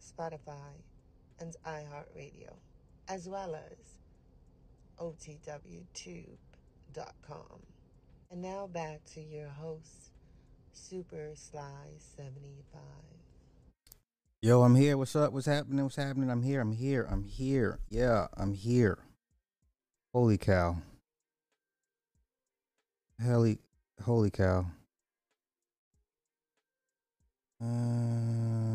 Spotify, and iHeartRadio, as well as OTWTube.com. And now back to your host, Super Sly 75. Yo, I'm here. What's up? What's happening? What's happening? I'm here. I'm here. I'm here. Yeah, I'm here. Holy cow. Holy, holy cow. Uh,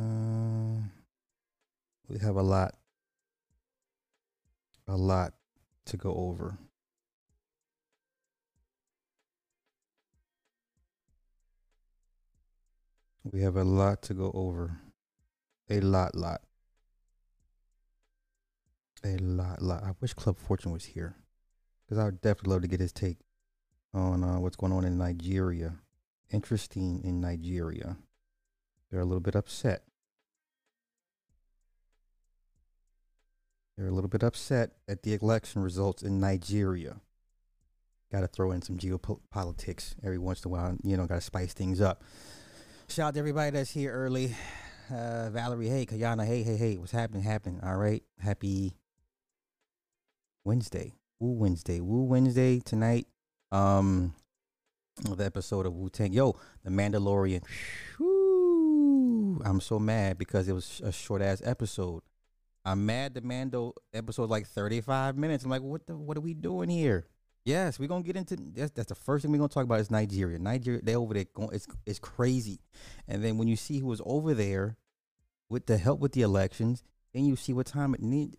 we have a lot, a lot to go over. We have a lot to go over. A lot, lot. A lot, lot. I wish Club Fortune was here. Because I would definitely love to get his take on uh, what's going on in Nigeria. Interesting in Nigeria. They're a little bit upset. They're a little bit upset at the election results in Nigeria. Got to throw in some geopolitics every once in a while. You know, got to spice things up. Shout out to everybody that's here early. Uh, Valerie, hey, Kayana, hey, hey, hey, what's happening? Happening. All right. Happy Wednesday. Woo Wednesday. Woo Wednesday tonight. Um, the episode of Wu Tang. Yo, the Mandalorian. Whew, I'm so mad because it was a short ass episode. I'm mad the Mando episode like 35 minutes. I'm like, what the what are we doing here? Yes, we're gonna get into that's that's the first thing we're gonna talk about is Nigeria. Nigeria, they over there going it's it's crazy. And then when you see who was over there with the help with the elections, then you see what time it need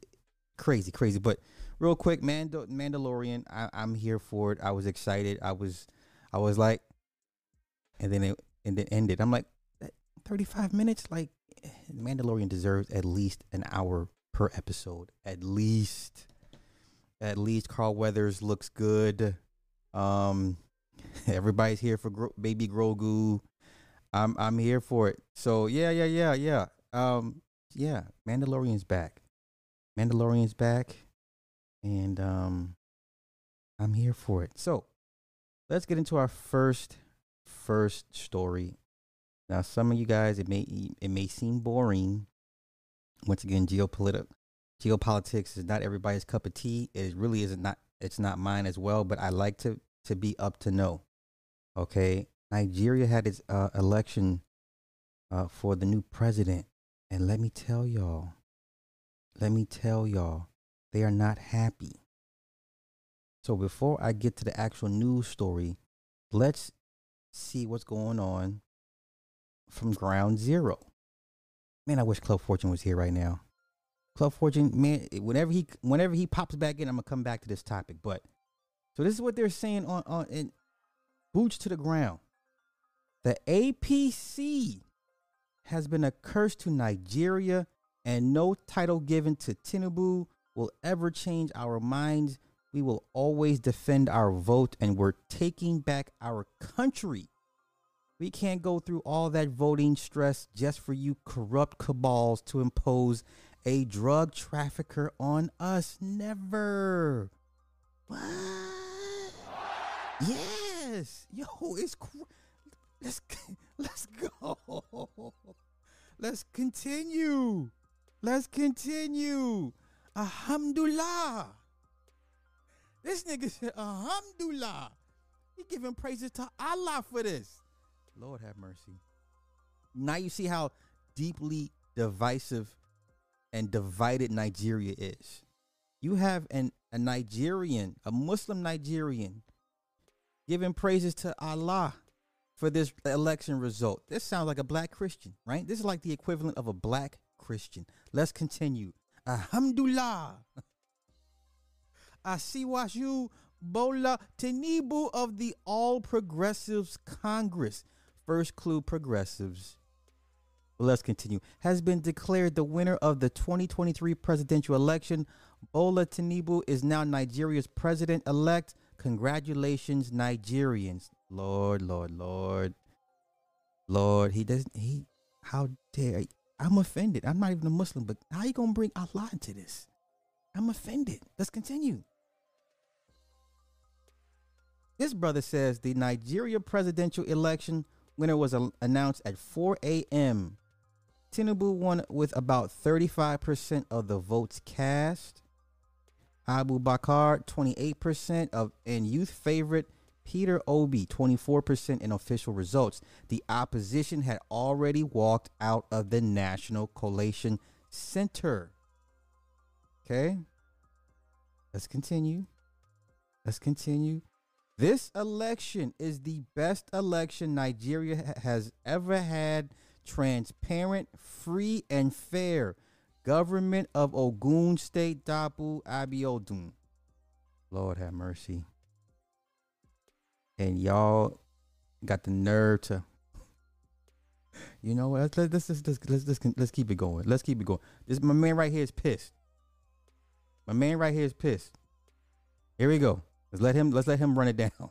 crazy, crazy. But real quick, Mando Mandalorian, I, I'm here for it. I was excited. I was I was like and then it and then ended. I'm like 35 minutes, like Mandalorian deserves at least an hour per episode. At least. At least Carl Weathers looks good. Um everybody's here for Gro- baby Grogu. I'm I'm here for it. So yeah, yeah, yeah, yeah. Um yeah, Mandalorian's back. Mandalorian's back and um I'm here for it. So, let's get into our first first story now, some of you guys, it may it may seem boring. Once again, geopolitical geopolitics is not everybody's cup of tea. It really is not. It's not mine as well. But I like to to be up to know. Okay, Nigeria had its uh, election uh, for the new president, and let me tell y'all, let me tell y'all, they are not happy. So before I get to the actual news story, let's see what's going on from ground zero. Man, I wish Club Fortune was here right now. Club Fortune, man, whenever he whenever he pops back in, I'm gonna come back to this topic. But so this is what they're saying on on in boots to the ground. The APC has been a curse to Nigeria, and no title given to Tinubu will ever change our minds. We will always defend our vote, and we're taking back our country. We can't go through all that voting stress just for you corrupt cabals to impose a drug trafficker on us. Never. What? Yes. Yo, it's cr- let's let's go. Let's continue. Let's continue. Alhamdulillah. This nigga said Alhamdulillah. He giving praises to Allah for this. Lord have mercy. Now you see how deeply divisive and divided Nigeria is. You have an a Nigerian, a Muslim Nigerian, giving praises to Allah for this election result. This sounds like a black Christian, right? This is like the equivalent of a black Christian. Let's continue. Alhamdulillah. Asiwaju Bola Tinubu of the All Progressives Congress. First clue progressives let's continue. Has been declared the winner of the 2023 presidential election. Bola Tinubu is now Nigeria's president elect. Congratulations, Nigerians. Lord, Lord, Lord. Lord, he doesn't he how dare I'm offended. I'm not even a Muslim, but how you gonna bring Allah into this? I'm offended. Let's continue. This brother says the Nigeria presidential election winner was a- announced at 4 a.m. Tinubu won with about 35% of the votes cast. Abubakar, 28% of and youth favorite Peter Obi, 24% in official results. The opposition had already walked out of the National Collation Center. Okay. Let's continue. Let's continue. This election is the best election Nigeria has ever had. Transparent, free, and fair. Government of Ogun State Dapo Abiodun. Lord have mercy. And y'all got the nerve to. You know what? Let's let's let's let's let's, let's, let's keep it going. Let's keep it going. This my man right here is pissed. My man right here is pissed. Here we go. Let's let him let's let him run it down.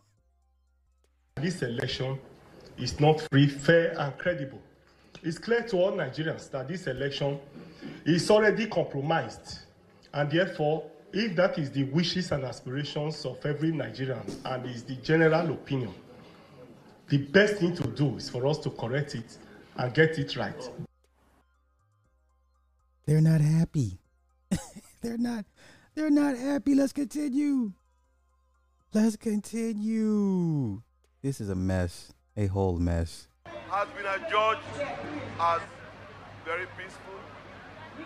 This election is not free, fair, and credible. It's clear to all Nigerians that this election is already compromised. And therefore, if that is the wishes and aspirations of every Nigerian and is the general opinion, the best thing to do is for us to correct it and get it right. They're not happy. they're not they're not happy. Let's continue. Let's continue. This is a mess. A whole mess. has been adjudged as very peaceful,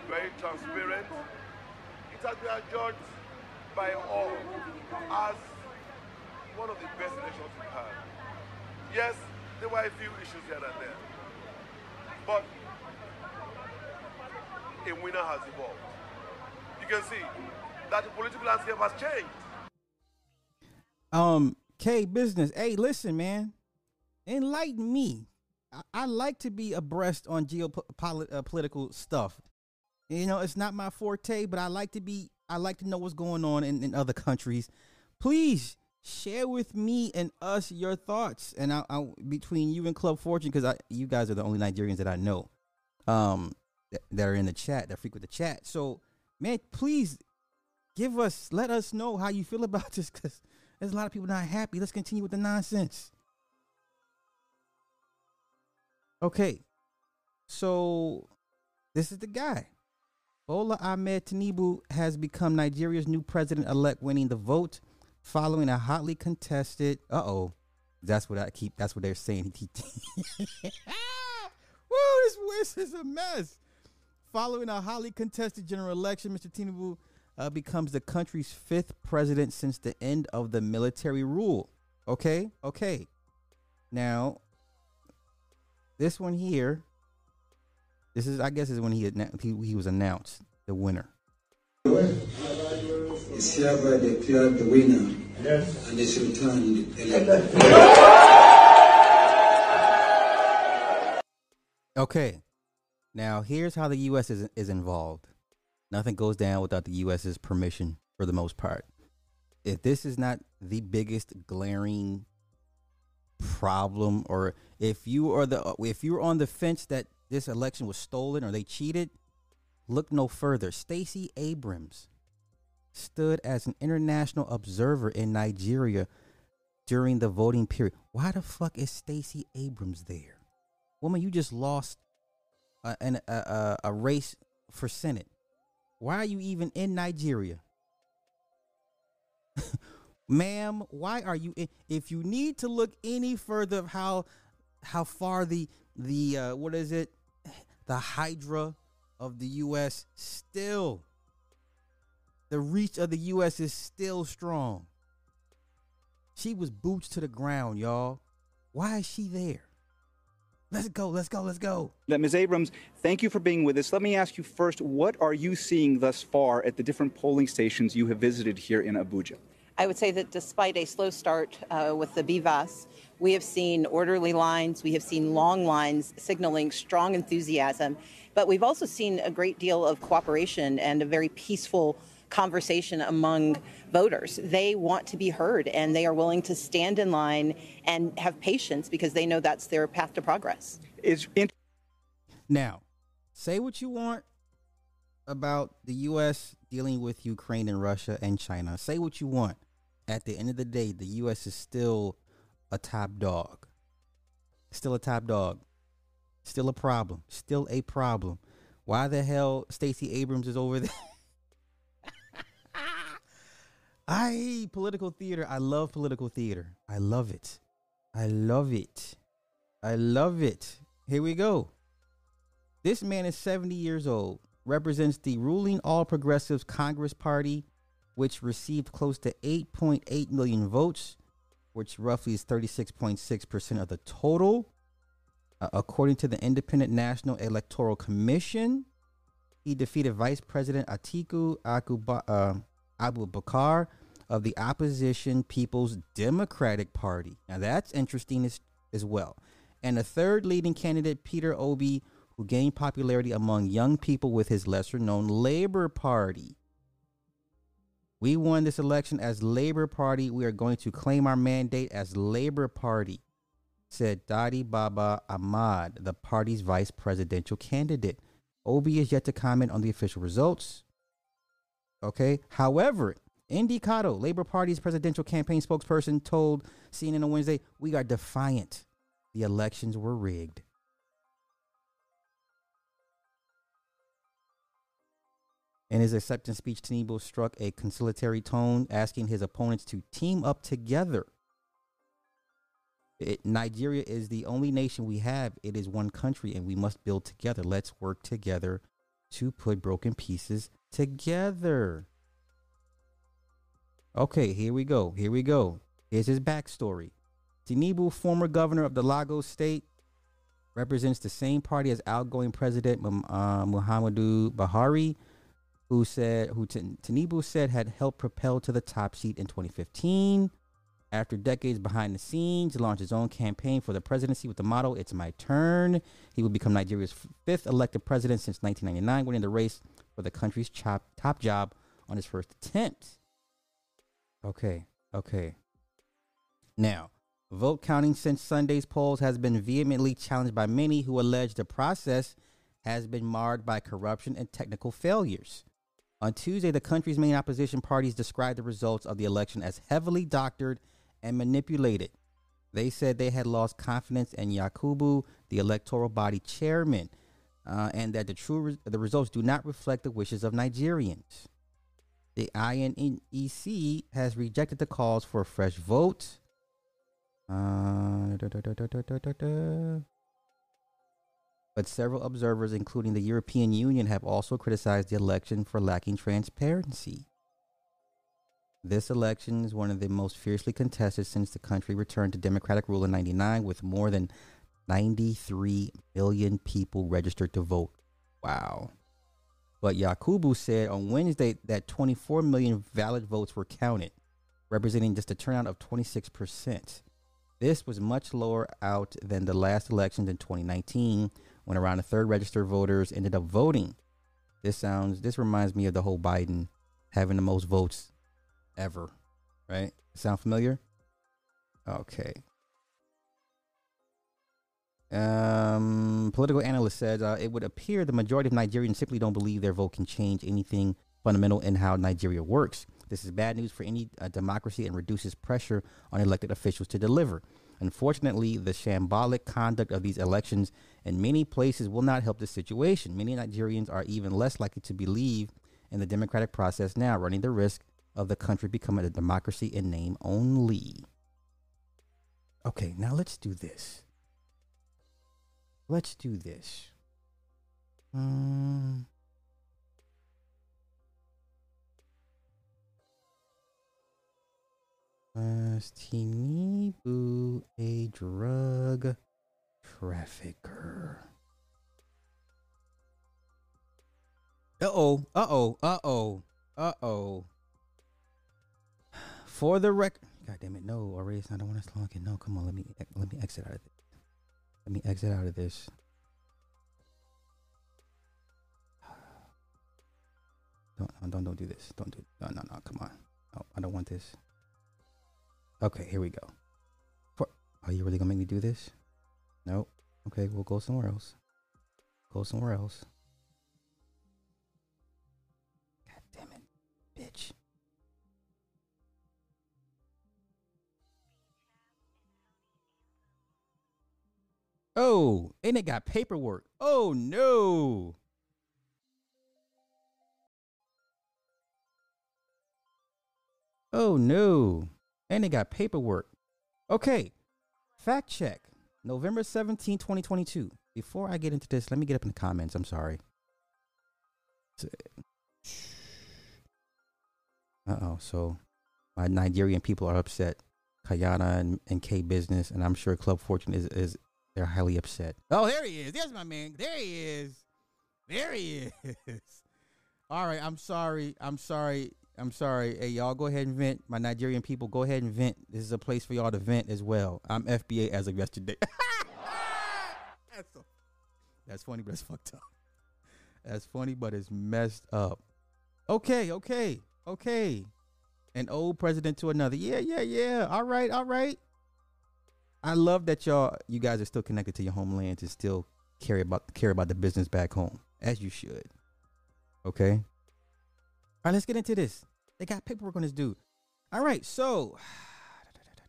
very transparent. It has been adjudged by all as one of the best elections we've had. Yes, there were a few issues here and there, but a winner has evolved. You can see that the political landscape has changed. Um, K business. Hey, listen, man. Enlighten me. I, I like to be abreast on geopolitical uh, stuff. You know, it's not my forte, but I like to be. I like to know what's going on in, in other countries. Please share with me and us your thoughts, and I, I between you and Club Fortune, because I you guys are the only Nigerians that I know, um, that, that are in the chat, that frequent the chat. So, man, please give us, let us know how you feel about this, because there's a lot of people not happy. Let's continue with the nonsense. Okay, so this is the guy. Bola Ahmed Tinubu has become Nigeria's new president-elect, winning the vote following a hotly contested. Uh oh, that's what I keep. That's what they're saying. Woo! This, this is a mess. Following a highly contested general election, Mr. Tinubu uh, becomes the country's fifth president since the end of the military rule. Okay, okay. Now, this one here, this is, I guess, is when he he, he was announced the winner. Is hereby declared the winner Yes. and is returned elected. Okay, now here's how the U.S. is is involved. Nothing goes down without the U.S.'s permission for the most part. If this is not the biggest glaring problem, or if you are the if you're on the fence that this election was stolen or they cheated, look no further. Stacey Abrams stood as an international observer in Nigeria during the voting period. Why the fuck is Stacey Abrams there? Woman, you just lost a, a, a, a race for Senate. Why are you even in Nigeria? Ma'am, why are you in? If you need to look any further of how how far the the uh, what is it? The hydra of the US still the reach of the US is still strong. She was boots to the ground, y'all. Why is she there? Let's go, let's go, let's go. Ms. Abrams, thank you for being with us. Let me ask you first, what are you seeing thus far at the different polling stations you have visited here in Abuja? I would say that despite a slow start uh, with the BVAS, we have seen orderly lines, we have seen long lines signaling strong enthusiasm, but we've also seen a great deal of cooperation and a very peaceful conversation among voters. They want to be heard and they are willing to stand in line and have patience because they know that's their path to progress. Is in- Now, say what you want about the U.S. dealing with Ukraine and Russia and China. Say what you want. At the end of the day, the U.S. is still a top dog. Still a top dog. Still a problem. Still a problem. Why the hell Stacey Abrams is over there? I political theater. I love political theater. I love it. I love it. I love it. Here we go. This man is 70 years old, represents the ruling All Progressives Congress Party, which received close to 8.8 million votes, which roughly is 36.6% of the total. Uh, according to the Independent National Electoral Commission, he defeated Vice President Atiku Akuba, uh, Abubakar of the opposition People's Democratic Party. Now that's interesting as, as well. And the third leading candidate, Peter Obi, who gained popularity among young people with his lesser known Labor Party. We won this election as Labor Party. We are going to claim our mandate as Labor Party, said Datti Baba-Ahmed, the party's vice presidential candidate. Obi is yet to comment on the official results. Okay. However, Indy Cotto, Labor Party's presidential campaign spokesperson, told CNN on Wednesday, We are defiant. The elections were rigged. In his acceptance speech, Tinubu struck a conciliatory tone, asking his opponents to team up together. It, Nigeria is the only nation we have. It is one country, and we must build together. Let's work together to put broken pieces together. Okay, here we go. Here we go. Here's his backstory. Tinubu, former governor of the Lagos state, represents the same party as outgoing President uh, Muhammadu Buhari, who said who Tinubu said had helped propel to the top seat in 2015. After decades behind the scenes, he launched his own campaign for the presidency with the motto "It's my turn." He will become Nigeria's fifth elected president since 1999, winning the race for the country's top job on his first attempt. Okay, okay. Now, vote counting since Sunday's polls has been vehemently challenged by many who allege the process has been marred by corruption and technical failures. On Tuesday, the country's main opposition parties described the results of the election as heavily doctored and manipulated. They said they had lost confidence in Yakubu, the electoral body chairman, uh, and that the true re- the results do not reflect the wishes of Nigerians. The INEC has rejected the calls for a fresh vote. Uh, da, da, da, but several observers, including the European Union, have also criticized the election for lacking transparency. This election is one of the most fiercely contested since the country returned to democratic rule in 99, with more than 93 million people registered to vote. Wow. But Yakubu said on Wednesday that 24 million valid votes were counted, representing just a turnout of 26%. This was much lower out than the last elections in 2019, when around a third registered voters ended up voting. This sounds, this reminds me of the whole Biden having the most votes ever, right? Sound familiar? Okay. Um, political analyst says uh, it would appear the majority of Nigerians simply don't believe their vote can change anything fundamental in how Nigeria works. This is bad news for any uh, democracy and reduces pressure on elected officials to deliver. Unfortunately, the shambolic conduct of these elections in many places will not help the situation. Many Nigerians are even less likely to believe in the democratic process now, running the risk of the country becoming a democracy in name only. Okay, now let's do this. Let's do this. Um, was Tinubu a drug trafficker? Uh oh, uh oh, uh oh, uh oh. For the record, God damn it, no, already don't want to that's long. No, come on, let me let me exit out of this. Let me exit out of this. Don't don't don't do this. Don't do no no no. Come on. No, I don't want this. Okay, here we go. For, are you really gonna make me do this? Nope. Okay, we'll go somewhere else. Go somewhere else. God damn it, bitch. Oh, and it got paperwork. Oh no. Oh no. And it got paperwork. Okay. Fact check. November 17, 2022. Before I get into this, let me get up in the comments. I'm sorry. Uh oh. So my Nigerian people are upset. Kayana and, and K Business, and I'm sure Club Fortune is, is they're highly upset. Oh, there he is. There's my man. There he is. There he is. All right. I'm sorry. I'm sorry. I'm sorry. Hey, y'all go ahead and vent. My Nigerian people, go ahead and vent. This is a place for y'all to vent as well. I'm FBA as of yesterday. that's, that's funny, but it's fucked up. That's funny, but it's messed up. Okay, okay, okay. An old president to another. Yeah, yeah, yeah. All right, all right. I love that y'all, you guys are still connected to your homeland and still care about care about the business back home, as you should. Okay. All right, let's get into this. They got paperwork on this dude. All right, so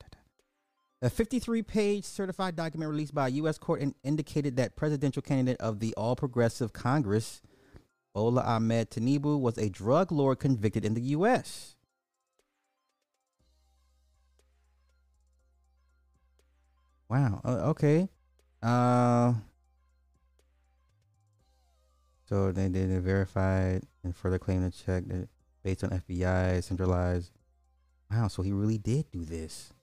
a 53 page certified document released by a U.S. court in- indicated that presidential candidate of the All Progressive Congress, Bola Ahmed Tinubu, was a drug lord convicted in the U.S. Wow. Okay. Uh, so they did it verified and further claim to check that based on FBI centralized. Wow. So he really did do this.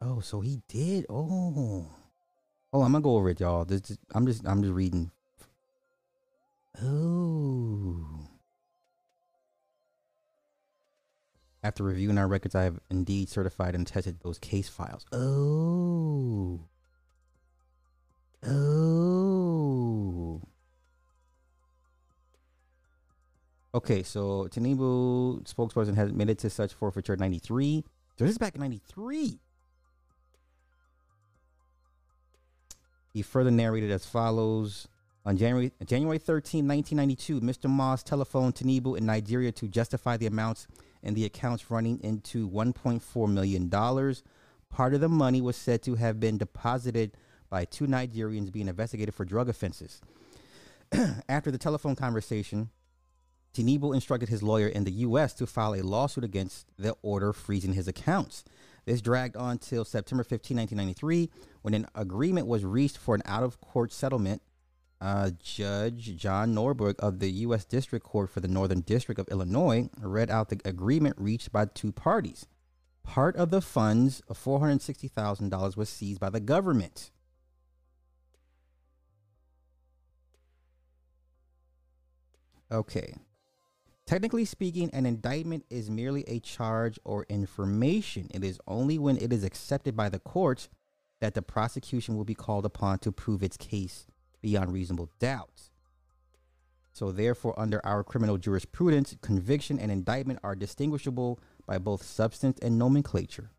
Oh, so he did. Oh. Oh, I'm gonna go over it, y'all. This I'm just I'm just reading. Oh. After reviewing our records, I have indeed certified and tested those case files. Oh. Oh. Okay, so Tinubu spokesperson has admitted to such forfeiture 93. So this is back in 93. He further narrated as follows. On January January 13, 1992, Mr. Moss telephoned Tinubu in Nigeria to justify the amounts in the accounts running into $1.4 million. Part of the money was said to have been deposited by two Nigerians being investigated for drug offenses. After the telephone conversation, Tinubu instructed his lawyer in the U.S. to file a lawsuit against the order freezing his accounts. This dragged on till September 15, 1993, when an agreement was reached for an out of court settlement. Uh, Judge John Nordberg of the U.S. District Court for the Northern District of Illinois read out the agreement reached by two parties. Part of the funds of $460,000 was seized by the government. Okay. Technically speaking, an indictment is merely a charge or information. It is only when it is accepted by the court that the prosecution will be called upon to prove its case beyond reasonable doubt. So, therefore, under our criminal jurisprudence, conviction and indictment are distinguishable by both substance and nomenclature.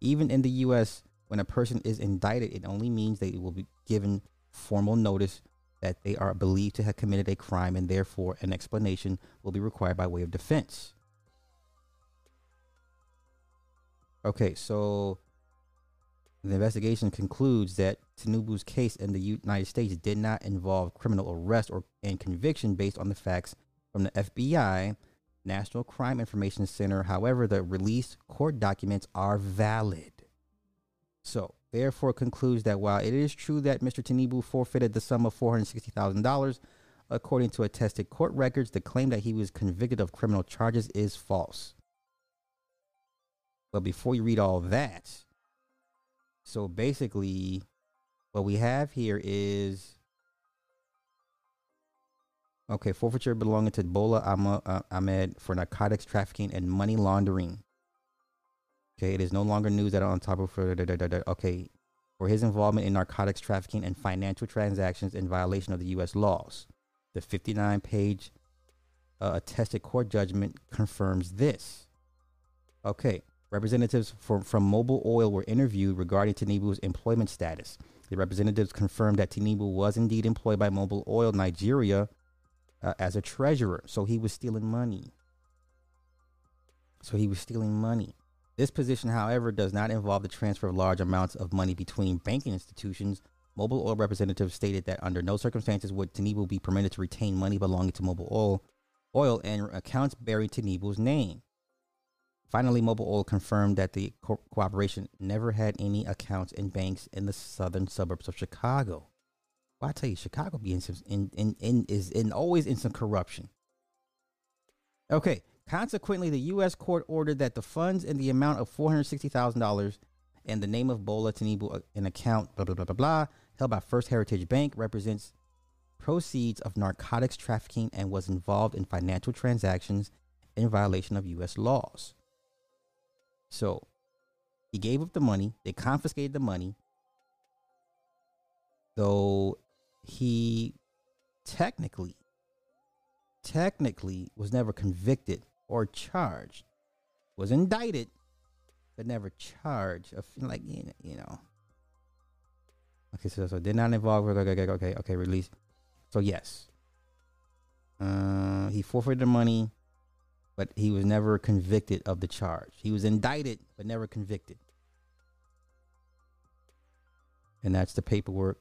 Even in the U.S., when a person is indicted, it only means they will be given formal notice that they are believed to have committed a crime, and therefore an explanation will be required by way of defense. Okay, so the investigation concludes that Tinubu's case in the United States did not involve criminal arrest or and conviction based on the facts from the FBI, National Crime Information Center. However, the released court documents are valid. So, therefore, concludes that while it is true that Mr. Tinubu forfeited the sum of $460,000, according to attested court records, the claim that he was convicted of criminal charges is false. But before you read all that, so basically, what we have here is Okay, forfeiture belonging to Bola uh, Ahmed for narcotics trafficking and money laundering. Okay, it is no longer news that on top of for okay for his involvement in narcotics trafficking and financial transactions in violation of the U.S. laws. The 59-page uh, attested court judgment confirms this. Okay, representatives from from Mobil Oil were interviewed regarding Tinubu's employment status. The representatives confirmed that Tinubu was indeed employed by Mobil Oil Nigeria uh, as a treasurer, so he was stealing money. So he was stealing money. This position, however, does not involve the transfer of large amounts of money between banking institutions. Mobil Oil representatives stated that under no circumstances would Tinubu be permitted to retain money belonging to Mobil Oil, oil and accounts bearing Tinubu's name. Finally, Mobil Oil confirmed that the co- cooperation never had any accounts in banks in the southern suburbs of Chicago. Well, I tell you, Chicago be in, some, in, in, in is in always in some corruption. Okay. Consequently, the U.S. court ordered that the funds in the amount of four hundred sixty thousand dollars and the name of Bola Tinubu, uh, an account blah blah blah blah blah, held by First Heritage Bank, represents proceeds of narcotics trafficking and was involved in financial transactions in violation of U.S. laws. So, he gave up the money. They confiscated the money. Though he technically, technically was never convicted or charged, was indicted, but never charged. Of like you know. Okay, so so did not involve. Okay, okay, okay, okay, release. So yes, uh, he forfeited the money, but he was never convicted of the charge. He was indicted, but never convicted. And that's the paperwork.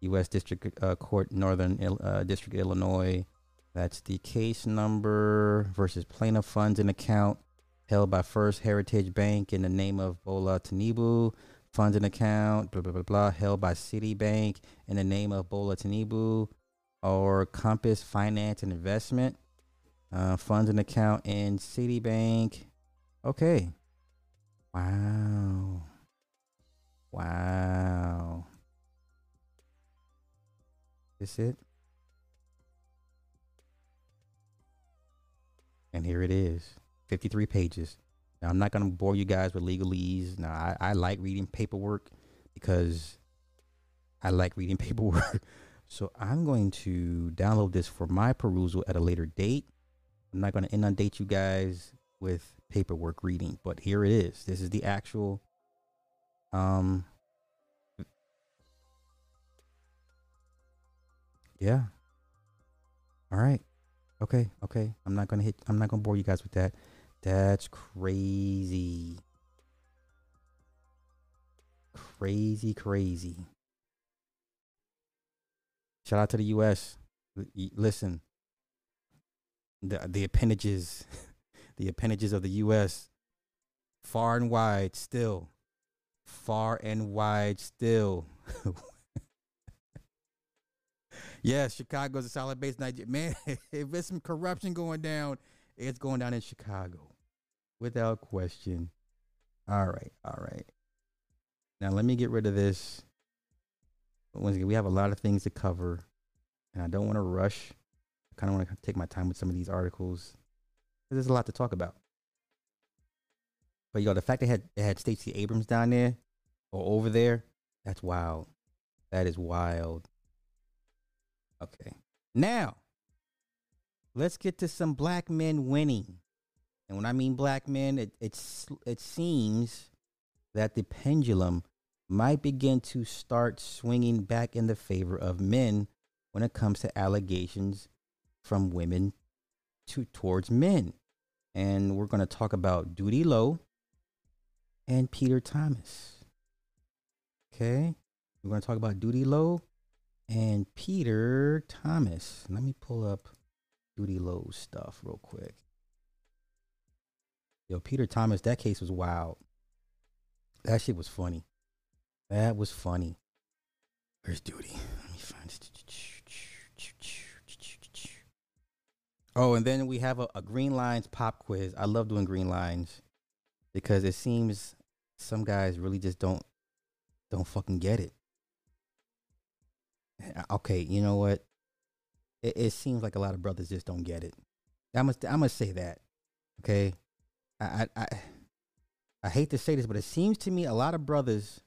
U.S. District uh, Court, Northern uh, District, Illinois. That's the case number versus plaintiff funds and account held by First Heritage Bank in the name of Bola Tinubu. Funds and account, blah, blah, blah, blah, held by Citibank in the name of Bola Tinubu or Compass Finance and Investment. Uh, funds an account in Citibank. Okay. Wow. Wow. This it? And here it is 53 pages. Now, I'm not going to bore you guys with legalese. Now, I, I like reading paperwork because I like reading paperwork. so I'm going to download this for my perusal at a later date. I'm not going to inundate you guys with paperwork reading, but here it is. This is the actual um Yeah. All right. Okay. Okay. I'm not gonna hit. I'm not gonna bore you guys with that. That's crazy. Crazy, crazy. Shout out to the U.S. Listen, the the appendages, the appendages of the U.S. Far and wide, still, far and wide, still. Yes, Chicago's a solid base. Man, if there's some corruption going down, it's going down in Chicago, without question. All right, all right. Now let me get rid of this. Once again, we have a lot of things to cover, and I don't want to rush. Kind of want to take my time with some of these articles because there's a lot to talk about. But yo, the fact they had they had Stacey Abrams down there or over there, that's wild. That is wild. Okay. Now, let's get to some black men winning. And when I mean black men, it it's it seems that the pendulum might begin to start swinging back in the favor of men when it comes to allegations from women to towards men. And we're going to talk about Doodie Lo and Peter Thomas. Okay? We're going to talk about Doodie Lo and Peter Thomas. Let me pull up Doodie Lo stuff real quick. Yo, Peter Thomas, that case was wild. That shit was funny. That was funny. Where's Doodie? Let me find. Oh, and then we have a, a Green Lines pop quiz. I love doing Green Lines because it seems some guys really just don't don't fucking get it. Eh, uh, okay, you know what? it, it seems like a lot of brothers just don't get it. I must I must say that. Okay. I, I I I hate to say this, but it seems to me a lot of brothers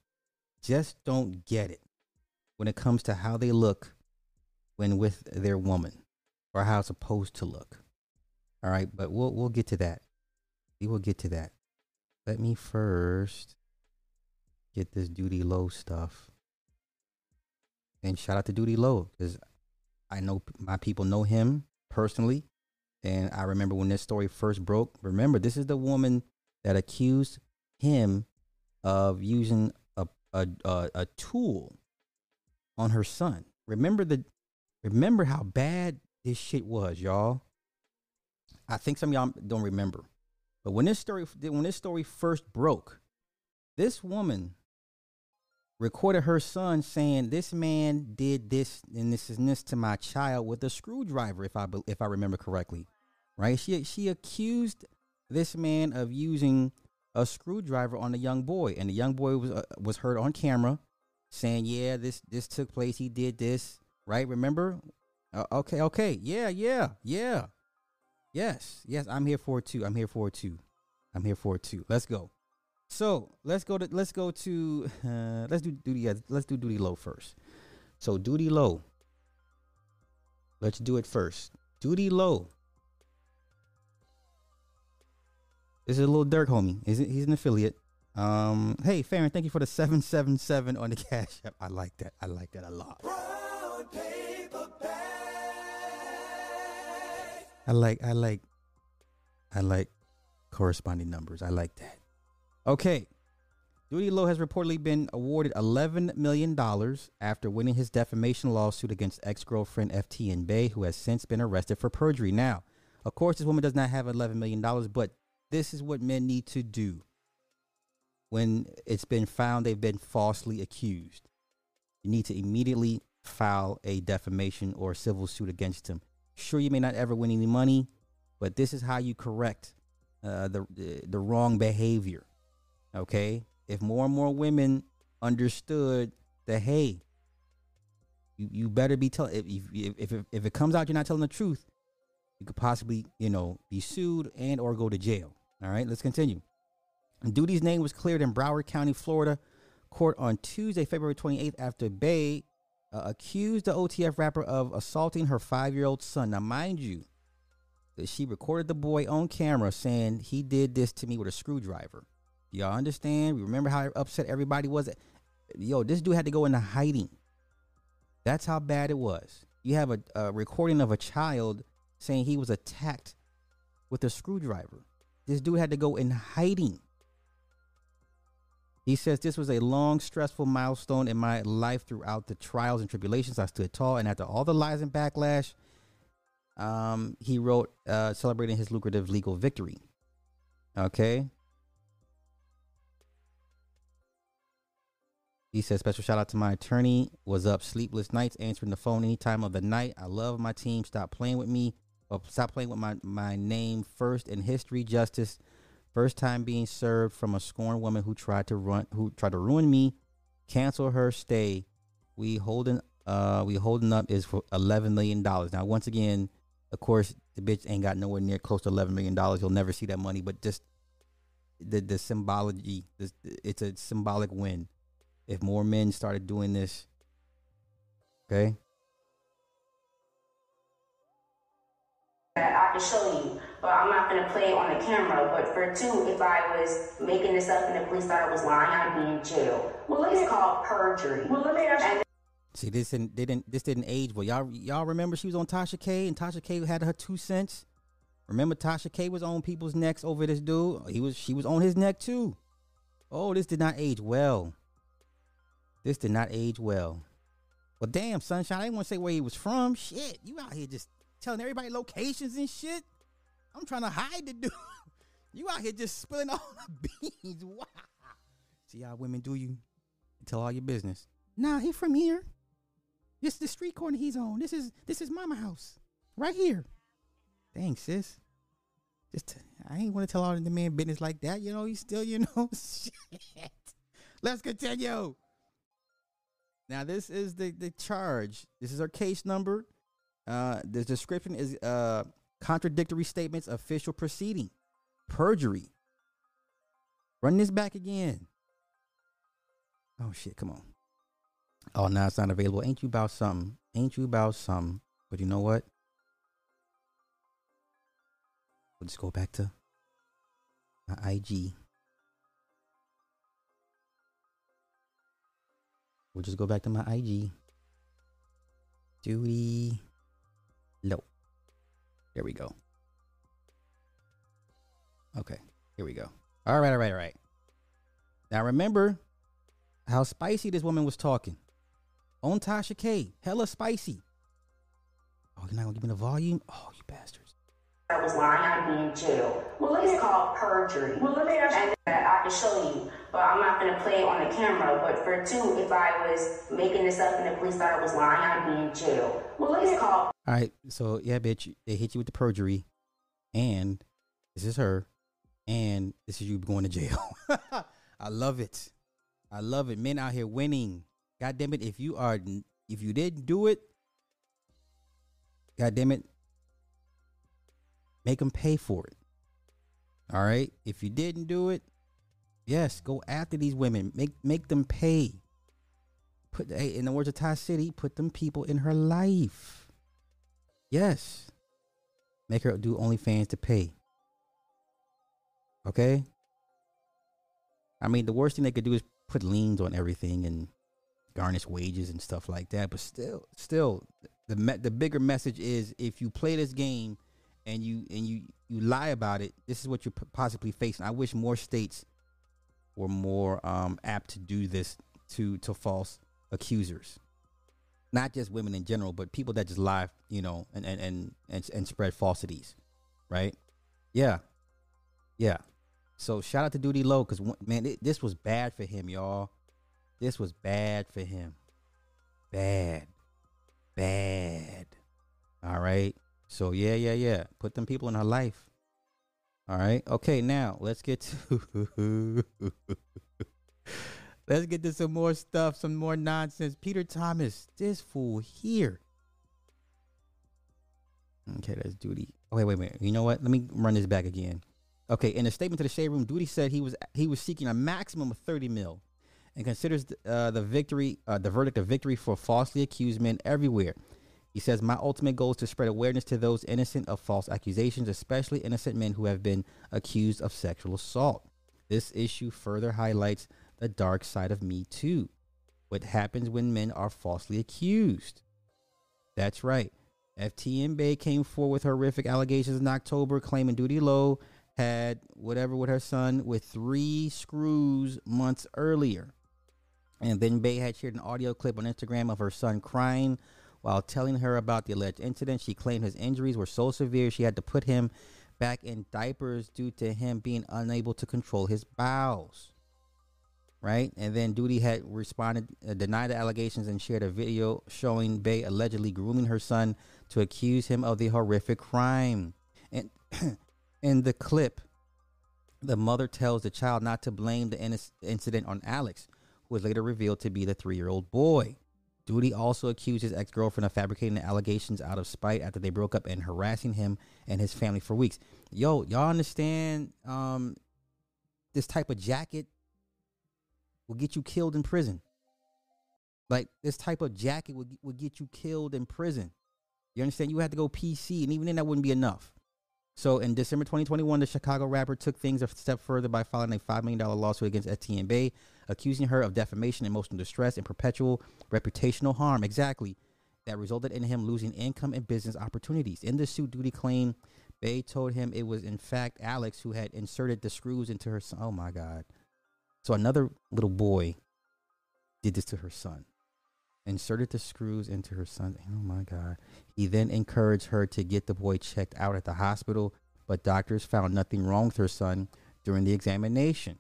just don't get it when it comes to how they look when with their woman or how it's supposed to look. All right, but we'll we'll get to that. We will get to that. Let me first get this Doodie Lo stuff. And shout out to Doodie Lo because I know my people know him personally. And I remember when this story first broke. Remember, this is the woman that accused him of using a a a, a tool on her son. Remember the remember how bad this shit was, y'all. I think some y'all don't remember. But when this story when this story first broke, this woman recorded her son saying this man did this and this and this to my child with a screwdriver if I if I remember correctly. Right? She she accused this man of using a screwdriver on the young boy and the young boy was uh, was heard on camera saying, "Yeah, this this took place. He did this." Right? Remember? Uh, okay, okay. Yeah, yeah. Yeah. Yes. Yes, I'm here for it too. I'm here for it too. I'm here for it too. Let's go. So let's go to let's go to uh, let's do Doodie let's do Doodie Lo first. So Doodie Lo. Let's do it first. Doodie Lo. This is a Lil Durk homie. He's he's an affiliate. Um, hey Farron, thank you for the seven seven seven on the cash app. I like that. I like that a lot. I like I like I like corresponding numbers. I like that. Okay. Doodie Lo has reportedly been awarded $11 million after winning his defamation lawsuit against ex girlfriend FTN Bae, who has since been arrested for perjury. Now, of course, this woman does not have $11 million, but this is what men need to do when it's been found they've been falsely accused. You need to immediately file a defamation or civil suit against him. Sure, you may not ever win any money, but this is how you correct uh, the, the the wrong behavior. Okay, if more and more women understood that, hey, you, you better be telling if, if if if it comes out you're not telling the truth, you could possibly you know be sued and or go to jail. All right, let's continue. Doodie's name was cleared in Broward County, Florida, court on Tuesday, February 28th, after Bae uh, accused the OTF rapper of assaulting her five-year-old son. Now, mind you, that she recorded the boy on camera saying he did this to me with a screwdriver. Y'all understand? Remember how upset everybody was. Yo, this dude had to go into hiding. That's how bad it was. You have a, a recording of a child saying he was attacked with a screwdriver. This dude had to go in hiding. He says this was a long, stressful milestone in my life throughout the trials and tribulations. I stood tall, and after all the lies and backlash, um, he wrote uh, celebrating his lucrative legal victory. Okay. He says, special shout out to my attorney. Was up sleepless nights answering the phone any time of the night. I love my team. Stop playing with me. Or stop playing with my, my name first in history. Justice. First time being served from a scorned woman who tried to run who tried to ruin me. Cancel her stay. We holding uh we holding up is for eleven million dollars. Now once again, of course, the bitch ain't got nowhere near close to eleven million dollars. You'll never see that money, but just the the symbology, this, it's a symbolic win. If more men started doing this, okay, I can show you, but I'm not gonna play it on the camera. But for two, if I was making this up and the police thought I was lying, I'd be in jail. Well, let it's called perjury. Well, let me ask you. And see this didn't didn't this didn't age well. Y'all y'all remember she was on Tasha K and Tasha K had her two cents. Remember Tasha K was on people's necks over this dude. He was she was on his neck too. Oh, this did not age well. This did not age well. Well, damn, sunshine. I didn't want to say where he was from. Shit, you out here just telling everybody locations and shit. I'm trying to hide the dude. You out here just spilling all the beans. Wow. See how women do you? Tell all your business. Nah, he from here. This is the street corner he's on. This is this is mama house. Right here. Thanks, sis. Just I ain't want to tell all the man business like that. You know, he's still, you know, shit. Let's continue. Now, this is the the charge. This is our case number. Uh, the description is uh, contradictory statements, official proceeding, perjury. Run this back again. Oh shit! Come on. Oh, now it's not available. Ain't you about something? Ain't you about something? But you know what? We'll just go back to my IG. We'll just go back to my IG. Doodie low. There we go. Okay, here we go. All right, all right, all right. Now remember how spicy this woman was talking. On Tasha K. Hella spicy. Oh, you're not gonna give me the volume? Oh, you bastards. I was lying, I'd be in jail. Well, it's called perjury. Well, let me ask you. And I can show you, but I'm not going to play it on the camera. But for two, if I was making this up and the police thought I was lying, I'd be in jail. Well, it's called. All right, so yeah, bitch, they hit you with the perjury, and this is her, and this is you going to jail. I love it. I love it. Men out here winning. God damn it! If you are, if you didn't do it, God damn it, make them pay for it. All right. If you didn't do it, yes, go after these women. Make make them pay. Put hey, in the words of Ty City, put them people in her life. Yes. Make her do OnlyFans to pay. Okay? I mean, the worst thing they could do is put liens on everything and garnish wages and stuff like that. But still, still, the me- the bigger message is if you play this game and you and you you lie about it, this is what you're p- possibly facing. I wish more states were more um, apt to do this to to false accusers, not just women in general, but people that just lie, you know, and and and and, and spread falsities, right? Yeah, yeah. So shout out to Doodie Lo because man, it, this was bad for him, y'all. This was bad for him. Bad, bad. All right. So yeah, yeah, yeah. Put them people in her life. All right. Okay, now let's get to let's get to some more stuff, some more nonsense. Peter Thomas, this fool here. Okay, that's Doodie. Oh, wait, wait, wait. You know what? Let me run this back again. Okay, in a statement to the Shade Room, Doodie said he was he was seeking a maximum of thirty mil, and considers uh, the victory, uh, the verdict of victory for falsely accused men everywhere. He says, My ultimate goal is to spread awareness to those innocent of false accusations, especially innocent men who have been accused of sexual assault. This issue further highlights the dark side of Me Too. What happens when men are falsely accused? That's right. FTN Bae came forward with horrific allegations in October, claiming Doodie Lo had whatever with her son with three screws months earlier. And then Bae had shared an audio clip on Instagram of her son crying while telling her about the alleged incident. She claimed his injuries were so severe she had to put him back in diapers due to him being unable to control his bowels. Right? And then Doodie had responded, uh, denied the allegations, and shared a video showing Bae allegedly grooming her son to accuse him of the horrific crime. And in the clip, the mother tells the child not to blame the incident on Alex, who was later revealed to be the three year old boy. Doodie also accused his ex girlfriend of fabricating the allegations out of spite after they broke up and harassing him and his family for weeks. Yo, y'all understand um, this type of jacket will get you killed in prison. Like this type of jacket would, would get you killed in prison. You understand? You had to go PC, and even then, that wouldn't be enough. So in December 2021, the Chicago rapper took things a step further by filing a $5 million lawsuit against FTN Bae, accusing her of defamation, emotional distress, and perpetual reputational harm. Exactly. That resulted in him losing income and business opportunities. In the suit, Doodie claimed Bae told him it was in fact Alex who had inserted the screws into her son. Oh my God. So another little boy did this to her son inserted the screws into her son. Oh my God. He then encouraged her to get the boy checked out at the hospital, but doctors found nothing wrong with her son during the examination.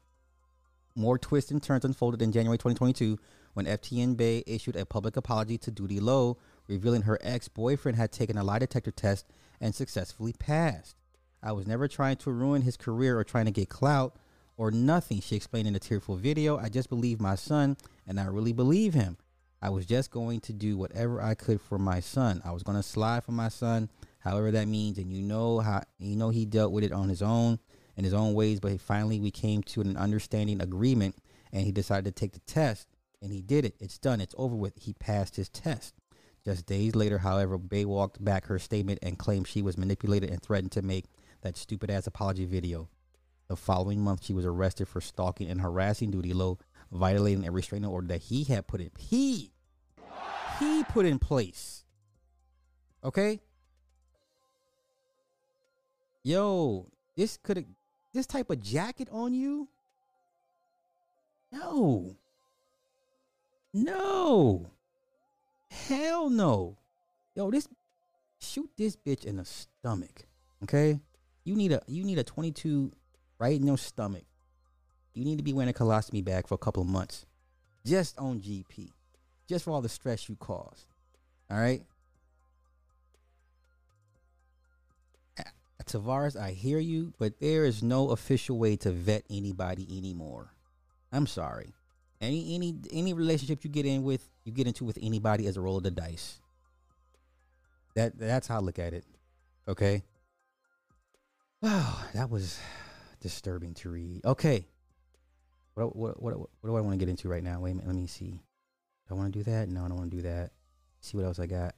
More twists and turns unfolded in January 2022 when FTN Bae issued a public apology to Doodie Lo, revealing her ex boyfriend had taken a lie detector test and successfully passed. I was never trying to ruin his career or trying to get clout or nothing, she explained in a tearful video. I just believe my son and I really believe him. I was just going to do whatever I could for my son. I was going to slide for my son, however that means. And you know how you know he dealt with it on his own in his own ways. But finally, we came to an understanding agreement, and he decided to take the test, and he did it. It's done. It's over with. He passed his test. Just days later, however, Bae walked back her statement and claimed she was manipulated and threatened to make that stupid ass apology video. The following month, she was arrested for stalking and harassing Doodie Lo, violating a restraining order that he had put in. He, he put in place. Okay. Yo, this could this type of jacket on you. No. No. Hell no. Yo, this shoot this bitch in the stomach. Okay? You need a you need a 22 right in your stomach. You need to be wearing a colostomy bag for a couple of months. Just on GP. Just for all the stress you caused. All right? Tavares, I hear you, but there is no official way to vet anybody anymore. I'm sorry. Any any any relationship you get in with, you get into with anybody as a roll of the dice. That that's how I look at it. Okay. Wow, that was disturbing to read. Okay. What what what what, do I want to get into right now? Wait a minute, let me see. Do I want to do that? No, I don't want to do that. See what else I got.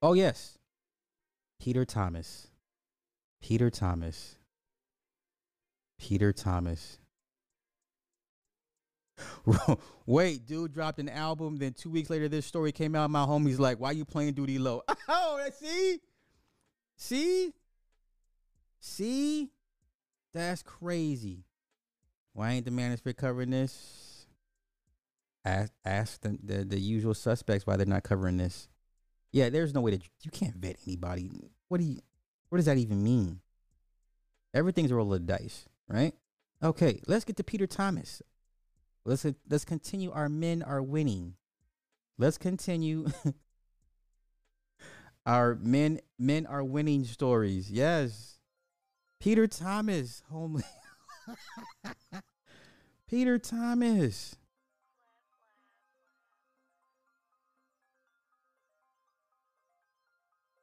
Oh yes. Peter Thomas. Peter Thomas. Peter Thomas. Wait, dude dropped an album. Then two weeks later, this story came out. My homie's like, "Why you playing Doodie Lo?" Oh, see, see, see, that's crazy. Why ain't the management covering this? Ask, ask the, the the usual suspects why they're not covering this. Yeah, there's no way that you can't vet anybody. What do you? What does that even mean? Everything's a roll of dice, right? Okay, let's get to Peter Thomas. Let's let's continue. Our men are winning. Let's continue. Our men men are winning stories. Yes. Peter Thomas, homely. Peter Thomas.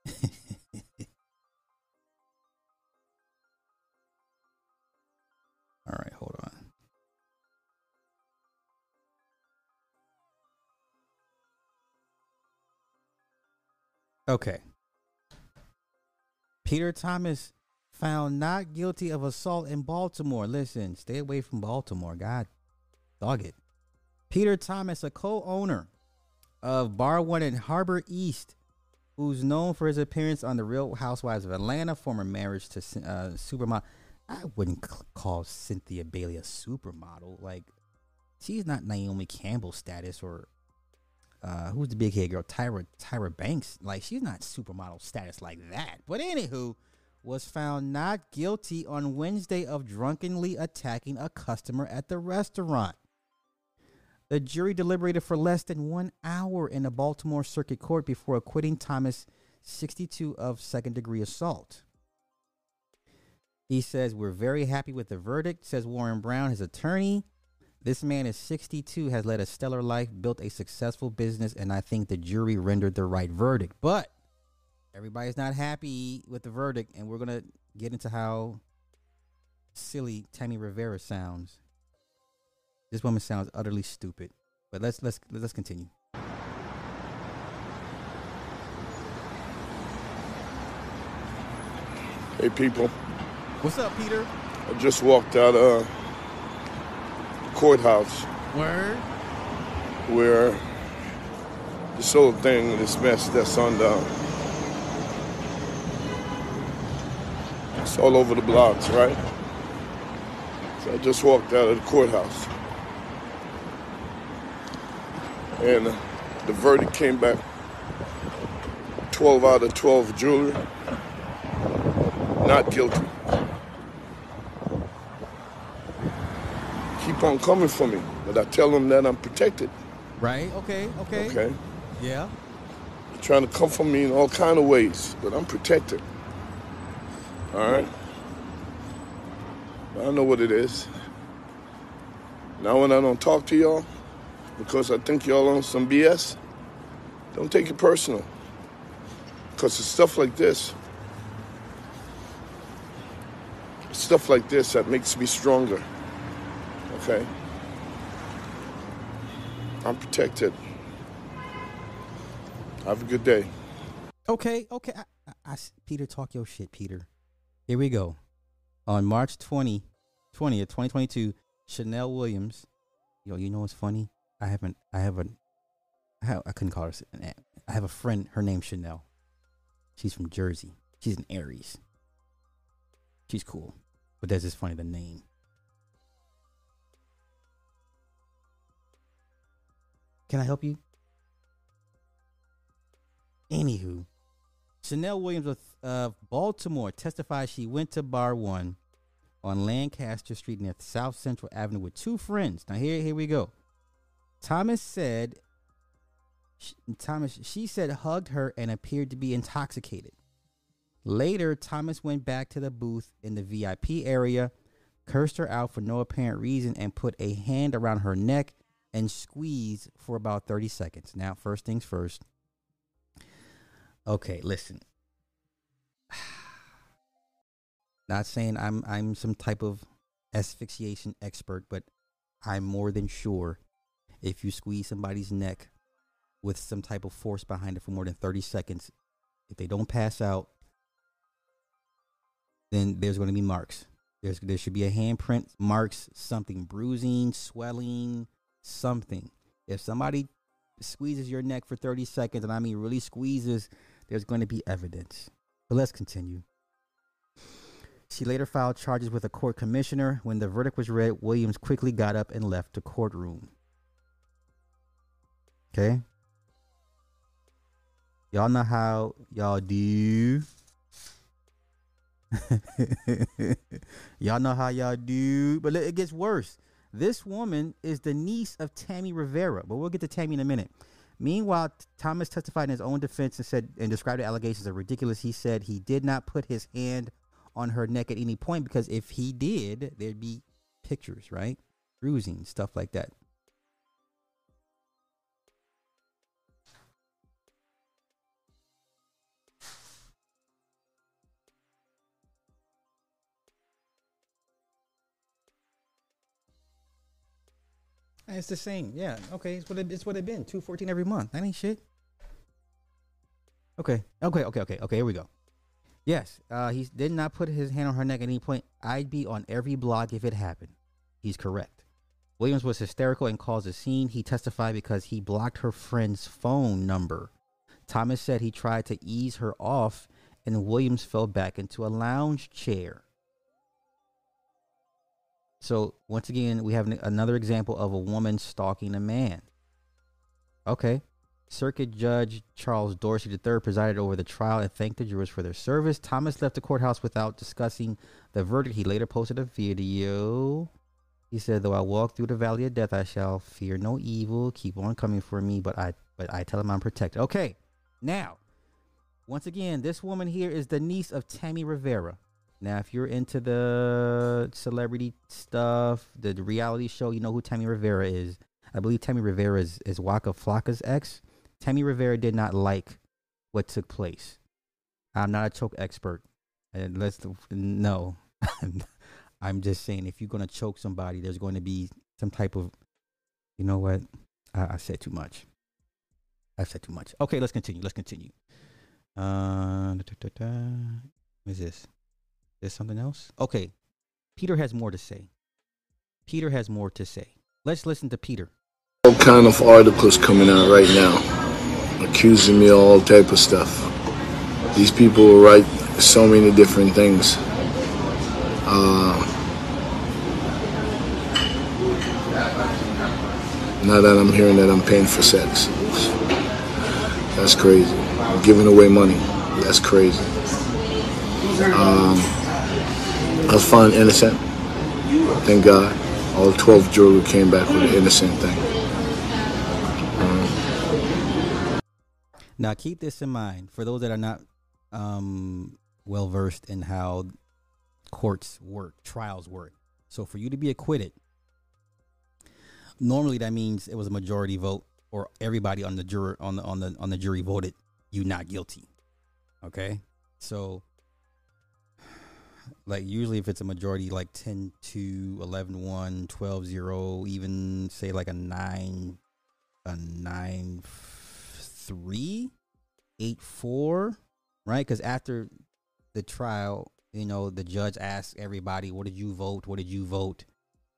All right, hold on. Okay. Peter Thomas found not guilty of assault in Baltimore. Listen, stay away from Baltimore. God, dog it. Peter Thomas, a co owner of Bar One in Harbor East, who's known for his appearance on The Real Housewives of Atlanta, former marriage to uh, supermodel. I wouldn't call Cynthia Bailey a supermodel. Like, she's not Naomi Campbell status or uh, who's the big head girl? Tyra Tyra Banks. Like she's not supermodel status like that. But anywho, was found not guilty on Wednesday of drunkenly attacking a customer at the restaurant. The jury deliberated for less than one hour in the Baltimore Circuit Court before acquitting Thomas, 62, of second degree assault. He says, We're very happy with the verdict, says Warren Brown, his attorney. This man is 62, has led a stellar life, built a successful business, and I think the jury rendered the right verdict. But everybody's not happy with the verdict, and we're gonna get into how silly Tammy Rivera sounds. This woman sounds utterly stupid. But let's let's let's continue. Hey people. What's up, Peter? I just walked out uh courthouse. Word. Where this whole thing, this mess that's on the it's all over the blocks, right? So I just walked out of the courthouse. And the verdict came back 12 out of 12 jewelry, not guilty. keep on coming for me, but I tell them that I'm protected. Right. Okay. Okay. Okay. Yeah. They're trying to come for me in all kind of ways, but I'm protected. All right. I know what it is. Now when I don't talk to y'all, because I think y'all on some BS, don't take it personal. Because it's stuff like this, stuff like this that makes me stronger. Okay? I'm protected. Have a good day. Okay, okay. I, I, I Peter, talk your shit, Peter. Here we go. On March 20, 20th, 2022, Chanel Williams. Yo, you know what's funny? I haven't, I haven't, I, have, I couldn't call her an aunt. I have a friend, her name's Chanel. She's from Jersey. She's an Aries. She's cool. But that's just funny, the name. Can I help you? Anywho, Chanel Williams of Baltimore testified she went to Bar One on Lancaster Street near South Central Avenue with two friends. Now here, here we go. Thomas said, sh- Thomas, she said hugged her and appeared to be intoxicated. Later, Thomas went back to the booth in the VIP area, cursed her out for no apparent reason, and put a hand around her neck and squeezed for about 30 seconds. Now, first things first. Okay, listen. Not saying I'm I'm some type of asphyxiation expert, but I'm more than sure if you squeeze somebody's neck with some type of force behind it for more than 30 seconds, if they don't pass out, then there's going to be marks. There's there should be a handprint, marks, something, bruising, swelling, something. If somebody squeezes your neck for 30 seconds, and I mean really squeezes, there's going to be evidence. But let's continue. She later filed charges with a court commissioner. When the verdict was read, Williams quickly got up and left the courtroom. Okay? Y'all know how y'all do. y'all know how y'all do. But it gets worse. This woman is the niece of Tammy Rivera, but we'll get to Tammy in a minute. Meanwhile, Thomas testified in his own defense and said and described the allegations as ridiculous. He said he did not put his hand on her neck at any point because if he did, there'd be pictures, right? Bruising, stuff like that. It's the same. Yeah. Okay. It's what it, it's what it been. Two fourteen every month. That ain't shit. Okay. Okay. Okay. Okay. Okay. Here we go. Yes. Uh, he did not put his hand on her neck at any point. I'd be on every block if it happened. He's correct. Williams was hysterical and caused a scene. He testified because he blocked her friend's phone number. Thomas said he tried to ease her off, and Williams fell back into a lounge chair. So once again, we have another example of a woman stalking a man. Okay. Circuit Judge Charles Dorsey III presided over the trial and thanked the jurors for their service. Thomas left the courthouse without discussing the verdict. He later posted a video. He said, "Though I walk through the valley of death, I shall fear no evil. Keep on coming for me, but I but I tell him I'm protected." Okay. Now, once again, this woman here is the niece of Tammy Rivera. Now, if you're into the celebrity stuff, the, the reality show, you know who Tammy Rivera is. I believe Tammy Rivera is, is Waka Flocka's ex. Tammy Rivera did not like what took place. I'm not a choke expert. And let's no. I'm just saying if you're gonna choke somebody, there's going to be some type of you know what? I, I said too much. I've said too much. Okay, let's continue. Let's continue. Uh. What is this? There's something else? Okay. Peter has more to say. Peter has more to say. Let's listen to Peter. All kind of articles coming out right now, accusing me of all type of stuff. These people will write so many different things. Uh, now that I'm hearing that I'm paying for sex, that's crazy. giving away money, that's crazy. Um, I was found innocent. Thank God. All 12 jurors came back with an innocent thing. Now, keep this in mind for those that are not um, well versed in how courts work, trials work. So, for you to be acquitted, normally that means it was a majority vote or everybody on the juror on the on the on the jury voted you not guilty. Okay? So like usually if it's a majority like 10 to 11 1 12 0 even say like a 9 a 9 3 8 4 right? Because after the trial you know the judge asks everybody what did you vote? What did you vote?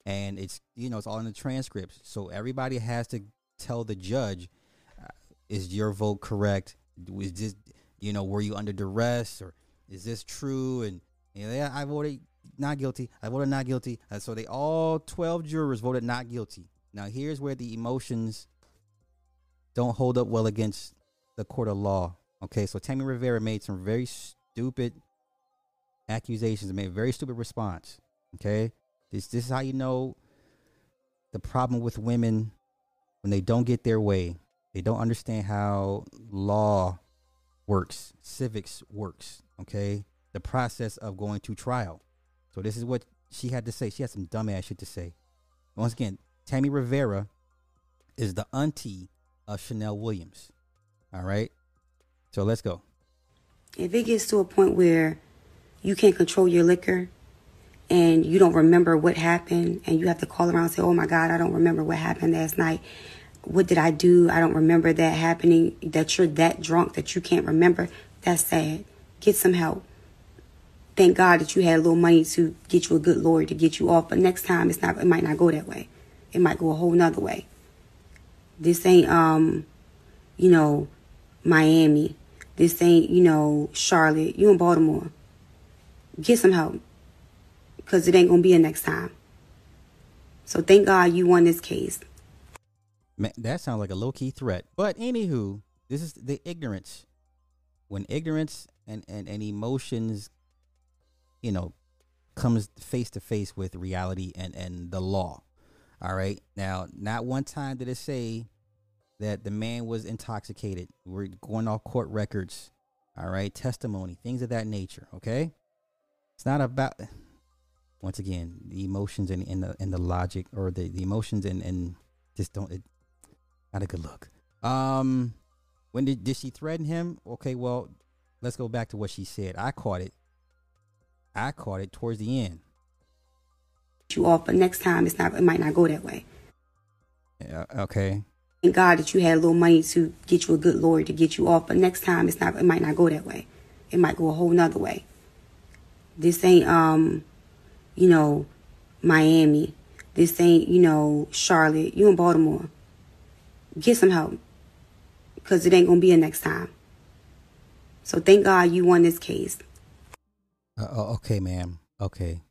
And it's you know it's all in the transcripts. So everybody has to tell the judge uh, is your vote correct? Was this you know were you under duress? Or is this true? And you know, yeah i voted not guilty. I voted not guilty. And so they all 12 jurors voted not guilty. Now here's where the emotions don't hold up well against the court of law okay so tammy rivera made some very stupid accusations and made a very stupid response okay this this is how you know the problem with women when they don't get their way. They don't understand how law works, civics works, okay? The process of going to trial. So this is what she had to say. She had some dumbass shit to say. Once again, Tammy Rivera is the auntie of Chanel Williams. All right? So let's go. If it gets to a point where you can't control your liquor and you don't remember what happened and you have to call around and say, Oh my God, I don't remember what happened last night. What did I do? I don't remember that happening. That you're that drunk that you can't remember. That's sad. Get some help. Thank God that you had a little money to get you a good lawyer to get you off. But next time it's not it might not go that way. It might go a whole nother way. This ain't um, you know, Miami. This ain't, you know, Charlotte. You in Baltimore. Get some help because it ain't gonna be a next time. So thank God you won this case. Man, that sounds like a low key threat. But anywho, this is the ignorance. When ignorance and, and, and emotions, you know, comes face to face with reality and, and the law. All right. Now, not one time did it say that the man was intoxicated. We're going off court records. All right. Testimony, things of that nature. Okay. It's not about once again, the emotions and, and the and the logic or the, the emotions and, and just don't it not a good look. Um when did did she threaten him? Okay, well, let's go back to what she said. I caught it. I caught it towards the end. You off, but next time it's not it might not go that way. Yeah, okay. Thank God that you had a little money to get you a good lawyer to get you off, but next time it's not it might not go that way. It might go a whole nother way. This ain't um you know, Miami. This ain't, you know, Charlotte. You in Baltimore. Get some help. Because it ain't to be a next time. So thank God you won this case. Uh, okay, ma'am. Okay.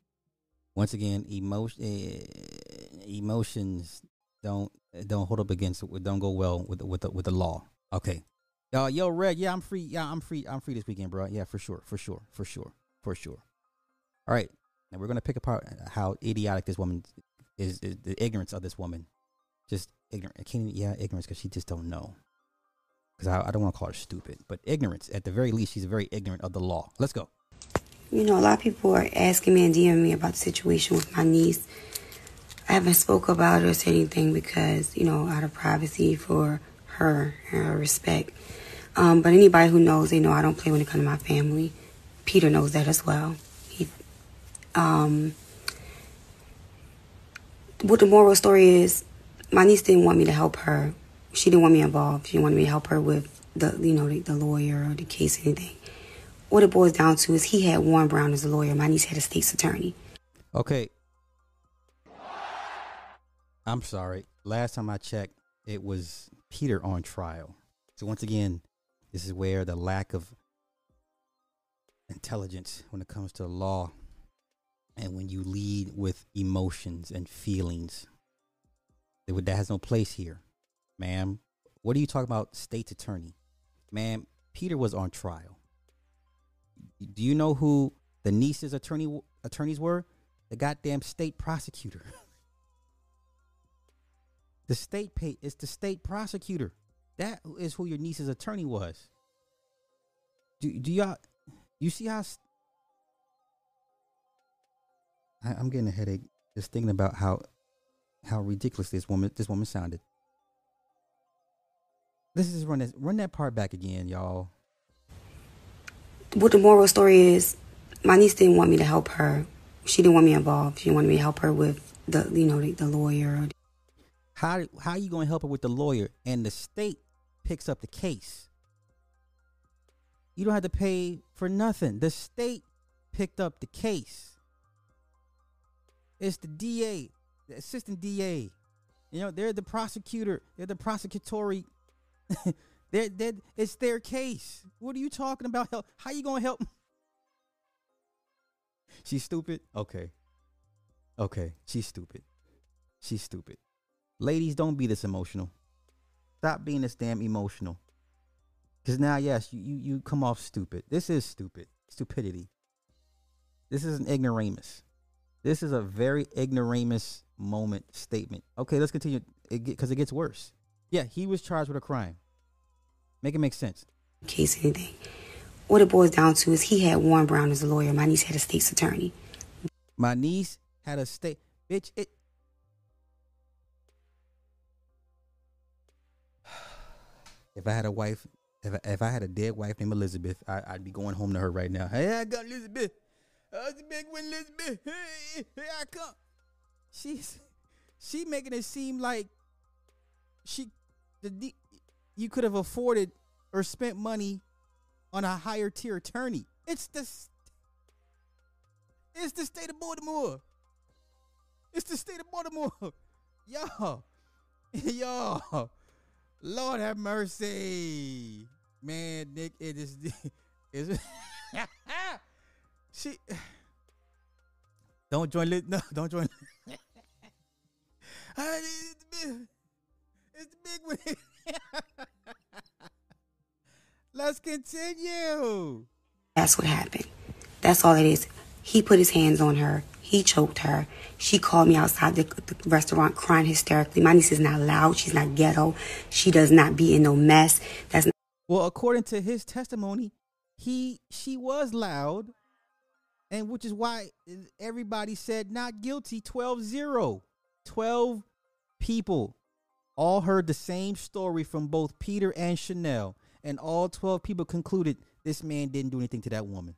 Once again, emotion, uh, emotions don't don't hold up against don't go well with with the, with the law. Okay. Uh, yo, Red. Yeah, I'm free. Yeah, I'm free. I'm free this weekend, bro. Yeah, for sure, for sure, for sure, for sure. All right. And we're gonna pick apart how idiotic this woman is, is the ignorance of this woman. Just ignorant. I can't even, yeah, ignorance because she just don't know. Because I, I don't want to call her stupid, but ignorance. At the very least, she's very ignorant of the law. Let's go. You know, a lot of people are asking me and DMing me about the situation with my niece. I haven't spoke about it or said anything because, you know, out of privacy for her and her respect. Um, but anybody who knows, they know I don't play when it comes to my family. Peter knows that as well. He, Um, what the moral story is, my niece didn't want me to help her. She didn't want me involved. She wanted me to help her with the, you know, the, the lawyer or the case, anything. What it boils down to is he had Warren Brown as a lawyer. My niece had a state's attorney. Okay. I'm sorry. Last time I checked, it was Peter on trial. So once again, this is where the lack of intelligence when it comes to law and when you lead with emotions and feelings, that has no place here, ma'am. What are you talking about, state's attorney? Ma'am, Peter was on trial. Do you know who the niece's attorney attorneys were? The goddamn state prosecutor. the state pay it's the state prosecutor. That is who your niece's attorney was. Do do y'all you see how I, am getting a headache just thinking about how how ridiculous this woman this woman sounded. This is run that run that part back again, y'all. What the moral story is, my niece didn't want me to help her. She didn't want me involved. She wanted me to help her with the, you know, the, the lawyer. How how you gonna help her with the lawyer and the state picks up the case? You don't have to pay for nothing. The state picked up the case. It's the DA, the assistant DA. You know, they're the prosecutor. They're the prosecutory. they're, they're, it's their case. What are you talking about? Help? How you gonna help? She's stupid. Okay. Okay. She's stupid. She's stupid. Ladies, don't be this emotional. Stop being this damn emotional. Because now, yes, you, you, you come off stupid. This is stupid. Stupidity. This is an ignoramus. This is a very ignoramus moment statement. Okay, let's continue It because it, gets worse. Yeah, he was charged with a crime. Make it make sense. In case anything. What it boils down to is he had Warren Brown as a lawyer. My niece had a state's attorney. My niece had a state bitch. It if I had a wife, if I, if I had a dead wife named Elizabeth, I, would be going home to her right now. Hey, I got Elizabeth. I was the big one, Elizabeth. Hey, here I come. She's she making it seem like she the you could have afforded or spent money on a higher tier attorney. It's the it's the state of Baltimore. It's the state of Baltimore. Y'all. Y'all. Lord have mercy. Man, Nick, it is is she don't join no, don't join it's the big one. Let's continue. That's what happened. That's all it is. He put his hands on her. He choked her. She called me outside the, the, restaurant crying hysterically. My niece is not loud. She's not ghetto. She does not be in no mess. That's not- well, according to his testimony, he she was loud, and which is why everybody said not guilty 12-0. 12 people all heard the same story from both Peter and Chanel, and all 12 people concluded this man didn't do anything to that woman.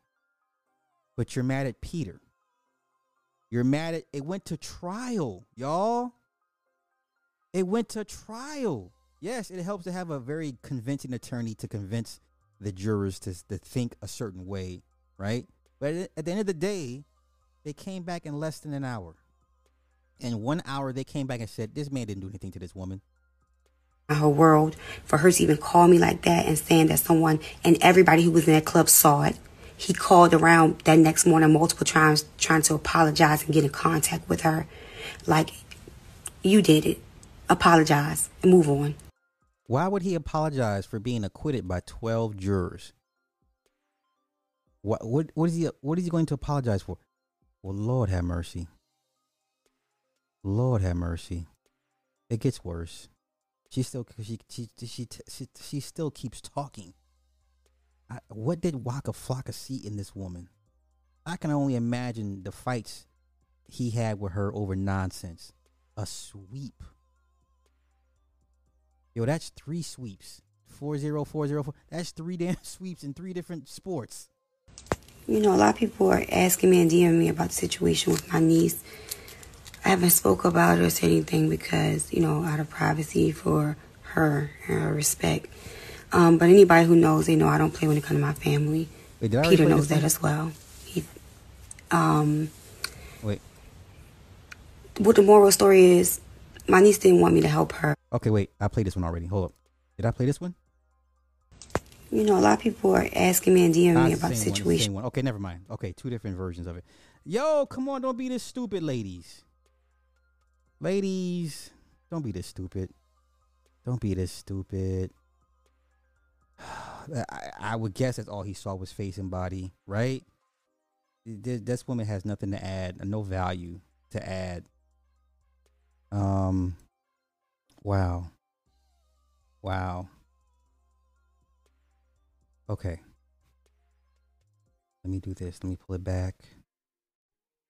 But you're mad at Peter. You're mad at it went to trial, y'all. It went to trial. Yes, it helps to have a very convincing attorney to convince the jurors to, to think a certain way, right? But at the end of the day, they came back in less than an hour. In one hour, they came back and said, This man didn't do anything to this woman. Her world, for her to even call me like that and saying that someone and everybody who was in that club saw it he called around that next morning multiple times trying to apologize and get in contact with her. Like, you did it. Apologize and move on. Why would he apologize for being acquitted by 12 jurors? What what what is he what is he going to apologize for? Well, Lord have mercy. Lord have mercy. It gets worse. She still she she she she, she still keeps talking. I, what did Waka Flocka see in this woman? I can only imagine the fights he had with her over nonsense. A sweep. Yo, that's three sweeps. Four zero four zero four. That's three damn sweeps in three different sports. You know, a lot of people are asking me and DMing me about the situation with my niece. I haven't spoke about it or said anything because, you know, out of privacy for her and her respect. Um, but anybody who knows, they know I don't play when it comes to my family. Wait, Peter knows that as well. He, um, wait. What the moral story is, my niece didn't want me to help her. Okay, wait. I played this one already. Hold up. Did I play this one? You know, a lot of people are asking me and DMing me about the situation. One, one. Okay, never mind. Okay, two different versions of it. Yo, come on, don't be this stupid, ladies. Ladies, don't be this stupid. Don't be this stupid. I, I, would guess that's all he saw was face and body, right? This woman has nothing to add, no value to add. Um, wow, wow. Okay, let me do this. Let me pull it back.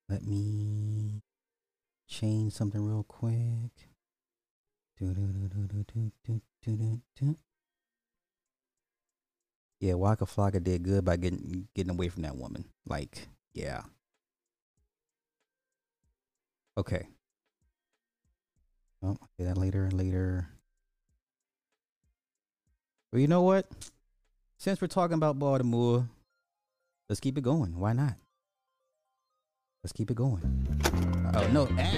Let me change something real quick. Yeah, Waka Flocka did good by getting getting away from that woman. Like, yeah. Okay. Oh, I'll do that later, later. Well, you know what? Since we're talking about Baltimore, let's keep it going. Why not? Let's keep it going. Oh no! Ah.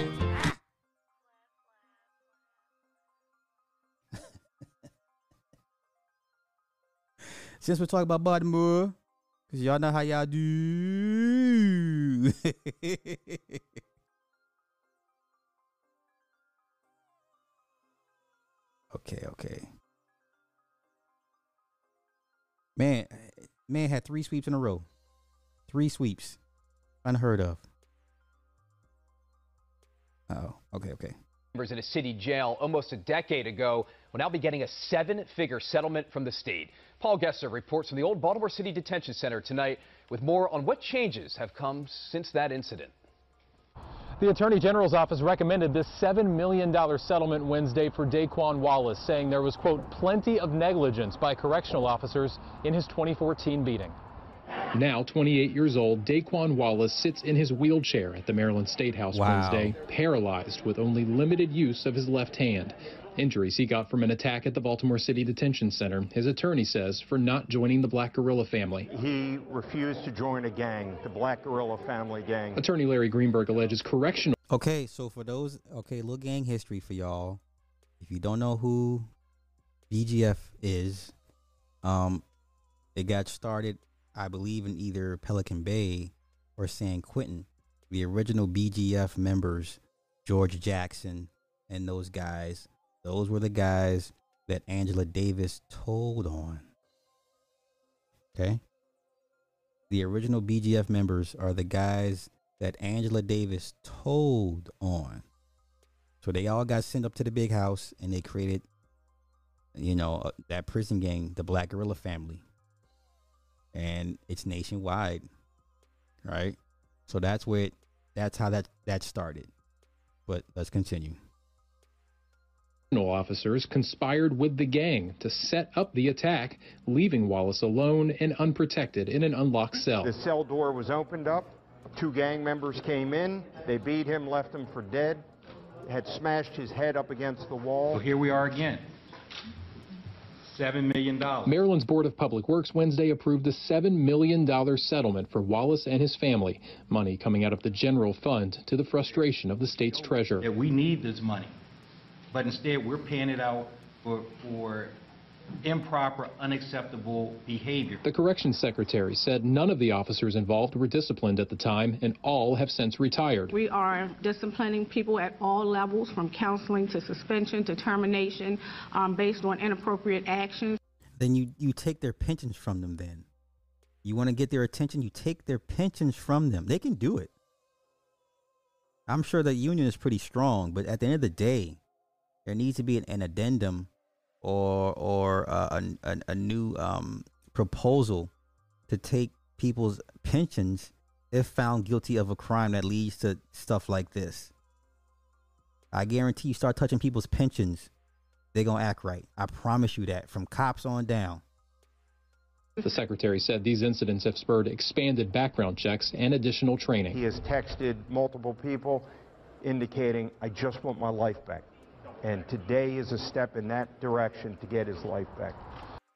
Since we're talking about Baltimore, because y'all know how y'all do. okay, okay. Man, man had three sweeps in a row. Three sweeps. Unheard of. Oh, okay, okay. Members in a city jail almost a decade ago will now be getting a seven figure settlement from the state. Paul Gessler reports from the old Baltimore City Detention Center tonight with more on what changes have come since that incident. The Attorney General's office recommended this $7 million settlement Wednesday for Daquan Wallace, saying there was, quote, plenty of negligence by correctional officers in his 2014 beating. Now 28 years old, Daquan Wallace sits in his wheelchair at the Maryland State House Wow. Wednesday, paralyzed with only limited use of his left hand. Injuries he got from an attack at the Baltimore City Detention Center, his attorney says, for not joining the Black Guerrilla family. He refused to join a gang, the Black Guerrilla Family Gang. Attorney Larry Greenberg alleges correctional Okay, so for those, okay, little gang history for y'all. If you don't know who BGF is, um, it got started, I believe, in either Pelican Bay or San Quentin. The original BGF members, George Jackson and those guys, those were the guys that Angela Davis told on. Okay? The original BGF members are the guys that Angela Davis told on. So they all got sent up to the big house and they created, you know, uh, that prison gang, the Black Guerrilla Family. And it's nationwide, right? So that's where it, that's how that that started. But let's continue. officers conspired with the gang to set up the attack, leaving Wallace alone and unprotected in an unlocked cell. The cell door was opened up. Two gang members came in. They beat him, left him for dead, had smashed his head up against the wall. So here we are again. $7 million. Maryland's Board of Public Works Wednesday approved a $7 million settlement for Wallace and his family, money coming out of the general fund to the frustration of the state's treasurer. That we need this money. But instead, we're paying it out for, for improper, unacceptable behavior. The corrections secretary said none of the officers involved were disciplined at the time, and all have since retired. We are disciplining people at all levels, from counseling to suspension to termination, um, based on inappropriate actions. Then you you take their pensions from them. Then you want to get their attention. You take their pensions from them. They can do it. I'm sure the union is pretty strong, but at the end of the day, there needs to be an, an addendum or or uh, a, a a new um, proposal to take people's pensions if found guilty of a crime that leads to stuff like this. I guarantee you start touching people's pensions, they're gonna act right. I promise you that. From cops on down. The secretary said these incidents have spurred expanded background checks and additional training. He has texted multiple people indicating, I just want my life back. And today is a step in that direction to get his life back.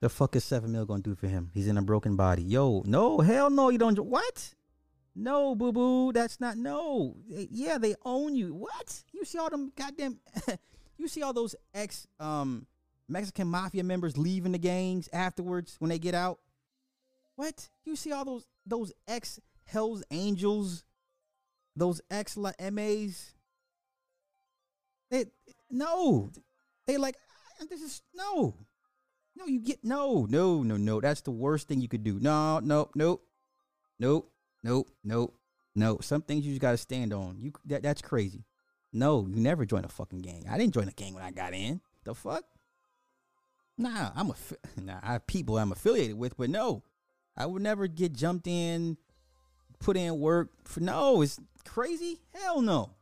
The fuck is seven mil gonna do for him? He's in a broken body. Yo, no, hell no, you don't. What? No, boo boo, that's not. No, yeah, they own you. What? You see all them goddamn. you see all those ex um Mexican mafia members leaving the gangs afterwards when they get out. What? You see all those those ex Hell's Angels, those ex La MAs. They no, they like "Ah, this is no. No, you get no, no, no, no. That's the worst thing you could do. No, no, no, nope, nope, nope, no. Some things you just gotta stand on. You that that's crazy. No, you never join a fucking gang. I didn't join a gang when I got in. The fuck? Nah, I'm a nah. I have people I'm affiliated with, but no, I would never get jumped in, put in work for. No, it's crazy. Hell no.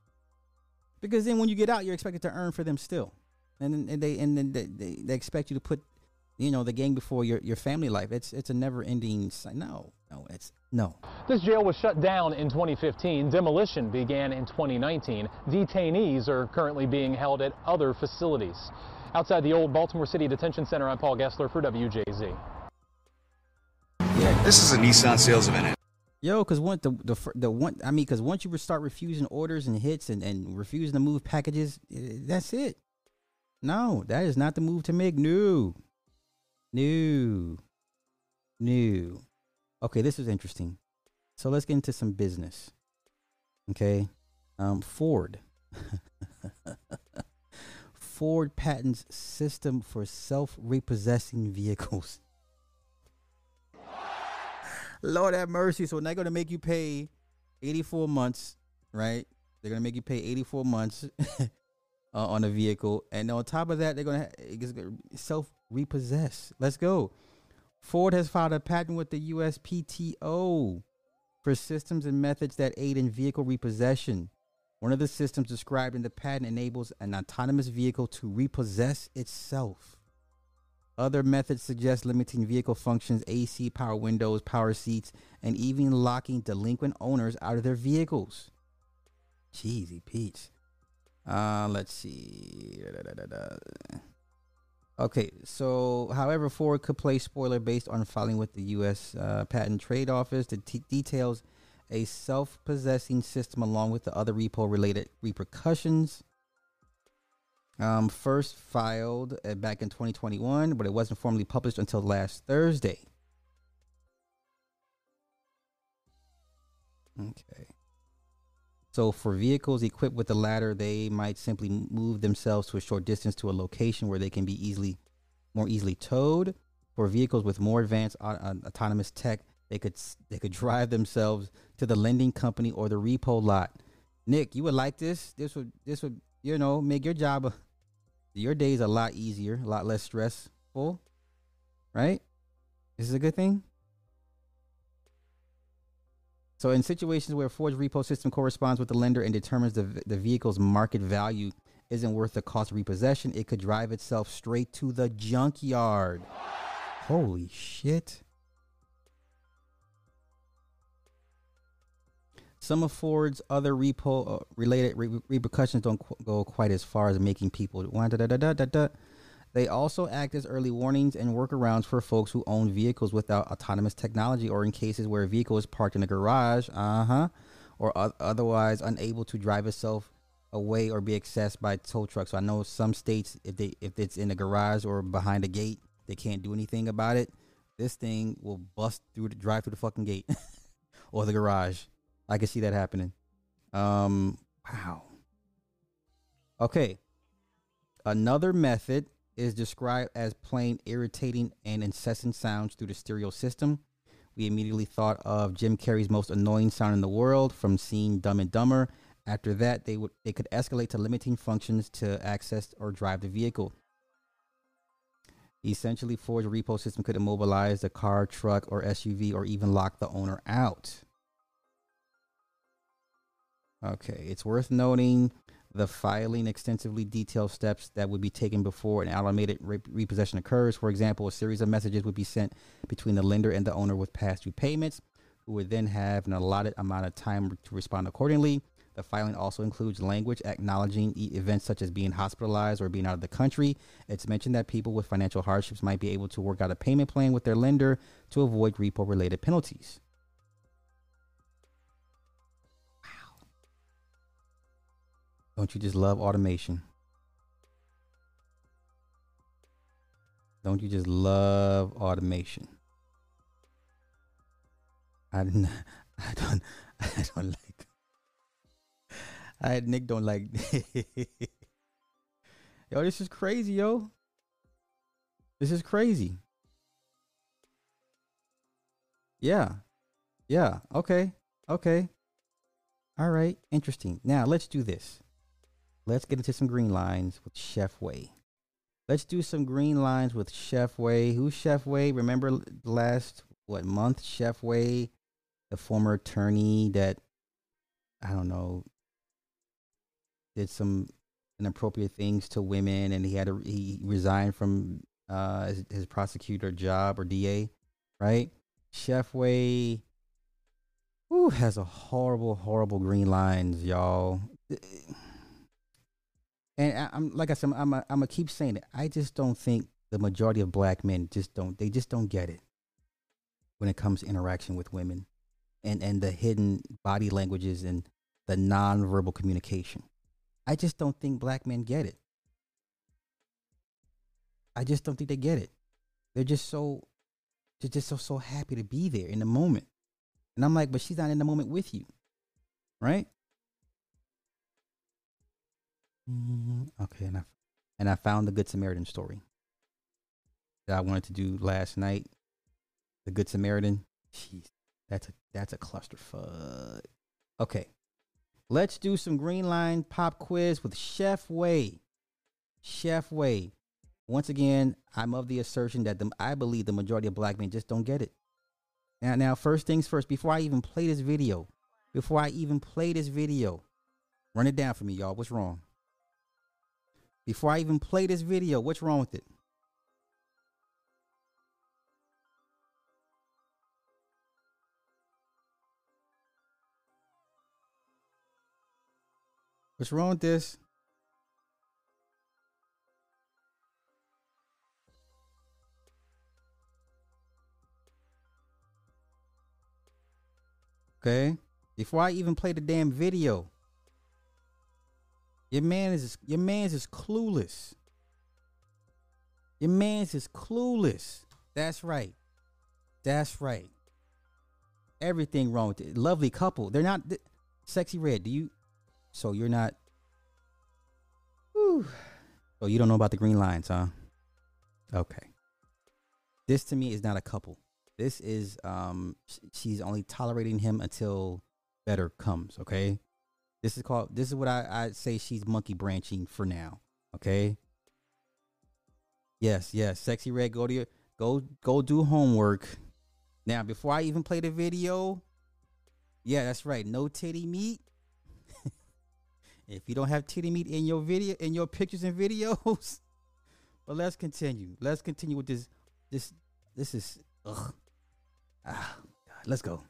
Because then when you get out, you're expected to earn for them still, and and they and then they, they, they expect you to put, you know, the gang before your, your family life. It's it's a never ending. Cycle. No, no, it's no. This jail was shut down in 2015. Demolition began in 2019. Detainees are currently being held at other facilities. Outside the old Baltimore City Detention Center, I'm Paul Gessler for WJZ. This is a Nissan sales event. Yo, because once the, the the one, I mean, because once you start refusing orders and hits and, and refusing to move packages, that's it. No, that is not the move to make. No, no, no. Okay, this is interesting. So let's get into some business. Okay, um, Ford. Ford patents system for self-repossessing vehicles. Lord have mercy. So they're going to make you pay 84 months, right? They're going to make you pay 84 months uh, on a vehicle. And on top of that, they're going to self repossess. Let's go. Ford has filed a patent with the USPTO for systems and methods that aid in vehicle repossession. One of the systems described in the patent enables an autonomous vehicle to repossess itself. Other methods suggest limiting vehicle functions, AC, power windows, power seats, and even locking delinquent owners out of their vehicles. Cheesy Peach. Uh, let's see. Da, da, da, okay, so however, Ford could play spoiler based on filing with the U.S. Uh, Patent Trade Office that t- details a self-possessing system along with the other repo-related repercussions. Um, first filed uh, back in 2021, but it wasn't formally published until last Thursday. Okay. So for vehicles equipped with the latter, they might simply move themselves to a short distance to a location where they can be easily, more easily towed. For vehicles with more advanced uh, autonomous tech, they could they could drive themselves to the lending company or the repo lot. Nick, you would like this? This would this would you know make your job your days a lot easier, a lot less stressful, right? This is a good thing. So, in situations where Ford's repo system corresponds with the lender and determines the, the vehicle's market value isn't worth the cost of repossession, it could drive itself straight to the junkyard. Holy shit. Some of Ford's other repo uh, related re- repercussions don't qu- go quite as far as making people. They also act as early warnings and workarounds for folks who own vehicles without autonomous technology or in cases where a vehicle is parked in a garage, uh huh, or o- otherwise unable to drive itself away or be accessed by tow trucks. So I know some states, if they if it's in a garage or behind a gate, they can't do anything about it. This thing will bust through the drive through the fucking gate or the garage. I can see that happening. Um, wow. Okay. Another method is described as playing irritating and incessant sounds through the stereo system. We immediately thought of Jim Carrey's most annoying sound in the world from seeing Dumb and Dumber. After that, they would they could escalate to limiting functions to access or drive the vehicle. Essentially, Ford's repo system could immobilize the car, truck, or SUV, or even lock the owner out. Okay, it's worth noting the filing extensively detailed steps that would be taken before an automated re- repossession occurs. For example, a series of messages would be sent between the lender and the owner with past due payments, who would then have an allotted amount of time to respond accordingly. The filing also includes language acknowledging events such as being hospitalized or being out of the country. It's mentioned that people with financial hardships might be able to work out a payment plan with their lender to avoid repo related penalties. Don't you just love automation? Don't you just love automation? I don't, I don't, I don't like. I Nick don't like. yo, this is crazy, yo. This is crazy. Yeah, yeah. Okay, okay. All right, interesting. Now let's do this let's get into some green lines with Chef Way. Let's do some green lines with Chef Way. Who's Chef Way? Remember last what month? Chef Way, the former attorney that I don't know did some inappropriate things to women, and he had to he resigned from uh, his, his prosecutor job or DA, right? Chef Way, who has a horrible, horrible green lines, y'all. And I, I'm like I said, I'm a, I'm gonna keep saying it. I just don't think the majority of black men just don't they just don't get it when it comes to interaction with women and and the hidden body languages and the nonverbal communication. I just don't think black men get it. I just don't think they get it. They're just so they're just so so happy to be there in the moment. And I'm like, but she's not in the moment with you. Right? Mm, okay, and I and I found the Good Samaritan story that I wanted to do last night. The Good Samaritan. Jeez, that's a that's a clusterfuck. Okay. Let's do some green line pop quiz with Chef Way. Chef Way. Once again, I'm of the assertion that the, I believe the majority of black men just don't get it. Now, now, first things first. Before I even play this video, before I even play this video, run it down for me, y'all. What's wrong? Before I even play this video, what's wrong with it? What's wrong with this? Okay. Before I even play the damn video, your man is your man's is clueless. Your man's is clueless. That's right. That's right. Everything wrong with it. Lovely couple. They're not th- sexy red. Do you? So you're not. Whew. So you don't know about the green lines, huh? Okay. This to me is not a couple. This is um she's only tolerating him until better comes, okay? This is called this is what I I say she's monkey branching for now, okay? Yes, yes, sexy red go to your go go do homework. Now, before I even play the video, yeah, that's right. No titty meat. if you don't have titty meat in your video in your pictures and videos, but let's continue. Let's continue with this this this is ugh. Ah, God, let's go.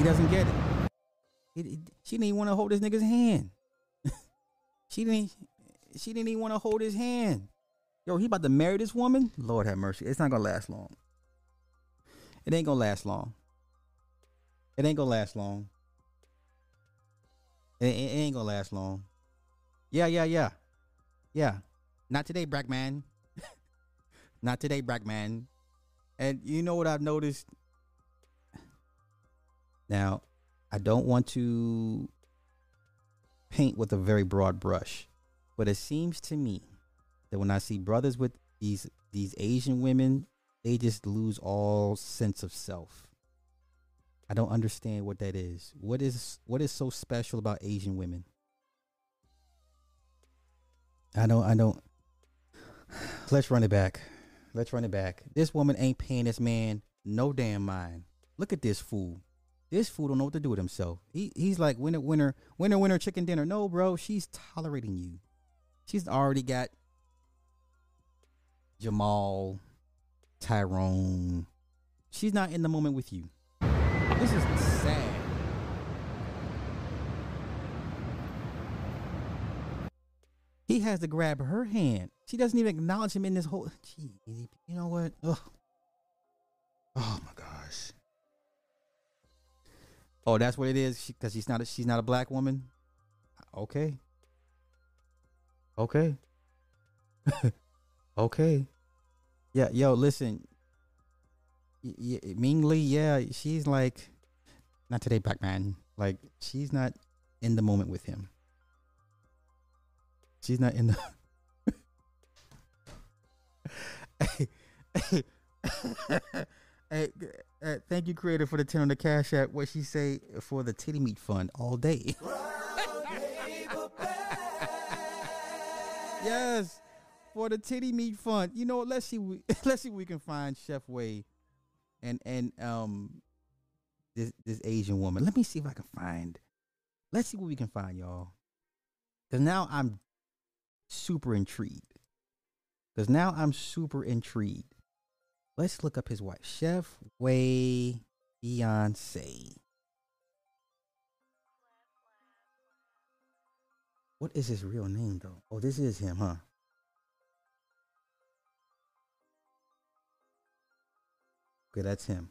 He doesn't get it. He, he- she didn't even want to hold this nigga's hand. she didn't. She didn't even want to hold his hand. Yo, he about to marry this woman. Lord have mercy. It's not gonna last long. It ain't gonna last long. It ain't gonna last long. It, it- it ain't gonna last long. Yeah, yeah, yeah, yeah. Not today, Brackman. Not today, Brackman. And you know what I've noticed? Now, I don't want to paint with a very broad brush, but it seems to me that when I see brothers with these these Asian women, they just lose all sense of self. I don't understand what that is. What is what is so special about Asian women? I don't I don't Let's run it back. Let's run it back. This woman ain't paying this man no damn mind. Look at this fool. This fool don't know what to do with himself. He he's like winner winner winner winner chicken dinner. No, bro, she's tolerating you. She's already got Jamal, Tyrone. She's not in the moment with you. This is sad. He has to grab her hand. She doesn't even acknowledge him in this whole. Gee, you know what? Ugh. Oh my gosh. Oh, that's what it is. Because she's not. A, she's not a black woman. Okay. Okay. okay. Yeah, yo, listen. Y- y- Ming Lee, yeah, she's like, not today, black man. Like, she's not in the moment with him. She's not in the. hey, hey, hey, uh, thank you, creator, for the ten on the cash app. What she say for the titty meat fund all day. yes, for the titty meat fund. You know, let's see. We, let's see. We can find Chef Way, and and um, this this Asian woman. Let me see if I can find. Let's see what we can find, y'all. Cause now I'm super intrigued. Cause now I'm super intrigued. Let's look up his wife, Chef Way Beyonce. What is his real name though? Oh, this is him, huh? Okay, that's him.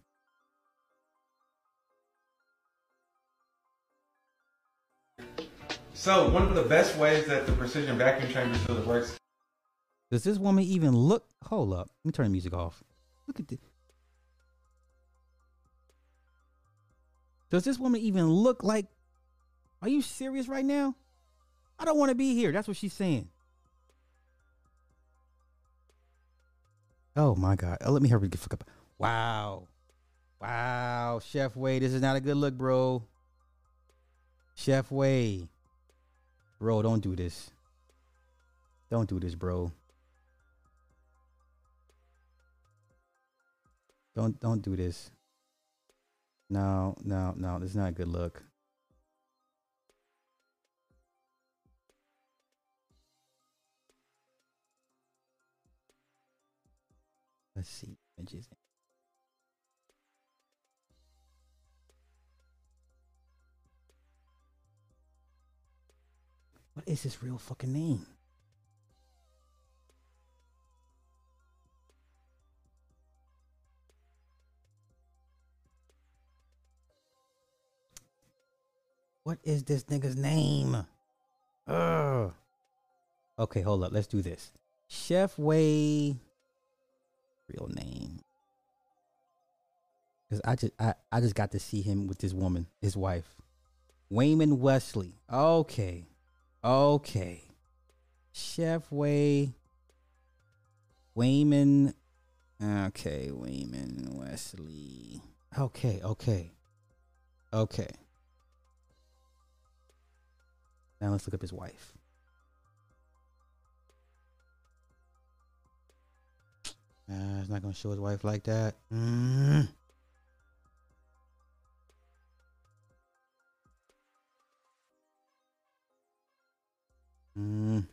So one of the best ways that the precision vacuum chamber sealer works. Does this woman even look? Hold up. Let me turn the music off. Look at this. Does this woman even look like? Are you serious right now? I don't want to be here. That's what she's saying. Oh my God. Oh, let me hurry the fuck up. Wow. Wow. Chef Way, this is not a good look, bro. Chef Way. Bro, don't do this. Don't do this, bro. Don't don't do this. No, no, no. This is not a good look. Let's see images. What is his real fucking name? What is this nigga's name? Ugh. Okay, hold up. Let's do this. Chef Way. Real name. Cause I just I, I just got to see him with this woman, his wife. Wayman Wesley. Okay. Okay. Chef Way. Wayman. Okay, Wayman Wesley. Okay, okay. Okay. Now let's look up his wife. Uh, it's not gonna show his wife like that. Mm. Mm.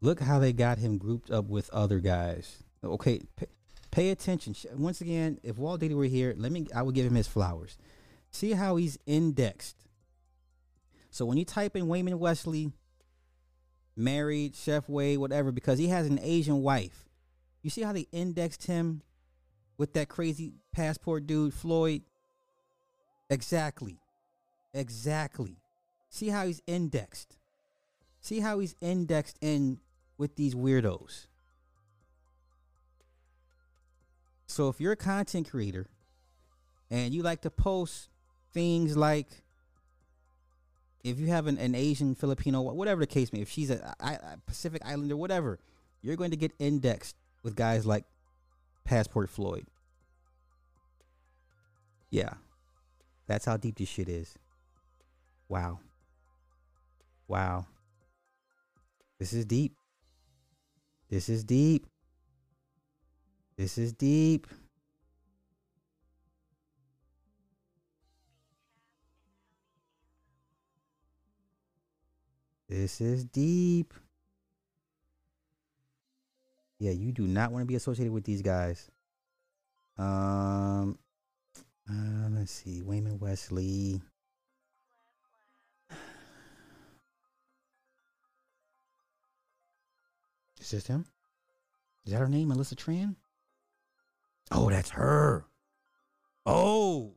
Look how they got him grouped up with other guys. Okay, pay, pay attention. Once again, if Walt Diddy were here, let me I would give him his flowers. See how he's indexed. So when you type in Wayman Wesley, married, Chef Way, whatever, because he has an Asian wife, you see how they indexed him with that crazy passport dude, Floyd? Exactly. Exactly. See how he's indexed. See how he's indexed in with these weirdos. So if you're a content creator and you like to post things like if you have an, an Asian, Filipino, whatever the case may, be, if she's a, a, a Pacific Islander, whatever, you're going to get indexed with guys like Passport Floyd. Yeah, that's how deep this shit is. Wow. Wow. This is deep. This is deep. This is deep. This is deep. Yeah, you do not want to be associated with these guys. Um, uh, let's see, Wayman Wesley. Is this him? Is that her name, Melissa Tran? Oh, that's her. Oh.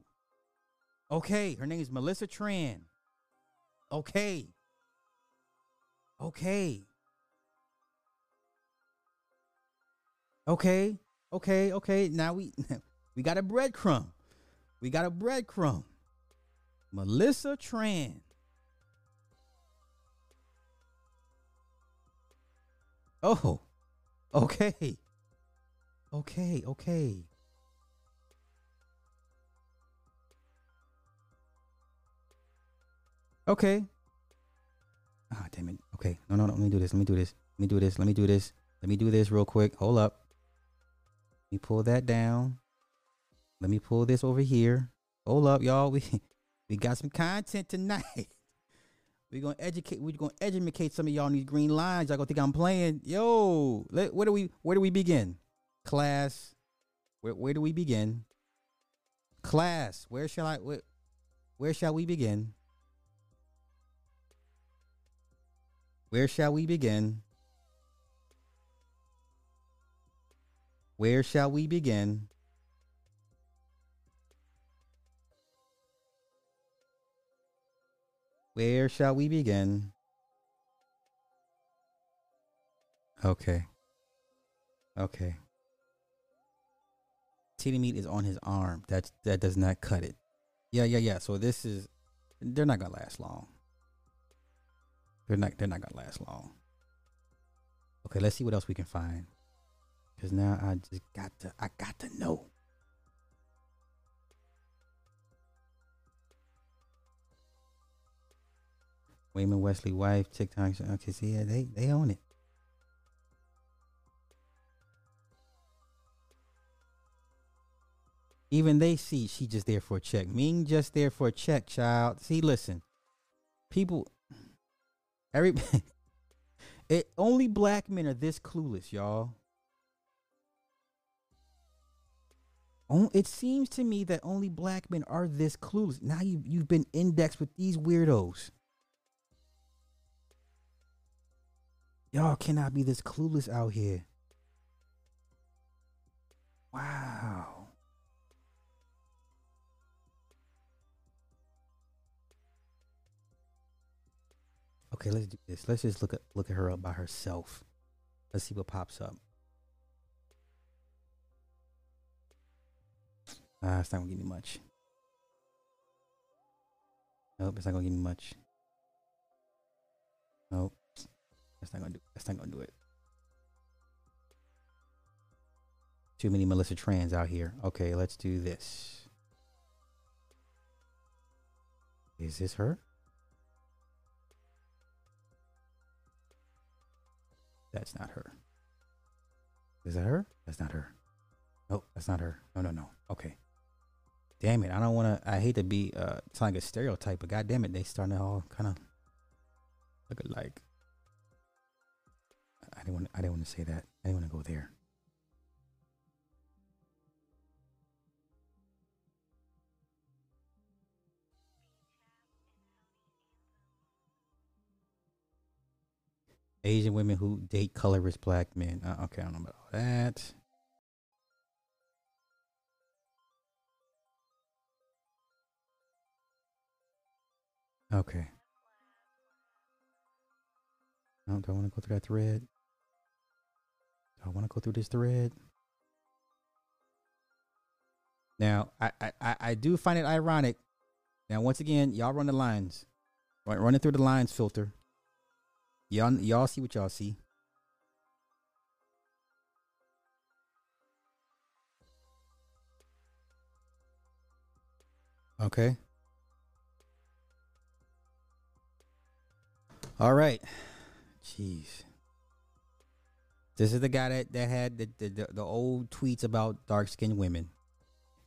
Okay, her name is Melissa Tran. Okay. Okay. Okay. Okay. Okay. Now we we got a breadcrumb. We got a breadcrumb. Melissa Tran. Oh, okay. Okay, okay. Okay. Ah, damn it. Okay. No, no, no. Let me do this. Let me do this. Let me do this. Let me do this. Let me do this real quick. Hold up. Let me pull that down. Let me pull this over here. Hold up, y'all. We we got some content tonight. We're gonna educate. We're gonna educate some of y'all on these green lines. Y'all gonna think I'm playing. Yo, let, where do we where do we begin? Class. Where where do we begin? Class. Where shall I where, where shall we begin? Where shall we begin? Where shall we begin? Where shall we begin? Okay. Okay. Titty meat is on his arm. That that does not cut it. Yeah, yeah, yeah. So this is they're not gonna last long. They're not they're not gonna last long. Okay, let's see what else we can find. Cause now I just got to I got to know. Wayman Wesley wife, TikTok. Okay, see, yeah, they they own it. Even they see she just there for a check. Ming just there for a check, child. See, listen, people, every it only black men are this clueless, y'all. Oh, it seems to me that only black men are this clueless. Now you you've been indexed with these weirdos. Y'all cannot be this clueless out here. Wow. Okay, let's do this. Let's just look at look at her up by herself. Let's see what pops up. Ah, it's not gonna give me much. Nope, it's not gonna give me much. Nope. That's not gonna do. That's not gonna do it. Too many Melissa Trans out here. Okay, let's do this. Is this her? That's not her. Is that her? That's not her. Nope, that's not her. No, no, no. Okay. Damn it. I don't want to. I hate to be uh like a stereotype, but god damn it, they starting to all kind of look alike. I didn't want. I didn't want to say that. I didn't want to go there. Asian women who date colorless black men. Uh, okay, I don't know about that. Okay. No, do I want to go through that thread? I want to go through this thread? Now, I, I, I do find it ironic. Now, once again, y'all run the lines. Right, running through the lines filter. Y'all, y'all see what y'all see. Okay. All right. Jeez. This is the guy that, that had the, the, the, old tweets about dark skinned women.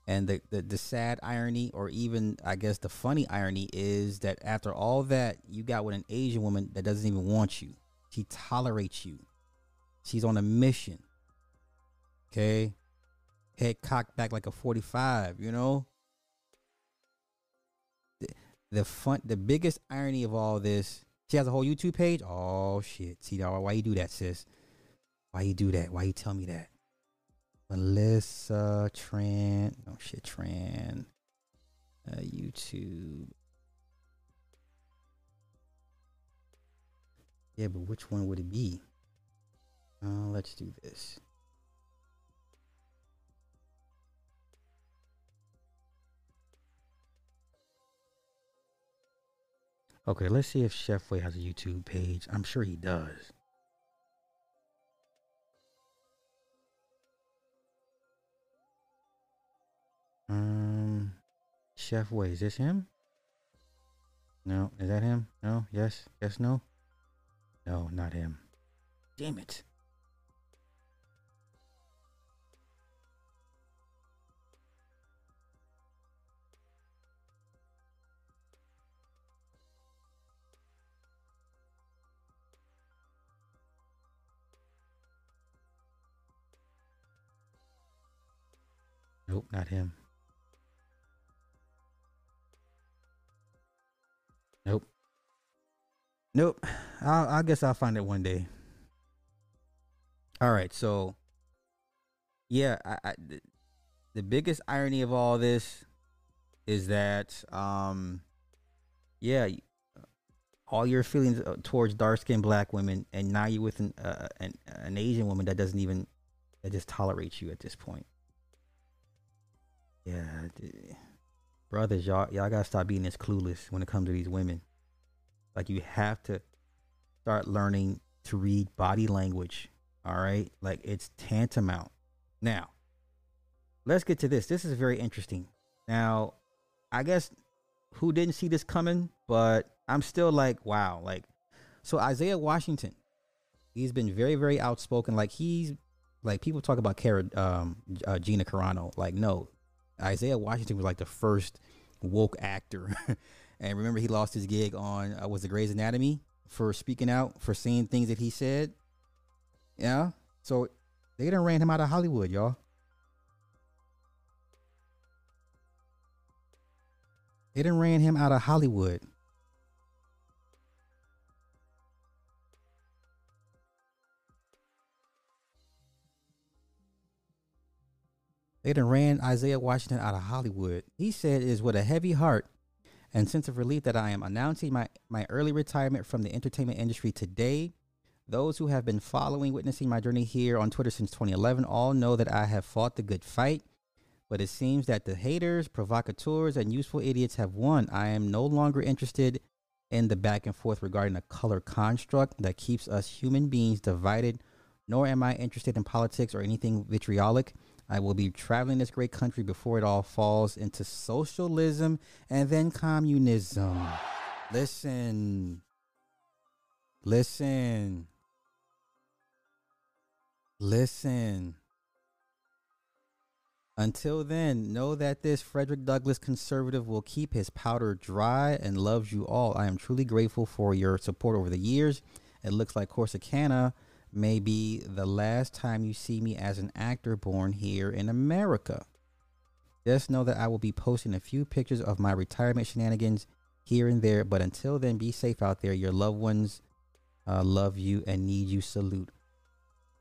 And the, the, the sad irony, or even I guess the funny irony, is that after all that, you got with an Asian woman that doesn't even want you. She tolerates you. She's on a mission. Okay? Head cocked back like a 45, you know? The, the fun the biggest irony of all this she has a whole YouTube page. Oh shit! See? Why you do that, sis? Why you do that? Why you tell me that? Melissa Tran. Oh shit, Tran. Uh, YouTube. Yeah, but which one would it be? Uh, let's do this. Okay, let's see if Chef Way has a YouTube page. I'm sure he does. Um, Chef Way, is this him? No, is that him? No, yes, yes, no. No, not him. Damn it. Nope, not him. Nope. Nope. I'll, I guess I'll find it one day. All right, so yeah, I, I the, the biggest irony of all this is that um yeah, all your feelings uh, towards dark skinned black women and now you're with an, uh, an an Asian woman that doesn't even that just tolerates you at this point. Yeah, brothers, y'all, y'all gotta stop being this clueless when it comes to these women. Like you have to start learning to read body language. All right, like it's tantamount. Now, let's get to this. This is very interesting. Now, I guess who didn't see this coming, but I'm still like, wow, like, so Isaiah Washington, he's been very, very outspoken. Like he's like people talk about Cara, um, uh, Gina Carano. Like, no, Isaiah Washington was like the first woke actor. and remember, he lost his gig on uh, was the Grey's Anatomy for speaking out for saying things that he said. Yeah, so they done ran him out of Hollywood, y'all. They done ran him out of Hollywood. They ran Isaiah Washington out of Hollywood. He said it is with a heavy heart and sense of relief that I am announcing my, my early retirement from the entertainment industry today. Those who have been following, witnessing my journey here on Twitter since 2011 all know that I have fought the good fight. But it seems that the haters, provocateurs, and useful idiots have won. I am no longer interested in the back and forth regarding a color construct that keeps us human beings divided, nor am I interested in politics or anything vitriolic. I will be traveling this great country before it all falls into socialism and then communism. Listen. Listen. Listen. Until then, know that this Frederick Douglass conservative will keep his powder dry and loves you all. I am truly grateful for your support over the years. It looks like Corsicana may be the last time you see me as an actor born here in America. Just know that I will be posting a few pictures of my retirement shenanigans here and there, but until then, be safe out there. Your loved ones uh, love you and need you. Salute.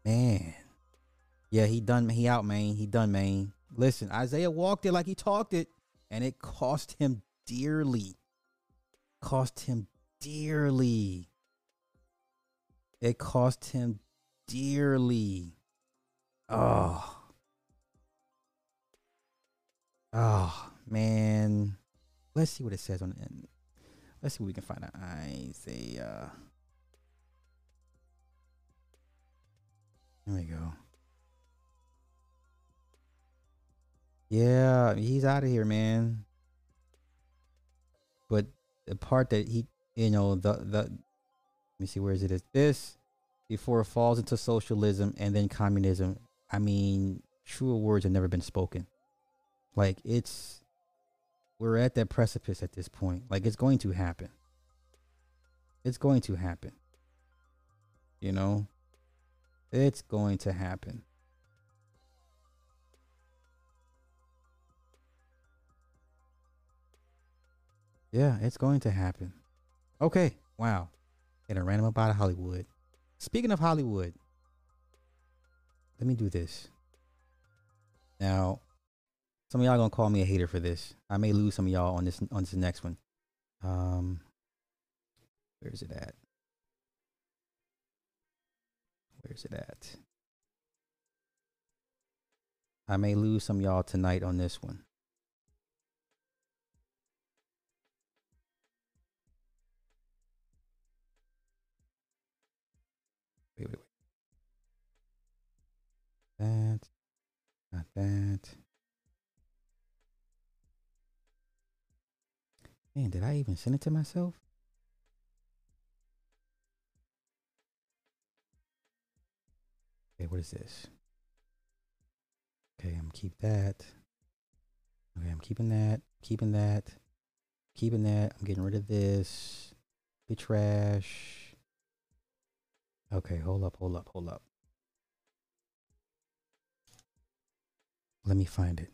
Man. Yeah, he done he out, man. He done, man. Listen, Isaiah walked it like he talked it, and it cost him dearly. Cost him dearly. It cost him dearly. Oh. Oh, man. Let's see what it says on the end. Let's see what we can find out. Isaiah. Uh, there we go. Yeah, he's out of here, man. But the part that he, you know, the the let me see where is it is this before it falls into socialism and then communism. I mean, truer words have never been spoken. Like it's we're at that precipice at this point. Like it's going to happen. It's going to happen. You know? It's going to happen. Yeah, it's going to happen. Okay. Wow. And a random about Hollywood. Speaking of Hollywood, let me do this. Now, some of y'all gonna call me a hater for this. I may lose some of y'all on this on this next one. Um, where's it at? Where's it at? I may lose some y'all tonight on this one. That, not that. Man, did I even send it to myself? Okay, what is this? Okay, I'm keep that. Okay, I'm keeping that, keeping that, keeping that. I'm getting rid of this. Be trash. Okay, hold up, hold up, hold up. Let me find it.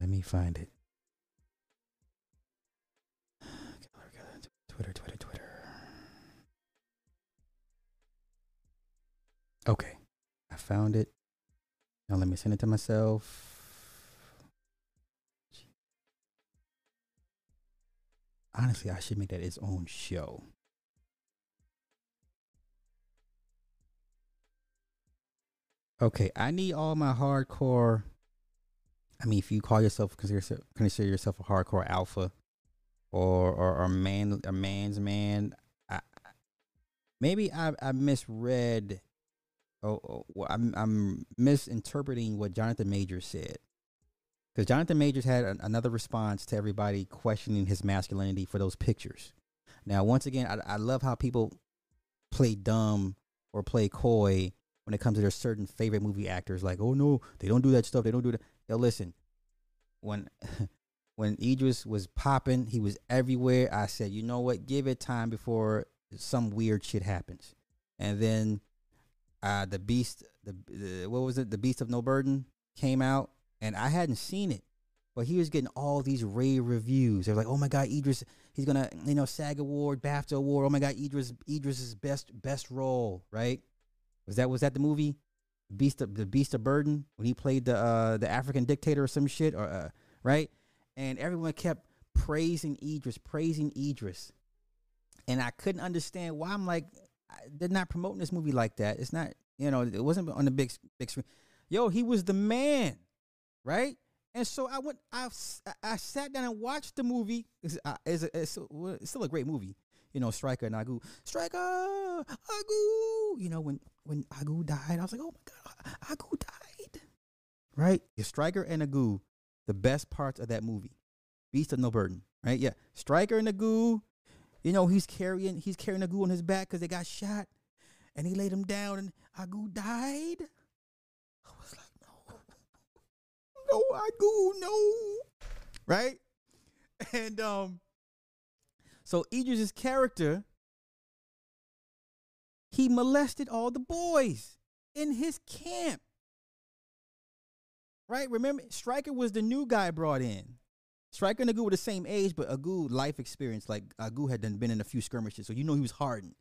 Let me find it. Twitter, Twitter, Twitter. Okay. I found it. Now let me send it to myself. Honestly, I should make that its own show. Okay, I need all my hardcore. I mean, if you call yourself consider consider yourself a hardcore alpha, or or, or man a man's man, I, maybe I I misread. Oh, oh I'm I'm misinterpreting what Jonathan Majors said, because Jonathan Majors had an, another response to everybody questioning his masculinity for those pictures. Now, once again, I, I love how people play dumb or play coy when it comes to their certain favorite movie actors. Like, oh no, they don't do that stuff. They don't do that. Yo, listen, when when Idris was popping, he was everywhere. I said, you know what? Give it time before some weird shit happens. And then uh the beast the, the what was it? The Beast of No Burden came out and I hadn't seen it. But he was getting all these rave reviews. They're like, "Oh my God, Idris! He's gonna, you know, SAG award, BAFTA award. Oh my God, Idris! Idris's best best role, right? Was that was that the movie, Beast of the Beast of Burden when he played the uh the African dictator or some shit or uh, right? And everyone kept praising Idris, praising Idris, and I couldn't understand why. I'm like, they're not promoting this movie like that. It's not, you know, it wasn't on the big big screen. Yo, he was the man, right? And so I went, I, I sat down and watched the movie. It's, uh, it's, a, it's, still a great movie, you know. Strika and Agu, Strika, Agu. You know when when Agu died, I was like, oh my god, Agu died. Right? The Strika and Agu, the best parts of that movie. Beast of No Burden. Right? Yeah. Strika and Agu. You know he's carrying he's carrying Agu on his back because they got shot, and he laid him down, and Agu died. I was like, no, no, Agu, no. Right? And um so Idris's character he molested all the boys in his camp. Right? Remember, Strika was the new guy brought in. Strika and Agu were the same age, but Agu life experience, like Agu had done been in a few skirmishes, so you know he was hardened.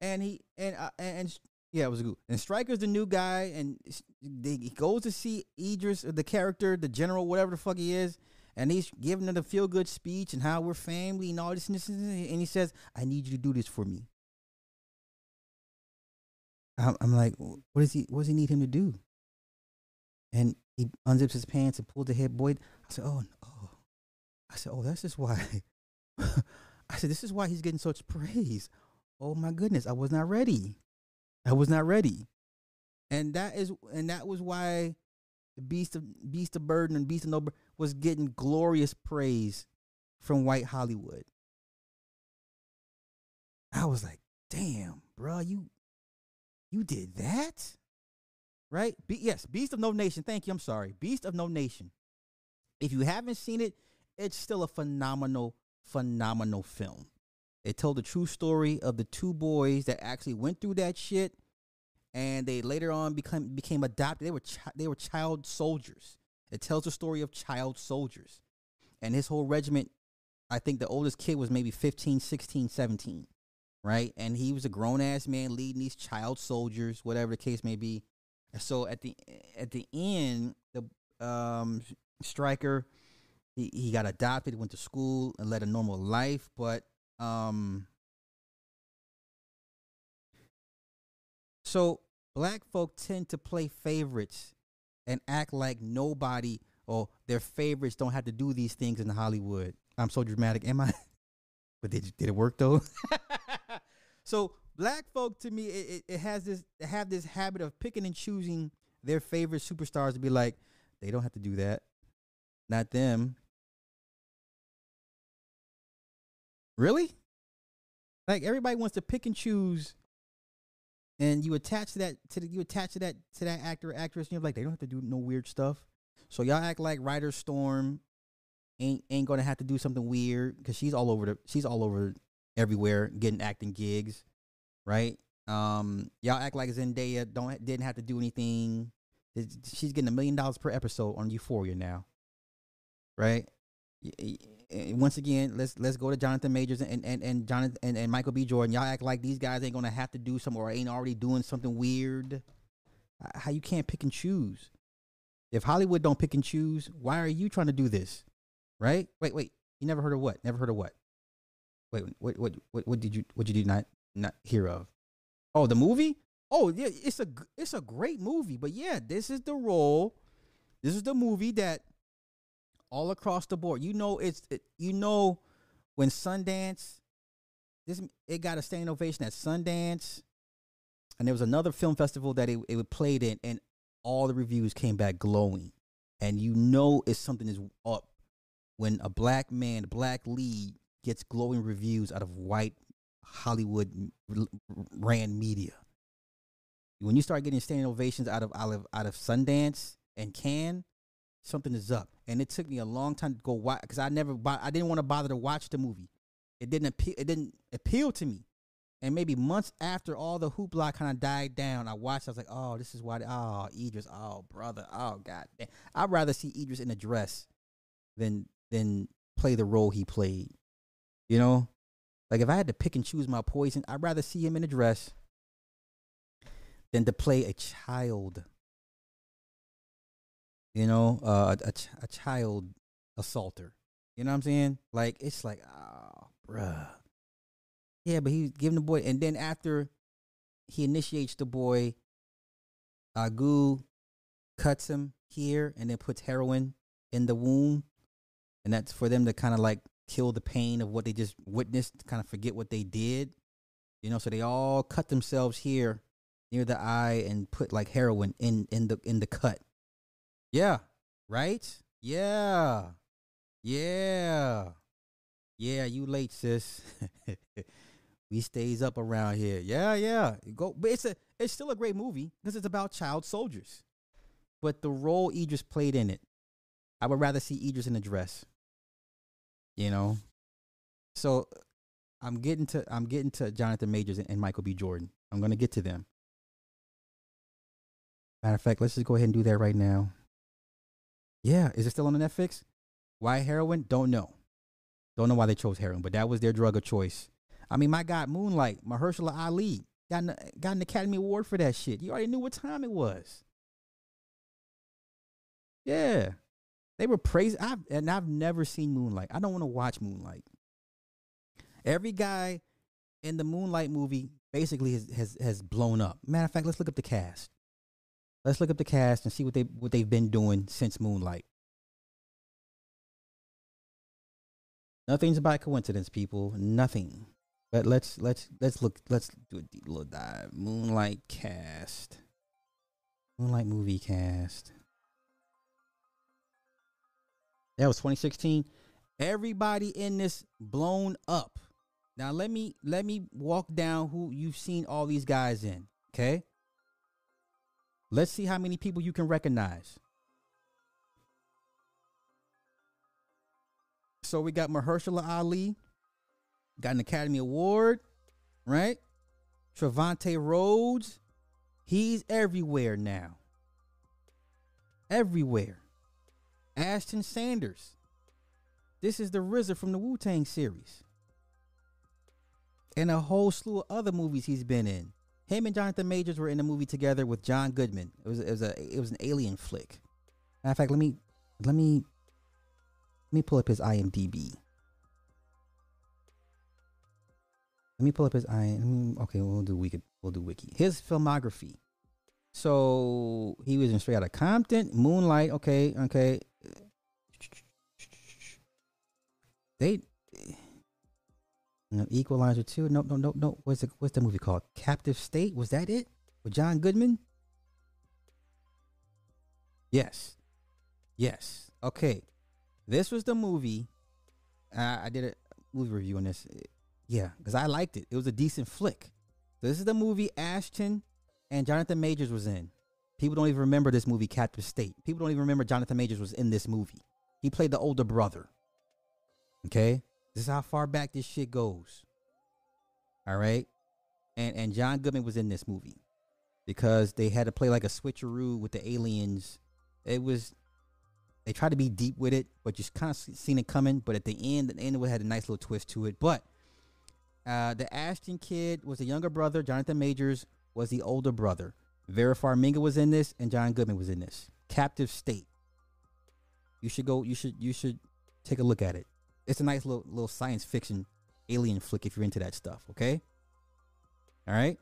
And he and uh, and yeah, it was Agu. And Strika's the new guy, and they, he goes to see Idris, the character, the general, whatever the fuck he is, and he's giving them a feel good speech and how we're family and all this and this, and he says, "I need you to do this for me." I'm like, what does he? What does he need him to do? And he unzips his pants and pulls the head boy. I said, oh, oh. I said, oh, that's just why. I said, this is why he's getting such praise. Oh my goodness, I was not ready. I was not ready, and that is, and that was why the Beast of Beast of Burden and Beast of No was getting glorious praise from white Hollywood. I was like, damn, bro, you you did that? Right? Be- yes, Beast of No Nation. Thank you. I'm sorry. Beast of No Nation. If you haven't seen it, it's still a phenomenal, phenomenal film. It told the true story of the two boys that actually went through that shit, and they later on became became adopted. They were chi- they were child soldiers. It tells the story of child soldiers, and his whole regiment. I think the oldest kid was maybe 15, 16, 17 right? And he was a grown ass man leading these child soldiers, whatever the case may be. So at the at the end, the um, Strika he, he got adopted, went to school, and led a normal life, but um, so black folk tend to play favorites and act like nobody or their favorites don't have to do these things in Hollywood. I'm so dramatic, am I? But did did it work though? so black folk to me, it, it, it has this have this habit of picking and choosing their favorite superstars to be like, they don't have to do that. not them. Really? Like everybody wants to pick and choose, and you attach that to the, you attach that to that actor or actress, and you're like they don't have to do no weird stuff. So y'all act like Ryder Storm ain't ain't gonna have to do something weird because she's all over the she's all over everywhere getting acting gigs, right? Um, y'all act like Zendaya don't didn't have to do anything. She's getting a million dollars per episode on Euphoria now, right? Once again, let's let's go to Jonathan Majors and and and Jonathan and, and Michael B. Jordan. Y'all act like these guys ain't gonna have to do something or ain't already doing something weird. How you can't pick and choose? If Hollywood don't pick and choose, why are you trying to do this? Right? Wait, wait. You never heard of what? Never heard of what? Wait, what what what, what did you what did you not not hear of? Oh, the movie? Oh, yeah, it's a it's a great movie. But yeah, this is the role. This is the movie that all across the board. You know, it's it, you know when Sundance this it got a standing ovation at Sundance, and there was another film festival that it it played in, and all the reviews came back glowing, and you know it's something is up when a black man, black lead gets glowing reviews out of white Hollywood ran media. When you start getting standing ovations out of out of, out of Sundance and Cannes, something is up. And it took me a long time to go watch because I never I didn't want to bother to watch the movie. It didn't appeal. It didn't appeal to me. And maybe months after all the hoopla kind of died down, I watched. I was like, "Oh, this is why." Oh, Idris. Oh, brother. Oh, God. I'd rather see Idris in a dress than than play the role he played. You know, like if I had to pick and choose my poison, I'd rather see him in a dress than to play a child. You know, uh, a, a child assaulter. You know what I'm saying? Like it's like, oh, bruh. Yeah, but he's giving the boy, and then after he initiates the boy, Agu cuts him here and then puts heroin in the womb, and that's for them to kind of like kill the pain of what they just witnessed, kind of forget what they did. You know, so they all cut themselves here near the eye and put like heroin in in the in the cut. Yeah, right? Yeah. Yeah. Yeah, you late, sis. we stays up around here. Yeah, yeah. Go but it's a it's still a great movie because it's about child soldiers. But the role Idris played in it, I would rather see Idris in a dress you know. So I'm getting to I'm getting to Jonathan Majors and, and Michael B. Jordan. I'm gonna get to them. Matter of fact, let's just go ahead and do that right now. Yeah, is it still on Netflix? Why heroin? Don't know. Don't know why they chose heroin, but that was their drug of choice. I mean, my God, Moonlight, Mahershala Ali got an, got an Academy Award for that shit. You already knew what time it was. Yeah, they were praised. I've, and I've never seen Moonlight. I don't want to watch Moonlight. Every guy in the Moonlight movie basically has, has has blown up. Matter of fact, let's look up the cast. Let's look up the cast and see what they what they've been doing since Moonlight. Nothing's by coincidence, people. Nothing. But let's let's let's look. Let's do a deep little dive. Moonlight cast. Moonlight movie cast. That was 2016. Everybody in this blown up. Now let me let me walk down who you've seen all these guys in. Okay. Let's see how many people you can recognize. So we got Mahershala Ali, got an Academy Award, right? Trevante Rhodes, he's everywhere now. Everywhere. Ashton Sanders. This is the RZA from the Wu Tang series. And a whole slew of other movies he's been in. Him and Jonathan Majors were in a movie together with John Goodman. It was it was a it was an alien flick. Matter of fact, let me let me let me pull up his IMDb. Let me pull up his IMDb. Okay, we'll do wiki. We'll do wiki. His filmography. So he was in Straight Outta Compton, Moonlight. Okay, okay. They Equalizer 2. No, no, no, no. What's the what's the movie called? Captive State. Was that it? With John Goodman? Yes. Yes. Okay. This was the movie. Uh, I did a movie review on this. Yeah, because I liked it. It was a decent flick. So This is the movie Ashton and Jonathan Majors was in. People don't even remember this movie, Captive State. People don't even remember Jonathan Majors was in this movie. He played the older brother. Okay? This is how far back this shit goes. All right? And and John Goodman was in this movie because they had to play like a switcheroo with the aliens. It was they tried to be deep with it, but you kind of seen it coming. But at the end, the end it had a nice little twist to it. But uh, the Ashton kid was the younger brother. Jonathan Majors was the older brother. Vera Farmiga was in this, and John Goodman was in this. Captive State. You should go. You should. You should take a look at it. It's a nice little little science fiction alien flick if you're into that stuff. Okay. All right.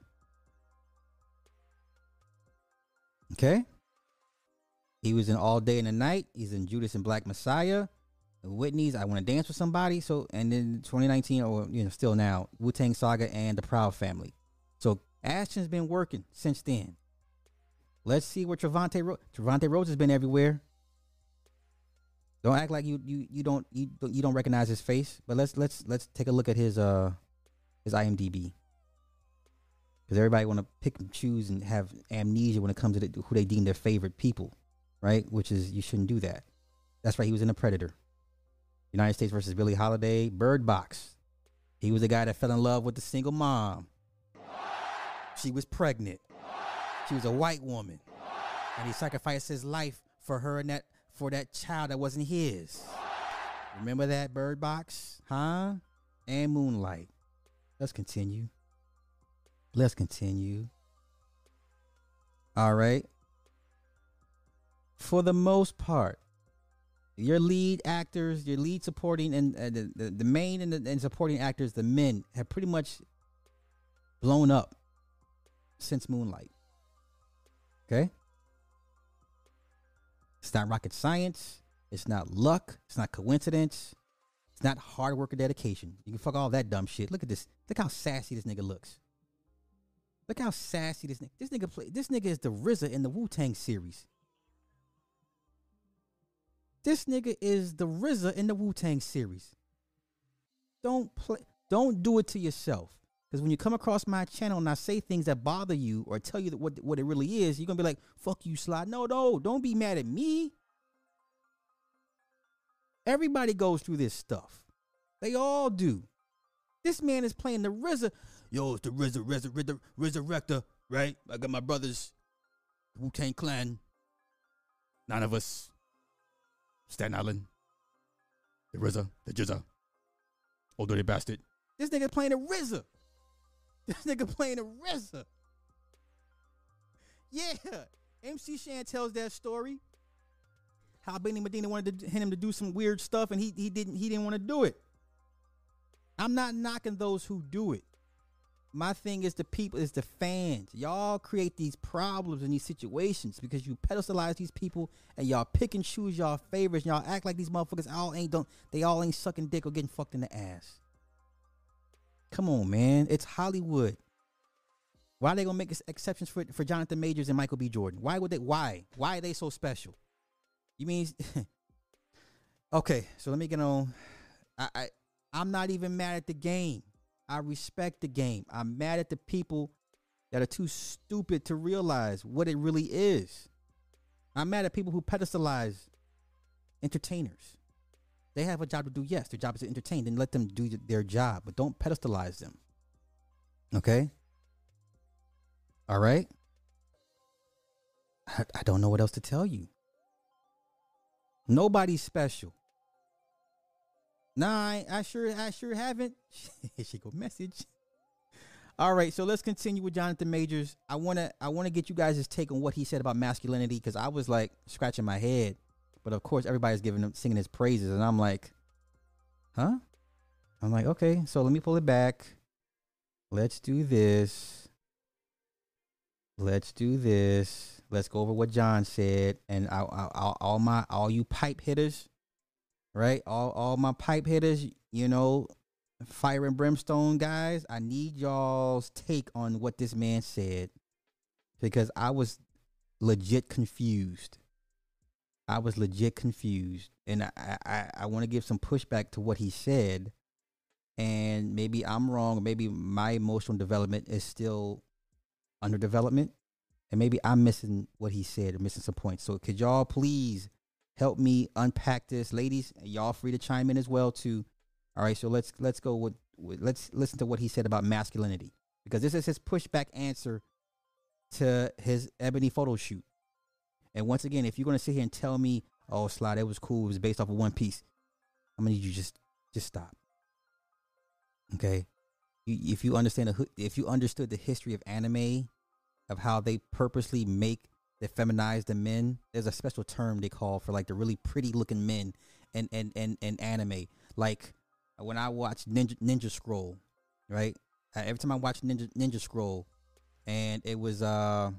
Okay. He was in All Day and the Night. He's in Judas and Black Messiah. Whitney's I Want to Dance with Somebody. So, and then 2019, or you know, still now, Wu Tang Saga and The Proud Family. So, Ashton's been working since then. Let's see where Trevante Ro- Trevante Rhodes has been everywhere. Don't act like you you you don't you don't, you don't recognize his face. But let's let's let's take a look at his uh his IMDb. Because everybody want to pick and choose and have amnesia when it comes to the, who they deem their favorite people, right? Which is you shouldn't do that. That's right. He was in a Predator. United States versus Billie Holiday, Bird Box. He was the guy that fell in love with the single mom. She was pregnant. She was a white woman. And he sacrificed his life for her and that for that child that wasn't his. Remember that Bird Box? Huh? And Moonlight. Let's continue. Let's continue. All right. For the most part, your lead actors, your lead supporting and uh, the, the, the main and, the, and supporting actors, the men have pretty much blown up since Moonlight. Okay? It's not rocket science. It's not luck. It's not coincidence. It's not hard work or dedication. You can fuck all that dumb shit. Look at this. Look how sassy this nigga looks. Look how sassy this nigga. This nigga play. This nigga is the RZA in the Wu Tang series. This nigga is the RZA in the Wu Tang series. Don't play. Don't do it to yourself. Because when you come across my channel and I say things that bother you or tell you that what what it really is, you're gonna be like, "Fuck you, Sly." No, no, don't be mad at me. Everybody goes through this stuff. They all do. This man is playing the RZA. Yo, it's the RZA, RZA, RZA, Resurrector, right? I got my brothers, Wu Tang Clan. Nine of us. Staten Island. The RZA, the GZA. Old dirty bastard. This nigga playing a RZA. This nigga playing RZA. Yeah. MC Shan tells that story. How Benny Medina wanted to, him to do some weird stuff and he he didn't he didn't want to do it. I'm not knocking those who do it. My thing is the people is the fans. Y'all create these problems in these situations because you pedestalize these people and y'all pick and choose y'all favorites. And y'all act like these motherfuckers all ain't don't they all ain't sucking dick or getting fucked in the ass. Come on, man. It's Hollywood. Why are they gonna make exceptions for for Jonathan Majors and Michael B. Jordan? Why would they? Why? Why are they so special? You mean? okay, so let me get on. I, I I'm not even mad at the game. I respect the game. I'm mad at the people that are too stupid to realize what it really is. I'm mad at people who pedestalize entertainers. They have a job to do. Yes, their job is to entertain. Then let them do their job, but don't pedestalize them. Okay. All right. I, I don't know what else to tell you. Nobody's special. Nah, I, I sure I sure haven't. she go message. All right, so let's continue with Jonathan Majors. I wanna I wanna get you guys' take on what he said about masculinity because I was like scratching my head, but of course everybody's giving him singing his praises, and I'm like, huh? I'm like, okay, so let me pull it back. Let's do this. Let's do this. Let's go over what John said, and I, I, I, all my all you pipe hitters, right? All all my pipe hitters, you know, fire and brimstone guys. I need y'all's take on what this man said because I was legit confused. I was legit confused, and I I, I want to give some pushback to what he said, and maybe I'm wrong. Maybe my emotional development is still under development, and maybe I'm missing what he said or missing some points. So could y'all please help me unpack this, ladies? Y'all free to chime in as well too. All right, so let's let's go with, with let's listen to what he said about masculinity because this is his pushback answer to his ebony photo shoot. And once again, if you're gonna sit here and tell me, "Oh, slide, it was cool. It was based off of One Piece," I'm gonna need you just just stop. Okay, you, if you understand the, if you understood the history of anime, of how they purposely make the feminize the men. There's a special term they call for like the really pretty looking men and and and and anime. Like when I watch Ninja Ninja Scroll, right? Uh, every time I watch Ninja Ninja Scroll, and it was uh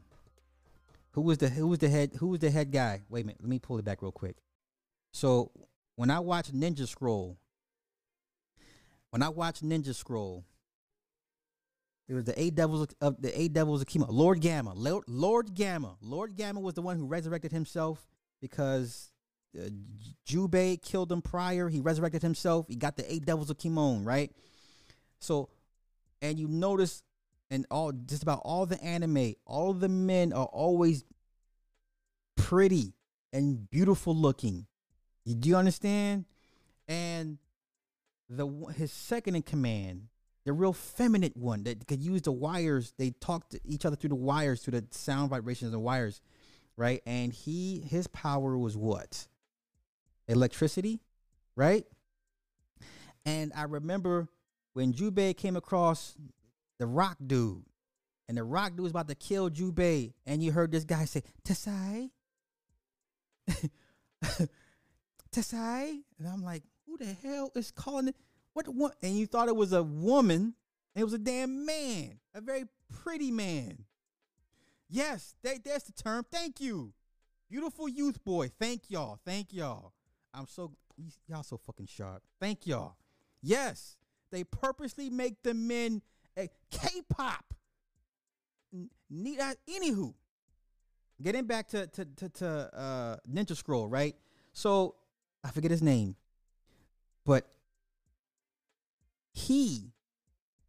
who was the who was the head who was the head guy? Wait a minute, let me pull it back real quick. So when I watch Ninja Scroll, when I watch Ninja Scroll, it was the eight devils of the eight devils of Kima. Lord Gamma, Lord, Lord Gamma, Lord Gamma was the one who resurrected himself because uh, Jubei killed him prior. He resurrected himself. He got the eight devils of Kimon, right? So, and you notice and all just about all the anime, all the men are always pretty and beautiful looking. Do you understand? And the his second in command, the real feminine one that could use the wires, they talk to each other through the wires, through the sound vibrations of wires, right? And he his power was what? Electricity, right? And I remember when Jubei came across the rock dude. And the rock dude was about to kill Jubei. And you heard this guy say, Tessai? Tessai? And I'm like, who the hell is calling it? What one? And you thought it was a woman. it was a damn man. A very pretty man. Yes, that, that's the term. Thank you. Beautiful youth boy. Thank y'all. Thank y'all. I'm so y'all so fucking sharp. Thank y'all. Yes, they purposely make the men K-pop. Need uh, anywho, getting back to to to, to uh, Ninja Scroll, right? So I forget his name, but he,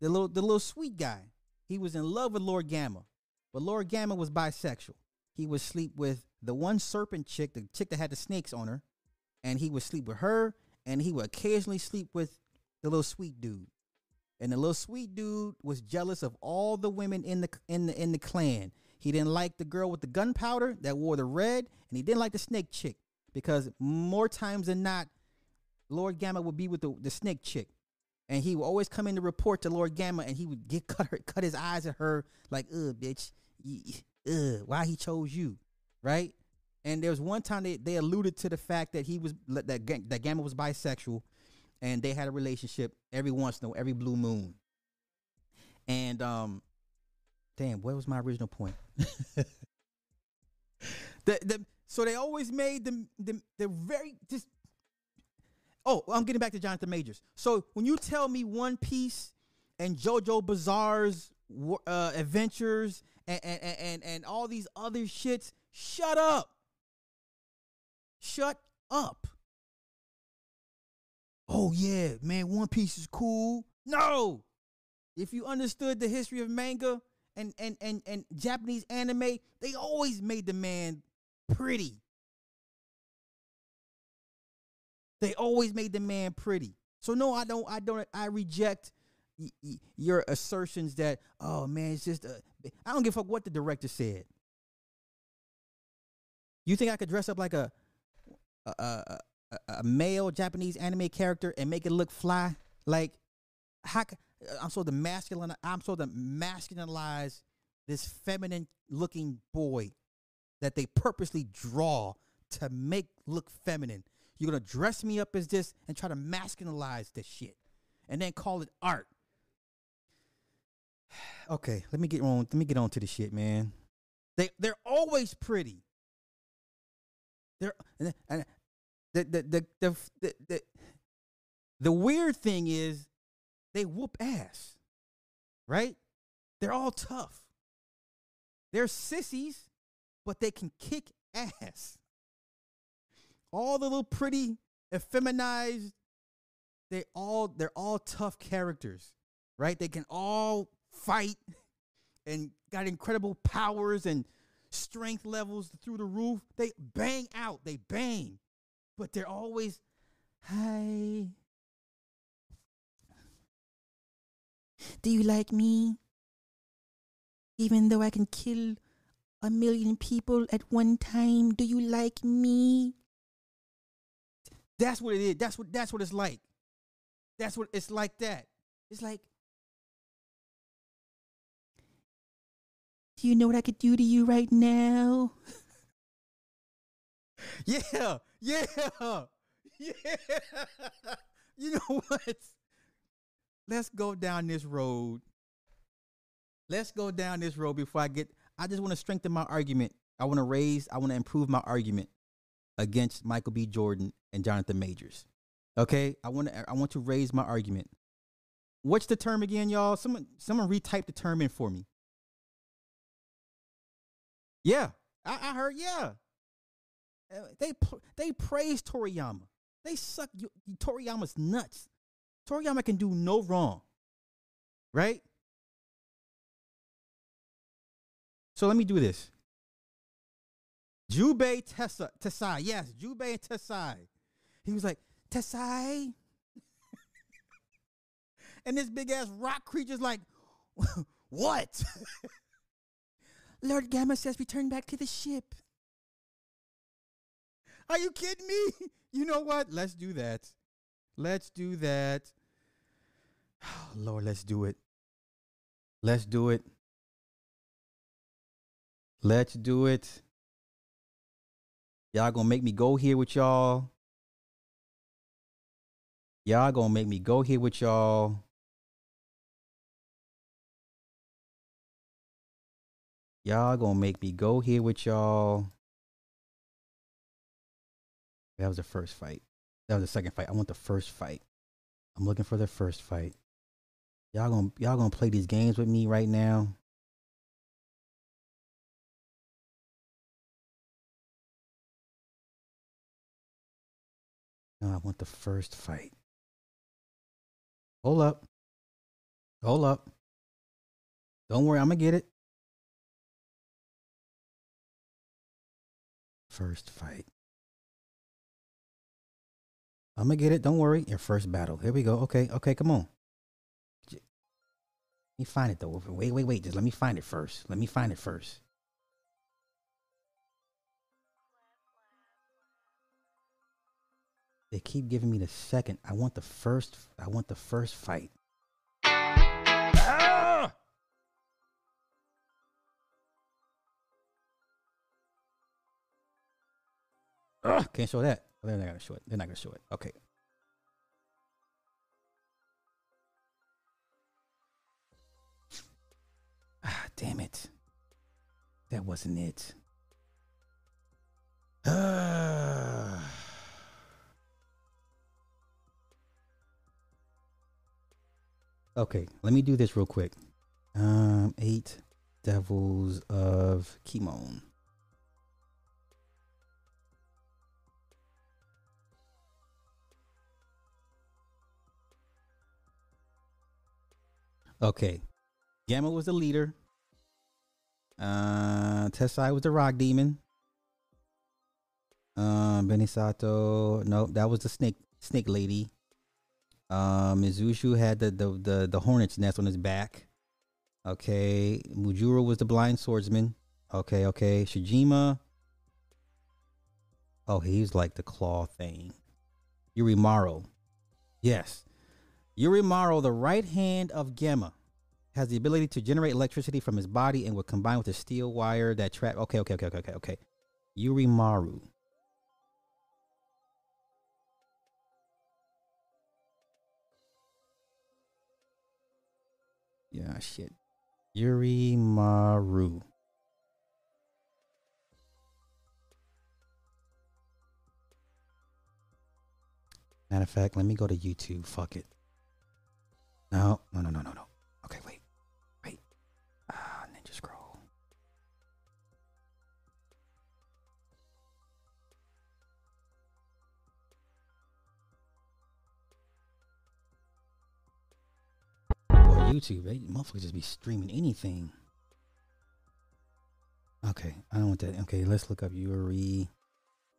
the little the little sweet guy, he was in love with Lord Gamma, but Lord Gamma was bisexual. He would sleep with the one serpent chick, the chick that had the snakes on her, and he would sleep with her, and he would occasionally sleep with the little sweet dude. And the little sweet dude was jealous of all the women in the in the in the clan. He didn't like the girl with the gunpowder that wore the red, and he didn't like the snake chick because more times than not, Lord Gamma would be with the, the snake chick. And he would always come in to report to Lord Gamma, and he would get cut her, cut his eyes at her like, "Ugh, bitch, ugh, why he chose you, right?" And there was one time they, they alluded to the fact that he was that that Gamma was bisexual, and they had a relationship every once in a while, every blue moon. And um, damn, what was my original point? the the so they always made the the the very just. Oh, I'm getting back to Jonathan Majors. So when you tell me One Piece and JoJo Bizarre's uh, adventures and, and and and all these other shits, shut up. Shut up oh yeah, man, One Piece is cool. No. If you understood the history of manga and and and and Japanese anime, they always made the man pretty. They always made the man pretty. So no, I don't I don't I reject your assertions that oh man, it's just a, I don't give a fuck what the director said. You think I could dress up like a a, a, a, a male Japanese anime character and make it look fly? Like, how? Uh, I'm so the masculine. I'm so the masculinize this feminine looking boy that they purposely draw to make look feminine. You're gonna dress me up as this and try to masculinize this shit, and then call it art. okay, let me get on. Let me get on to the shit, man. They they're always pretty. They're and, and the the the the the, the, weird thing is they whoop ass. Right? They're all tough. They're sissies, but they can kick ass. all the little pretty, effeminized, they all they're all tough characters, right? They can all fight and got incredible powers and strength levels through the roof. They bang out, they bang, but they're always hi. Do you like me? Even though I can kill a million people at one time, do you like me? That's what it is. That's what that's what it's like. That's what it's like that. It's like Do you know what I could do to you right now? yeah. Yeah. Yeah. you know what? Let's go down this road. Let's go down this road before I get I just want to strengthen my argument. I want to raise, I want to improve my argument against Michael B. Jordan and Jonathan Majors. Okay? I want to I want to raise my argument. What's the term again, y'all? Someone someone retype the term in for me. Yeah, I, I heard. Yeah, Eh, they they praise Toriyama. They suck. You, Toriyama's nuts. Toriyama can do no wrong, right? So let me do this. Jubei Tessa Tessai, yes, Jubei Tessai. He was like Tessai, and this big ass rock creature's like, what? Lord Gamma says return back to the ship. Are you kidding me? You know what? Let's do that. Let's do that. Lord, let's do it. Let's do it. Let's do it. Y'all gonna make me go here with y'all. Y'all gonna make me go here with y'all. Y'all gonna make me go here with y'all. That was the first fight. That was the second fight. I want the first fight. I'm looking for the first fight. Y'all gonna y'all gonna play these games with me right now. No, I want the first fight. Hold up. Hold up. Don't worry, I'm gonna get it. First fight. I'm gonna get it. Don't worry. Your first battle. Here we go. Okay. Okay. Come on. Let me find it though. Wait, wait, wait. Just let me find it first. Let me find it first. They keep giving me the second. I want the first. I want the first fight. Ah! Ugh, can't show that. They're not gonna show it. They're not gonna show it. Okay. Ah, damn it. That wasn't it. Ah. okay, let me do this real quick. Um, eight devils of Kimon. Okay. Gamma was the leader. Uh Tessai was the rock demon. Um Benisato, no, that was the snake snake lady. Um Mizushu had the, the the the hornet's nest on his back. Okay. Mujuro was the blind swordsman. Okay, okay. Shijima. Oh, he's like the claw thing. Yurimaru. Yes. Yurimaru, the right hand of Gemma, has the ability to generate electricity from his body and will combine with a steel wire that trap. Okay, okay, okay, okay, okay, okay. Yurimaru. Yeah, shit. Yurimaru. Matter of fact, let me go to YouTube. Fuck it. No, no, no, no, no, no. Okay, wait. Wait. Ah, Ninja Scroll. YouTube, they motherfuckers just be streaming anything. Okay, I don't want that. Okay, let's look up Yuri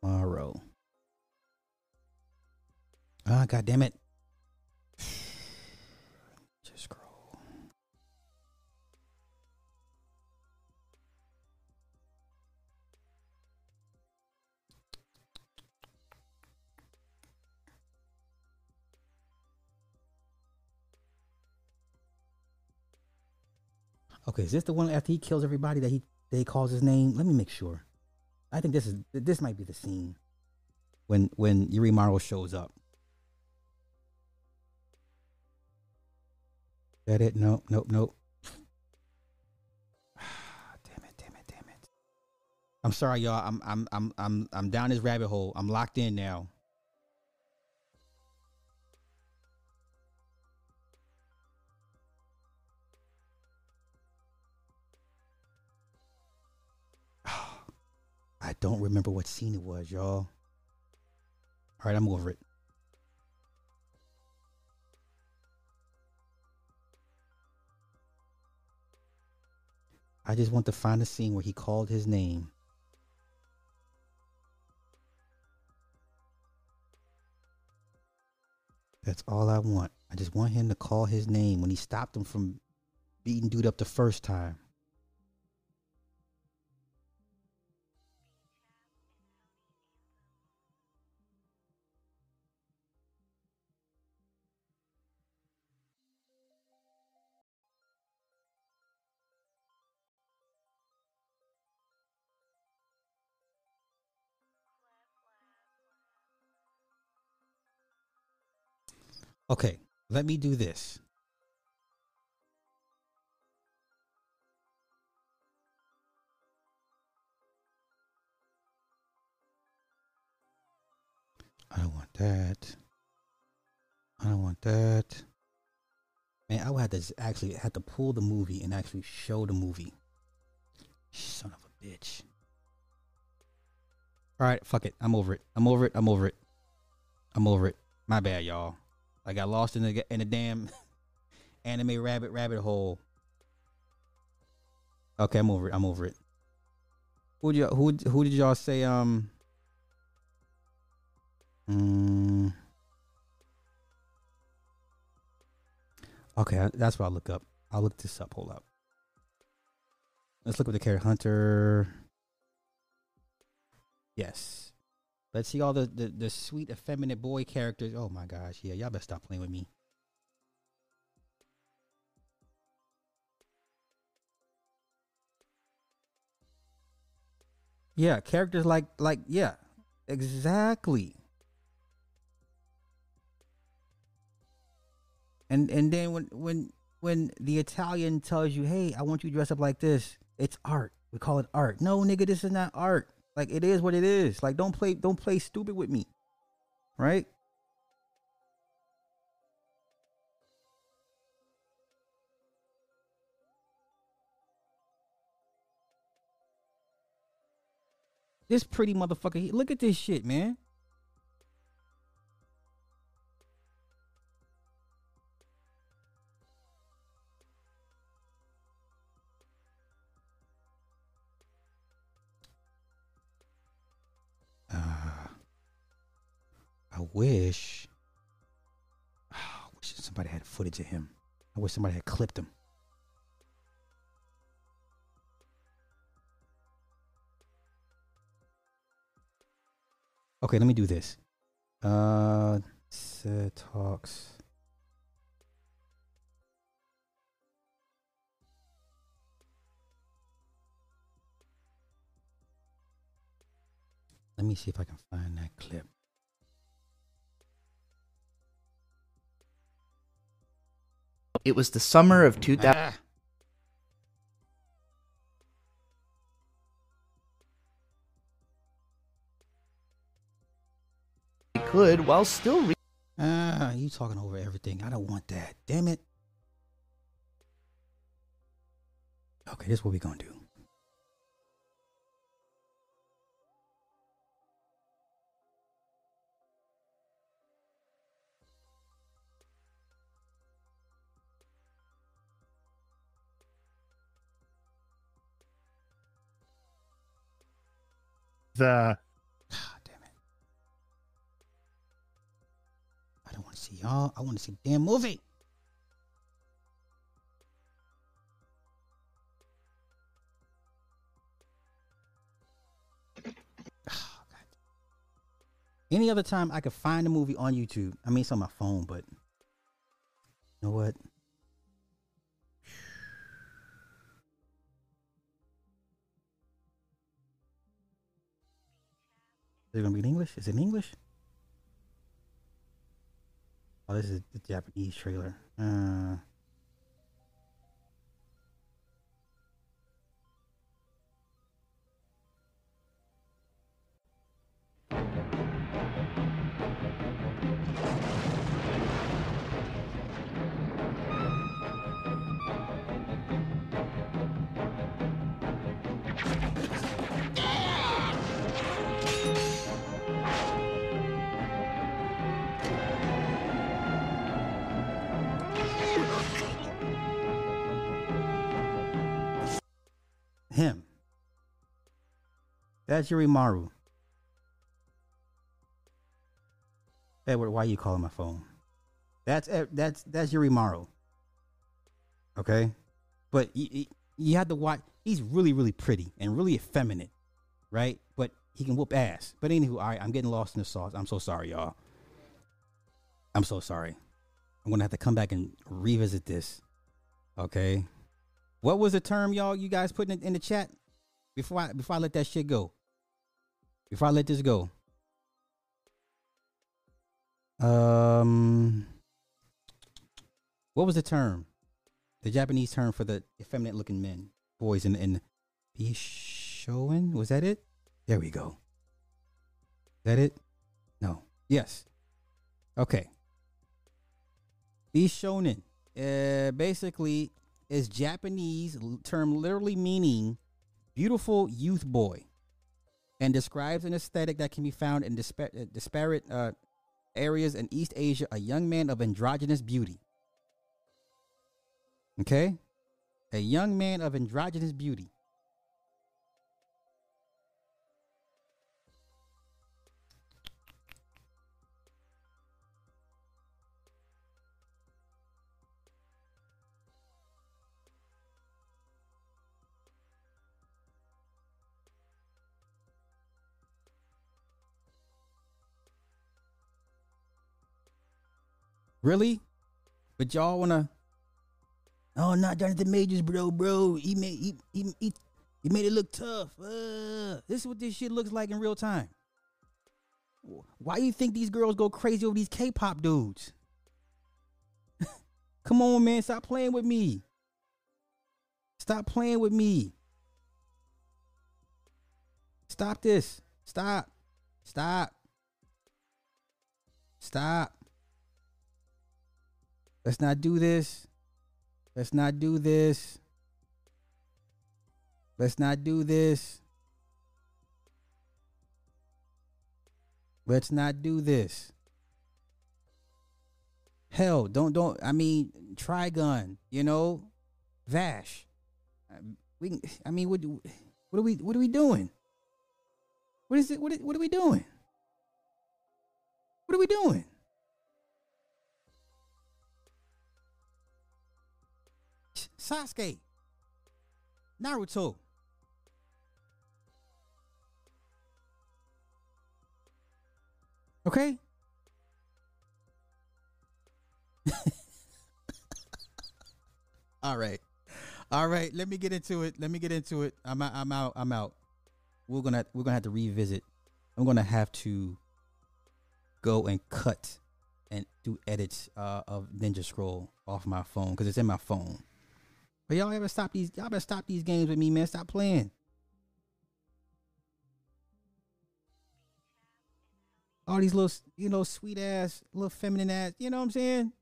Morrow. Ah, god damn it. Okay, is this the one after he kills everybody that he they calls his name? Let me make sure. I think this is this might be the scene when when Yurimaru shows up. That it? Nope, nope, nope. Ah, damn it, damn it, damn it. I'm sorry, y'all. I'm I'm I'm I'm I'm down this rabbit hole. I'm locked in now. I don't remember what scene it was, y'all. All right, I'm over it. I just want to find a scene where he called his name. That's all I want. I just want him to call his name when he stopped him from beating dude up the first time. Okay, let me do this. I don't want that. I don't want that. Man, I would have to actually have to pull the movie and actually show the movie. Son of a bitch. All right, fuck it. I'm over it. I'm over it. I'm over it. I'm over it. My bad, y'all. I got lost in the in the damn anime rabbit rabbit hole. Okay, I'm over it. I'm over it. Who y'all, who who did y'all say um? Mm, okay, that's what I'll look up. I'll look this up. Hold up. Let's look up the character hunter. Yes. Let's see all the, the, the sweet, effeminate boy characters. Oh my gosh. Yeah, y'all better stop playing with me. Yeah, characters like like yeah. Exactly. And and then when when when the Italian tells you, "Hey, I want you to dress up like this," it's art. We call it art. No, nigga, this is not art. Like it is what it is. Like don't play don't play stupid with me. Right? This pretty motherfucker. Look at this shit, man. Wish. I wish somebody had footage of him. I wish somebody had clipped him. Okay, let me do this. Uh, talks. Let me see if I can find that clip. It was the summer of 2000. Ah. could while still re- Ah, you talking over everything. I don't want that. Damn it. Okay, this is what we gonna do. The I don't want to see y'all. I want to see the damn movie. Ah, God. Any other time I could find a movie on YouTube. I mean, it's on my phone, but you know what? Is it gonna be in English? Is it in English? Oh, this is the Japanese trailer. Uh, him. That's Yurimaru. Edward, why are you calling my phone? That's that's that's Yurimaru. Okay, but you, have to watch. He's really really pretty and really effeminate, right? But he can whoop ass. But anywho, all right, I'm getting lost in the sauce. I'm so sorry, y'all. I'm so sorry. I'm gonna have to come back and revisit this. Okay. What was the term y'all you guys putting it in the chat before I before I let that shit go? Before I let this go. Um what was the term? The Japanese term for the effeminate looking men, boys in in Bishonen? Was that it? There we go. Is that it? No. Yes. Okay. Be Bishonen. Uh basically is Japanese term literally meaning beautiful youth boy and describes an aesthetic that can be found in uh, disparate uh, areas in East Asia, a young man of androgynous beauty. Okay? A young man of androgynous beauty. Really? But y'all wanna? Oh, not Jonathan Majors, bro, bro. He made he he he, he made it look tough. Uh, this is what this shit looks like in real time. Why do you think these girls go crazy over these K-pop dudes? Come on, man, stop playing with me. Stop playing with me. Stop this. Stop. Stop. Stop. Let's not do this. Let's not do this. Let's not do this. Let's not do this. Hell, don't don't. I mean, Trigun. You know, Vash. We. I mean, what? do- What are we? What are we doing? What is it? What? What are we doing? What are we doing? Sasuke, Naruto. Okay? All right. All right, let me get into it. Let me get into it. I'm out, I'm out. I'm out. We're going to we're going to have to revisit. I'm going to have to go and cut and do edits uh, of Ninja Scroll off my phone cuz it's in my phone. But y'all ever stop these y'all better stop these games with me, man. Stop playing. All these little, you know, sweet ass, little feminine ass, you know what I'm saying?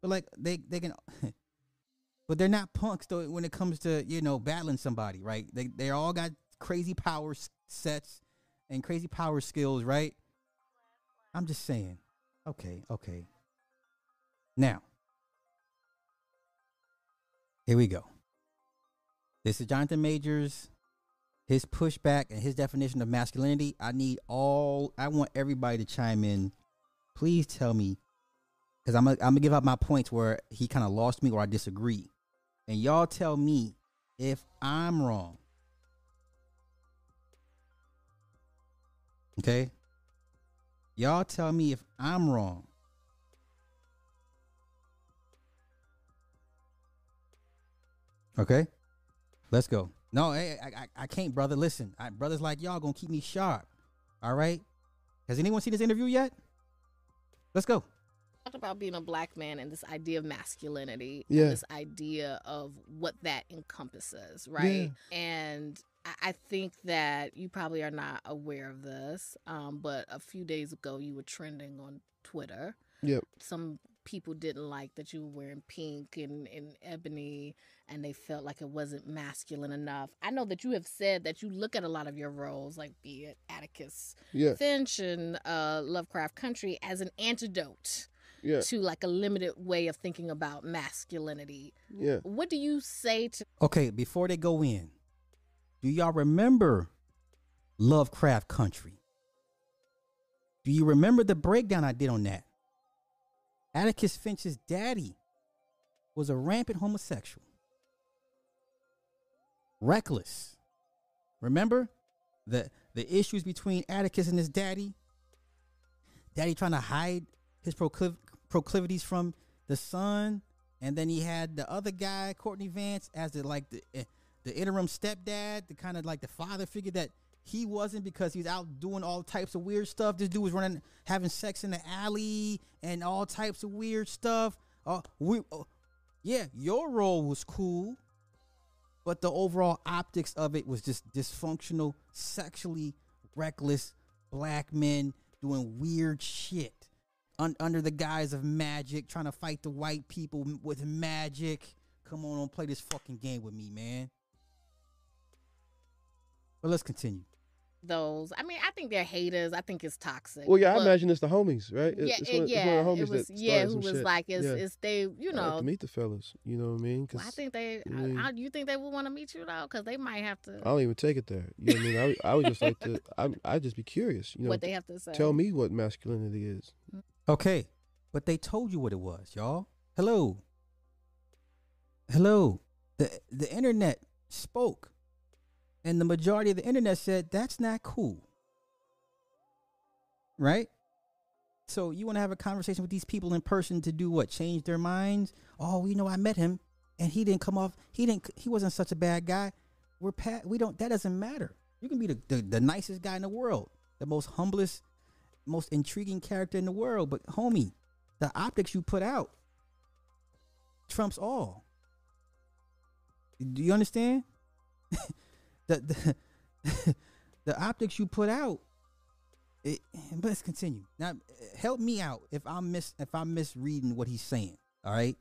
But like they they can but they're not punks though when it comes to, you know, battling somebody, right? They they all got crazy power sets and crazy power skills, right? I'm just saying. Okay, okay. Now, here we go. This is Jonathan Majors his pushback and his definition of masculinity. I need all. I want everybody to chime in. Please tell me, because I'm gonna give out my points where he kind of lost me or I disagree, and y'all tell me if I'm wrong. Okay. Y'all tell me if I'm wrong. Okay, let's go. No, hey, I, I, I can't, brother. Listen, I, brothers like y'all gonna keep me sharp. All right. Has anyone seen this interview yet? Let's go. talked about being a black man and this idea of masculinity Yeah. and this idea of what that encompasses, right? And I- I think that you probably are not aware of this, um, but a few days ago you were trending on Twitter. Yep. Some people didn't like that you were wearing pink and, and ebony and they felt like it wasn't masculine enough. I know that you have said that you look at a lot of your roles, like be it Atticus Yeah. Finch and uh, Lovecraft Country, as an antidote Yeah. to like a limited way of thinking about masculinity. Yeah. What do you say to Okay, before they go in, do y'all remember Lovecraft Country? Do you remember the breakdown I did on that? Atticus Finch's daddy was a rampant homosexual. Reckless. Remember the the issues between Atticus and his daddy? Daddy trying to hide his procliv- proclivities from the son, and then he had the other guy, Courtney Vance, as the like the eh, the interim stepdad, the kind of like the father figure that he wasn't because he was out doing all types of weird stuff. This dude was running, having sex in the alley, and all types of weird stuff. Uh, we, uh, yeah, your role was cool, but the overall optics of it was just dysfunctional, sexually reckless black men doing weird shit un- under the guise of magic, trying to fight the white people with magic. Come on, don't play this fucking game with me, man. But let's continue. Those? I mean, I think they're haters. I think it's toxic. Well, yeah, I imagine it's the homies, right? It- Yeah, it's, it- one, yeah, it's one of the it homies was- that yeah, who was shit. like, it's- yeah. it's they, you I like know- to meet the fellas. You know what I mean? 'Cause I think they. I mean- I, I, you think they would want to meet you though? Because they might have to. I don't even take it there. You know what I mean? I, I would just like to. I I just be curious. You know What they have to say. Tell me what masculinity is. Mm. Okay, but they told you what it was, y'all. Hello. Hello. The the internet spoke. And the majority of the internet said that's not cool. Right? So you want to have a conversation with these people in person to do what? Change their minds? Oh, you know, I met him and he didn't come off he didn't he wasn't such a bad guy. We're pat we don't that doesn't matter. You can be the, the, the nicest guy in the world, the most humblest, most intriguing character in the world, but homie, the optics you put out trumps all. Do you understand? the, the the optics you put out. It, but let's continue. Now, help me out if I'm mis if I'm misreading what he's saying. All right.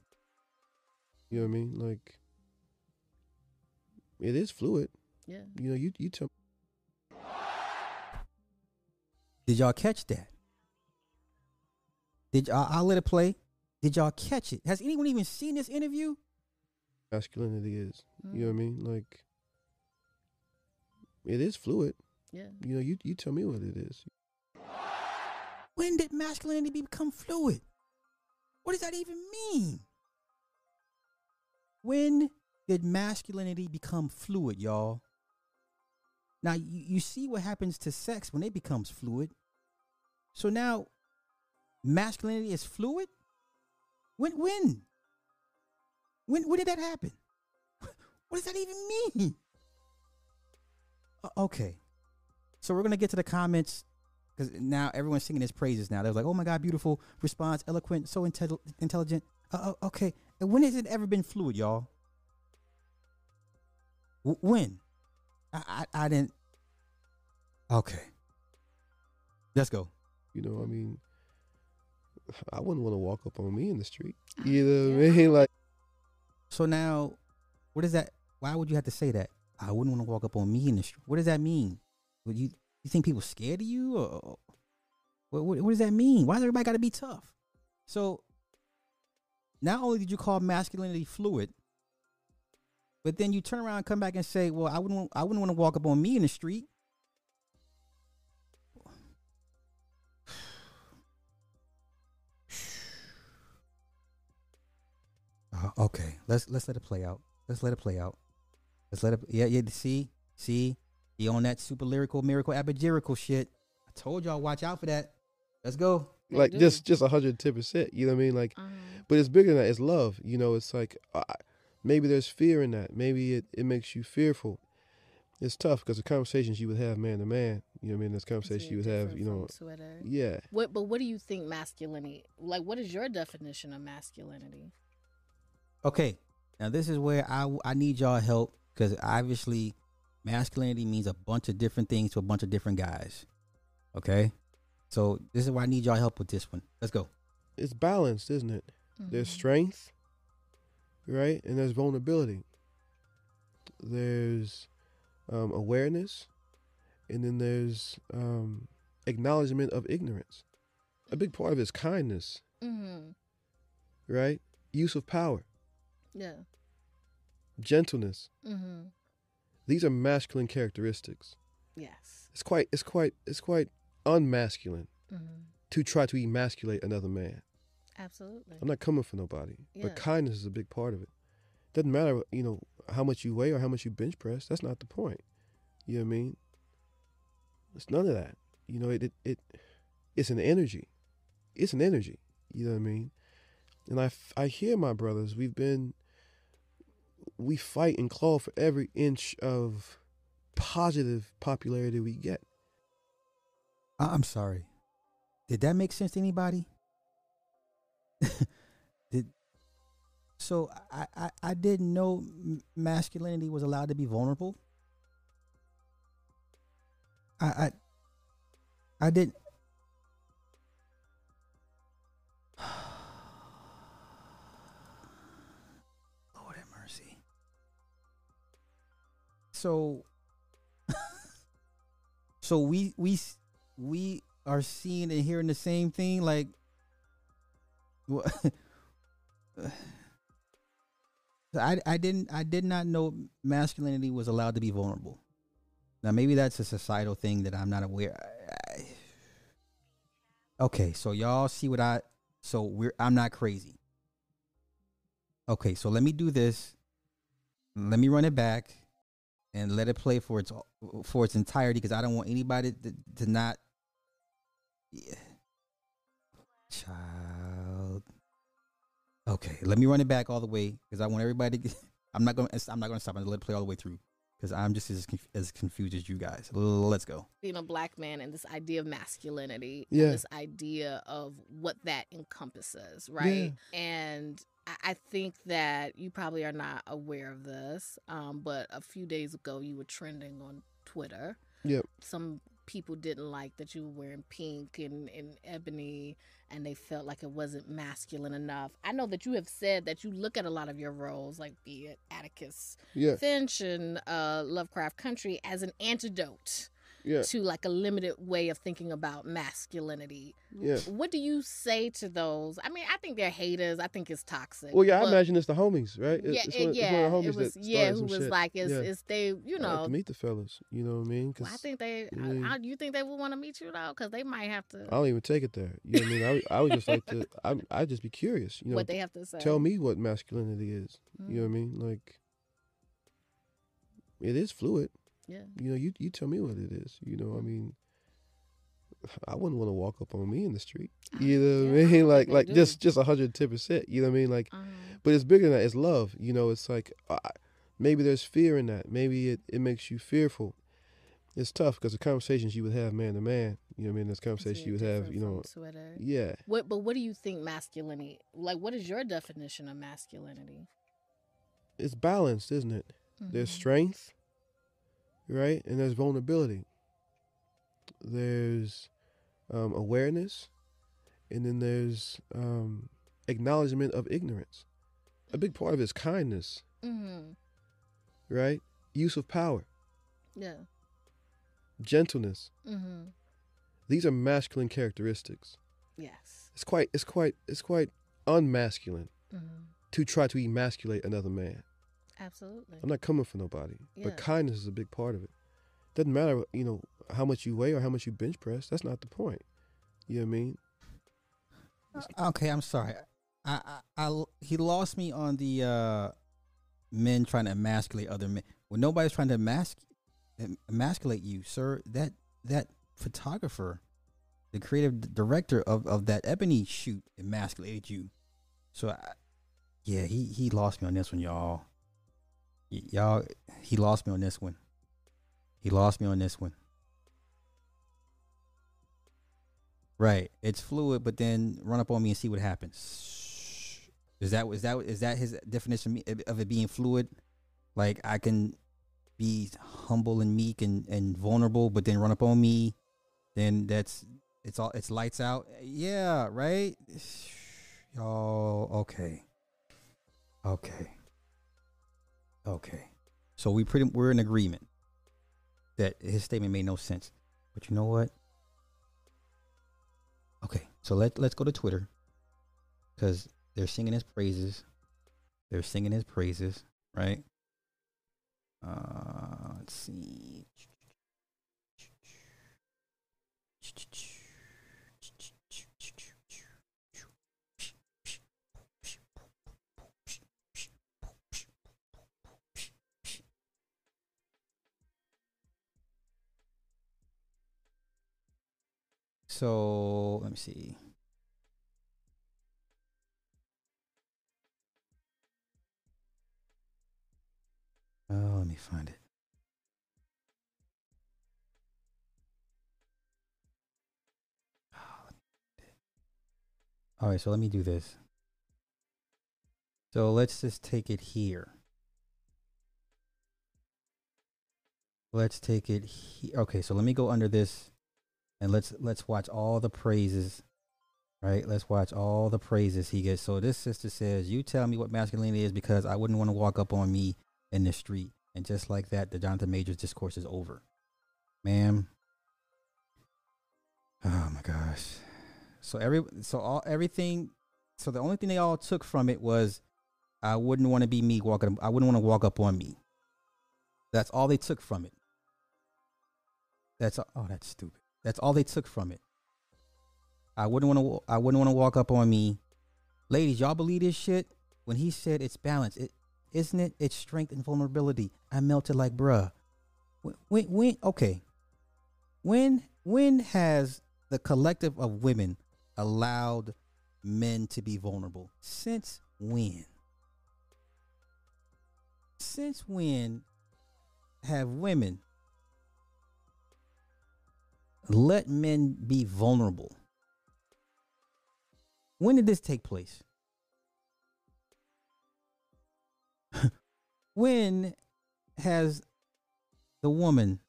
You know what I mean? Like, it is fluid. Yeah. You know, you you tell. Did y'all catch that? Did y'all? I'll let it play. Did y'all catch it? Has anyone even seen this interview? masculinity is. You know what I Mm. mean? Like, it is fluid. Yeah. You know, you you tell me what it is. When did masculinity become fluid? What does that even mean? When did masculinity become fluid, y'all? Now you, you see what happens to sex when it becomes fluid. So now masculinity is fluid? When when? When when did that happen? What does that even mean? O- Okay. So we're gonna get to the comments because now everyone's singing his praises. Now they're like, "Oh my God, beautiful response, eloquent, so intel- intelligent." Uh, uh, okay, and when has it ever been fluid, y'all? W- when? I, I I didn't. Okay. Let's go. You know, I mean, I wouldn't want to walk up on me in the street. You know what I mean? Like, So now, what is that? Why would you have to say that? I wouldn't want to walk up on me in the street. What does that mean? Would you you think people scared of you, or what? What, what does that mean? Why does everybody got to be tough? So, not only did you call masculinity fluid, But then you turn around and come back and say, "Well, I wouldn't, I wouldn't want to walk up on me in the street." Uh, okay, let's let's let it play out. Let's let it play out. Let's let it. Yeah, yeah. See, see, he on that super lyrical, miracle, abajirical shit. I told y'all, watch out for that. Let's go. like just just 110 percent you know what i mean like but it's bigger than that it's love you know it's like uh, maybe there's fear in that maybe it, it makes you fearful it's tough because the conversations you would have man to man you know what i mean there's conversations you would have you know Twitter. yeah What? But what do you think masculinity? Like, what is your definition of masculinity? Okay, now this is where I I need y'all help because obviously masculinity means a bunch of different things to a bunch of different guys. Okay, so this is why I need y'all help with this one. Let's go. it's balanced isn't it there's strength right and there's vulnerability there's um, awareness and then there's um, acknowledgement of ignorance a big part of it is kindness Mm-hmm. right use of power Yeah. Gentleness Mm-hmm. these are masculine characteristics Yes. it's quite it's quite it's quite unmasculine Mm-hmm. to try to emasculate another man Absolutely. i'm not coming for nobody Yeah. but kindness is a big part of it doesn't matter you know how much you weigh or how much you bench press that's not the point you know what i mean it's none of that you know it it, it it's an energy it's an energy you know what i mean and I, I hear my brothers we've been we fight and claw for every inch of positive popularity we get I- I'm sorry. Did that make sense to anybody? Did so I, I I didn't know masculinity was allowed to be vulnerable. I I I didn't. So so we we we are seeing and hearing the same thing like I I didn't I did not know masculinity was allowed to be vulnerable. Now maybe that's a societal thing that I'm not aware. I- I- okay, so y'all see what I so we're I'm not crazy. Okay, so let me do this. Let me run it back and let it play for its for its entirety because I don't want anybody to, to not. Yeah. Child. Okay, let me run it back all the way because I want everybody. To, I'm not gonna. I'm not gonna stop and let it play all the way through because I'm just as conf- as confused as you guys. Let's go. being a black man and this idea of masculinity Yeah. and this idea of what that encompasses right and I- think that you probably are not aware of this, um, but a few days ago you were trending on Twitter. Yep. Some people didn't like that you were wearing pink and, and ebony, and they felt like it wasn't masculine enough. I know that you have said that you look at a lot of your roles, like be it Atticus Yeah. Finch and uh, Lovecraft Country, as an antidote Yeah. to like a limited way of thinking about masculinity. Yeah. What do you say to those? I mean, I think they're haters. I think it's toxic. Well, yeah, I imagine it's the homies, right? It- Yeah, it's it- one, it's yeah, one of the homies it was- yeah, who was shit. like, it's- yeah. it's they, you like know- to meet the fellas. You know what I mean? 'Cause Well, I think they. I mean- I, you think they would want to meet you though? Because they might have to. I don't even take it there. You know what I mean? I, would- I would just like to. I I just be curious. You know What they have to say. Tell me what masculinity is. You know what I Mm. mean? Like, it is fluid. Yeah. You know, you you tell me what it is. You know, I mean, I wouldn't want to walk up on me in the street. You know what I mean? Like like just just hundred ten percent. You know what I mean? Like, but it's bigger than that. It's love. You know, it's like uh, maybe there's fear in that. Maybe it it makes you fearful. It's tough because the conversations you would have man to man. You know what I mean? There's conversations you would have. You know. Twitter. Yeah. What? But what do you think masculinity? Like, what is your definition of masculinity? it's balanced, isn't it? There's Mhm. strength, right? And there's vulnerability. There's um, awareness, and then there's um, acknowledgement of ignorance. A big part of it is kindness, Mm-hmm. right? Use of power, Yeah. gentleness. Mm-hmm. These are masculine characteristics. Yes. It's quite, it's quite, it's quite unmasculine Mm-hmm. to try to emasculate another man. Absolutely. I'm not coming for nobody, Yeah. but kindness is a big part of it. Doesn't matter, you know, how much you weigh or how much you bench press. That's not the point. You know what I mean? Okay, I'm sorry. I, I, I he lost me on the uh men trying to emasculate other men. When nobody's trying to emas- emasculate you, sir, that that photographer, the creative director of of that ebony shoot, emasculated you. So, I, yeah, he he lost me on this one, y'all. Y- y'all, he lost me on this one. He lost me on this one. Right. It's fluid, but then run up on me and see what happens. Is that is that is that his definition of it being fluid? Like I can be humble and meek and, and vulnerable, but then run up on me, then that's it's all it's lights out. Yeah, right. Y'all, okay, okay, okay. So we pretty we're in agreement that his statement made no sense. But you know what? Okay, so let let's go to Twitter because they're singing his praises. They're singing his praises, right? Uh, let's see. So let me see. Oh, let me find it. All right, so let me do this. So let's just take it here. Let's take it here. Okay, so let me go under this and let's let's watch all the praises. Right? Let's watch all the praises he gets. So this sister says, "You tell me what masculinity is because I wouldn't want to walk up on me in the street." And just like that, the Jonathan Majors discourse is over. Ma'am. Oh my gosh. So every so all everything so the only thing they all took from it was I wouldn't want to be me walking I wouldn't want to walk up on me. That's all they took from it. That's oh that's stupid. That's all they took from it. I wouldn't want to I wouldn't want to walk up on me. Ladies, y'all believe this shit? When he said it's balance, it isn't it? It's strength and vulnerability. I melted like bruh. When, when, when okay. When when has the collective of women allowed men to be vulnerable? Since when? Since when have women let men be vulnerable? When did this take place? when has the woman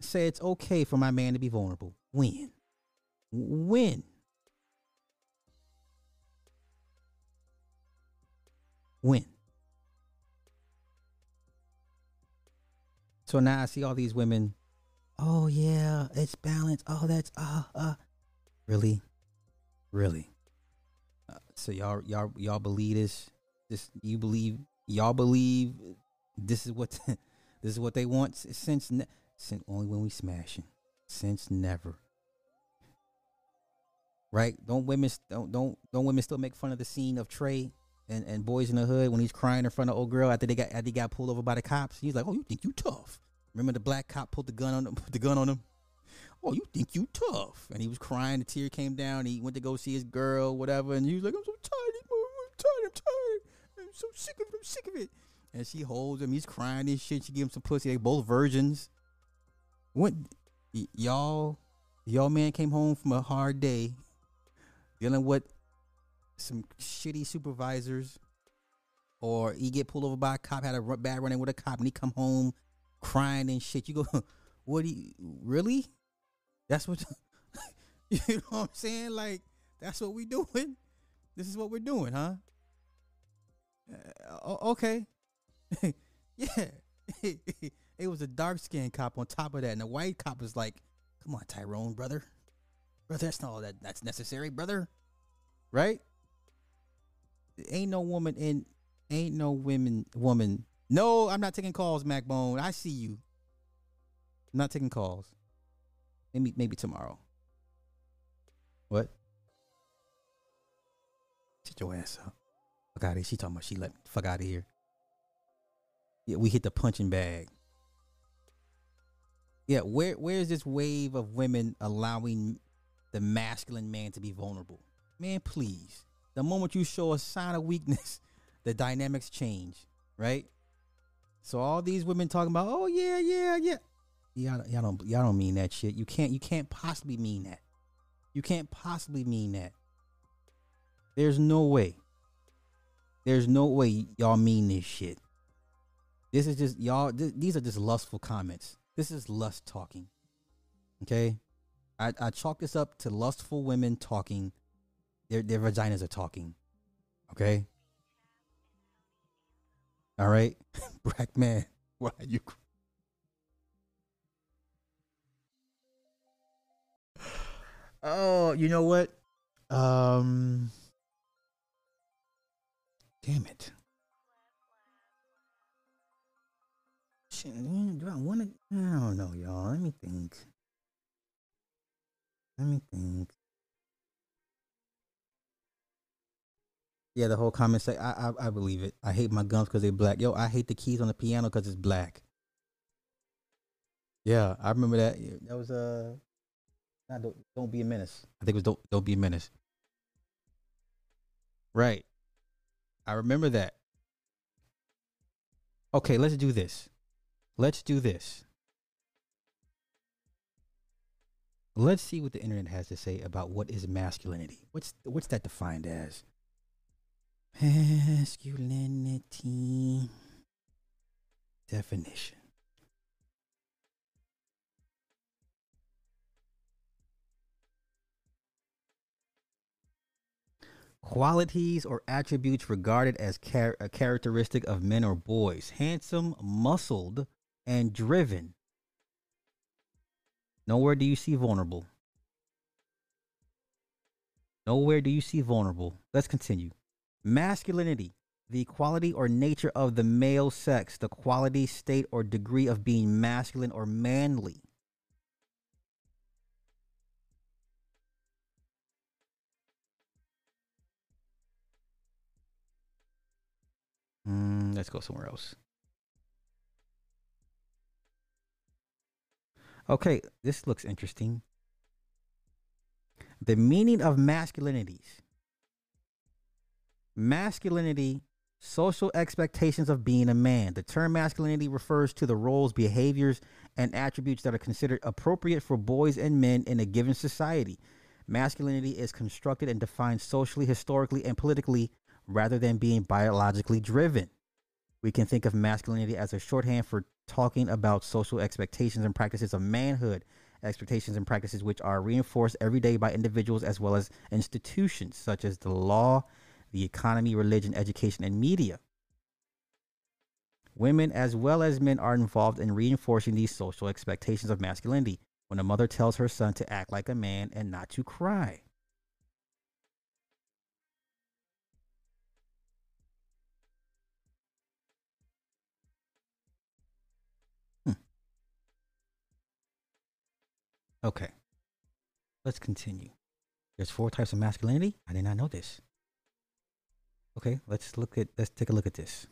say it's okay for my man to be vulnerable? When? When? When? So now I see all these women. Oh yeah, it's balance. Oh, that's uh uh. Really, really. Uh, so y'all y'all y'all believe this? This you believe? Y'all believe this is what this is what they want since ne- since only when we smashing since never. Right? Don't women don't don't don't women still make fun of the scene of Trey and, and Boys in the Hood when he's crying in front of old girl after they got after he got pulled over by the cops? He's like, "Oh, you think you tough?" Remember the black cop pulled the gun on him, put the gun on him. Oh, you think you tough? And he was crying. The tear came down. He went to go see his girl, whatever. And he was like, "I'm so tired. I'm tired. I'm tired. I'm so sick of it. I'm sick of it." And she holds him. He's crying and shit. She gives him some pussy. They both virgins. What y- y'all? Y'all man came home from a hard day, dealing with some shitty supervisors, or he get pulled over by a cop, had a bad running with a cop, and he come home crying and shit. You go, what? Do you really? That's what you know what I'm saying? Like that's what we doing. This is what we're doing, huh? Uh, okay, yeah. it was a dark skinned cop on top of that, and the white cop was like, "Come on, Tyrone, brother, brother. That's not all that that's necessary, brother. Right? Ain't no woman in Ain't no women woman. No, I'm not taking calls, Macbone. I see you. I'm not taking calls. Maybe maybe tomorrow. What? Sit your ass up. Fuck out of here. She talking about she let me fuck out of here. Yeah, we hit the punching bag. Yeah, where where's this wave of women allowing the masculine man to be vulnerable? Man, please. The moment you show a sign of weakness, the dynamics change, right? So all these women talking about, oh yeah, yeah, yeah. Y'all, y'all don't y'all don't mean that shit. You can't you can't possibly mean that. You can't possibly mean that. There's no way. There's no way y'all mean this shit. This is just y'all. Th- these are just lustful comments. This is lust talking. Okay, I I chalk this up to lustful women talking. Their their vaginas are talking. Okay. All right, black man, why are you? Oh, you know what? Um, damn it. Do I want to? I don't know, y'all. Let me think. Let me think. Yeah, the whole comment say I, I I believe it. I hate my gums because they're black. Yo, I hate the keys on the piano because it's black. Yeah, I remember that. That was uh, not don't, don't be a menace. I think it was don't don't be a menace. Right. I remember that. Okay, let's do this. Let's do this. Let's see what the internet has to say about what is masculinity. What's what's that defined as? Masculinity definition. Qualities or attributes regarded as char- a characteristic of men or boys handsome, muscled, and driven. Nowhere do you see vulnerable. Nowhere do you see vulnerable. Let's continue. Masculinity, the quality or nature of the male sex, the quality, state, or degree of being masculine or manly. Mm, let's go somewhere else. Okay, this looks interesting. The meaning of masculinities. Masculinity, social expectations of being a man. The term masculinity refers to the roles, behaviors, and attributes that are considered appropriate for boys and men in a given society. Masculinity is constructed and defined socially, historically, and politically rather than being biologically driven. We can think of masculinity as a shorthand for talking about social expectations and practices of manhood, expectations and practices which are reinforced every day by individuals as well as institutions such as the law, the economy, religion, education, and media. Women as well as men are involved in reinforcing these social expectations of masculinity when a mother tells her son to act like a man and not to cry. Hmm. Okay. Let's continue. There's four types of masculinity. I did not know this. Okay, let's look at let's take a look at this.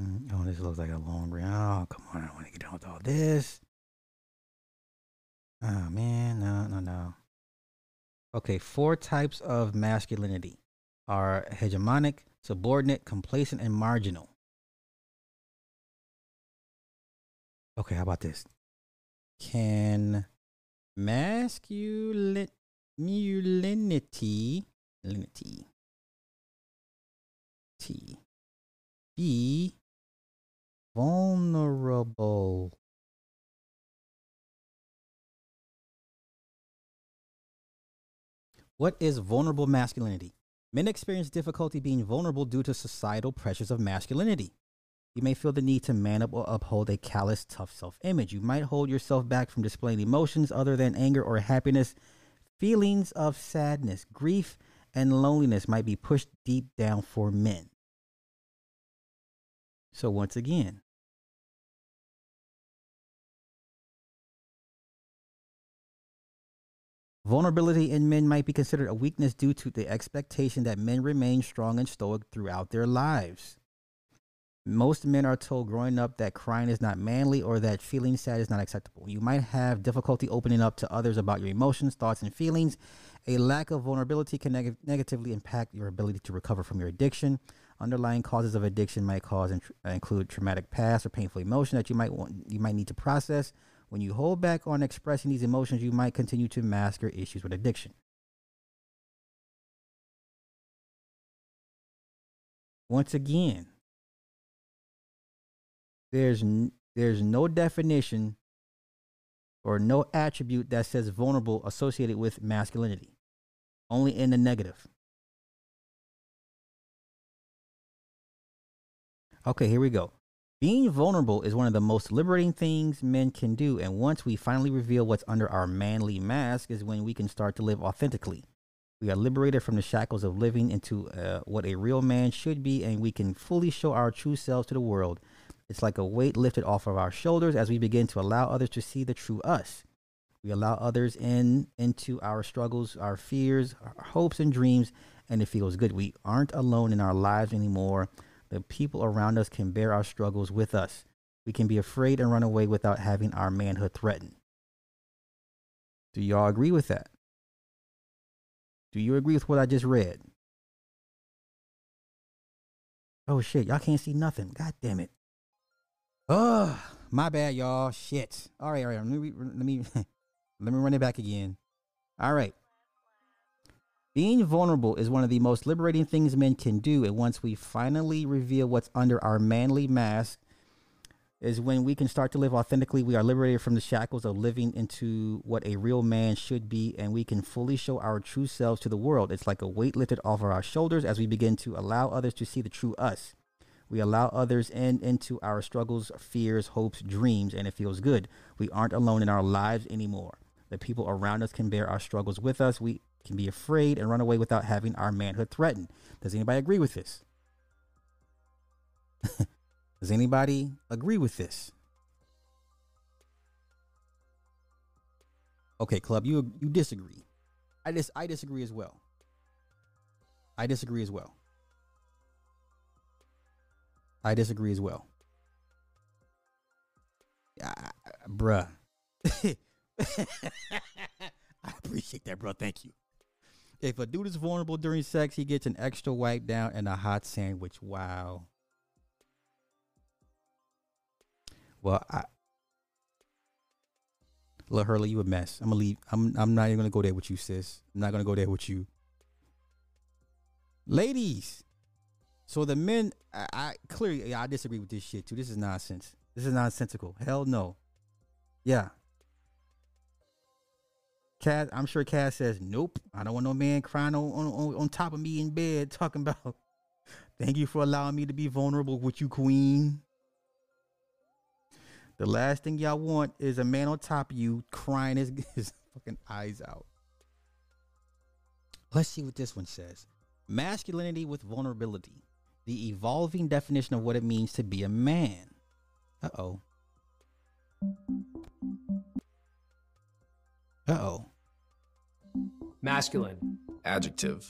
Mm, Oh, this looks like a long read. Oh, come on, I want to get done with all this. Oh man, no, no, no. Okay, four types of masculinity are hegemonic, subordinate, complacent, and marginal. Okay, how about this? Can masculinity linity T be vulnerable What is vulnerable masculinity? Men experience difficulty being vulnerable due to societal pressures of masculinity. You may feel the need to man up or uphold a callous, tough self image. You might hold yourself back from displaying emotions other than anger or happiness, feelings of sadness, grief, and loneliness might be pushed deep down for men. So, once again, vulnerability in men might be considered a weakness due to the expectation that men remain strong and stoic throughout their lives. Most men are told growing up that crying is not manly or that feeling sad is not acceptable. You might have difficulty opening up to others about your emotions, thoughts, and feelings. A lack of vulnerability can neg- negatively impact your ability to recover from your addiction. Underlying causes of addiction might cause and tr- uh, include traumatic past or painful emotion that you might want you might need to process. When you hold back on expressing these emotions, you might continue to mask your issues with addiction. Once again, there's n- there's no definition or no attribute that says vulnerable associated with masculinity. Only in the negative. Okay, here we go. Being vulnerable is one of the most liberating things men can do, and once we finally reveal what's under our manly mask, is when we can start to live authentically. We are liberated from the shackles of living into uh, what a real man should be, and we can fully show our true selves to the world. It's like a weight lifted off of our shoulders as we begin to allow others to see the true us. We allow others in into our struggles, our fears, our hopes, and dreams, and it feels good. We aren't alone in our lives anymore. The people around us can bear our struggles with us. We can be afraid and run away without having our manhood threatened. Do y'all agree with that? Do you agree with what I just read? Oh shit, y'all can't see nothing. God damn it. Oh, my bad, y'all. Shit. All right, all right. Let me let me let me run it back again. All right. Being vulnerable is one of the most liberating things men can do, and once we finally reveal what's under our manly mask, is when we can start to live authentically. We are liberated from the shackles of living into what a real man should be, and we can fully show our true selves to the world. It's like a weight lifted off of our shoulders as we begin to allow others to see the true us. We allow others in into our struggles, fears, hopes, dreams, and it feels good. We aren't alone in our lives anymore. The people around us can bear our struggles with us. We can be afraid and run away without having our manhood threatened. Does anybody agree with this? Does anybody agree with this? Okay, club, you you disagree. I dis I disagree as well. I disagree as well. I disagree as well. Yeah, bruh. I appreciate that, bro. Thank you. If a dude is vulnerable during sex, he gets an extra wipe down and a hot sandwich. Wow. Well, I Look, Hurley, you a mess. I'm gonna leave. I'm I'm not even gonna go there with you, sis. I'm not gonna go there with you. Ladies. So the men I, I clearly I disagree with this shit too. This is nonsense. This is nonsensical. Hell no. Yeah. I'm sure Cass says, Nope. I don't want no man crying on, on, on top of me in bed talking about thank you for allowing me to be vulnerable with you, Queen. The last thing y'all want is a man on top of you crying his, his fucking eyes out. Let's see what this one says. Masculinity with vulnerability. The evolving definition of what it means to be a man. Uh oh. Uh oh. Masculine. Adjective.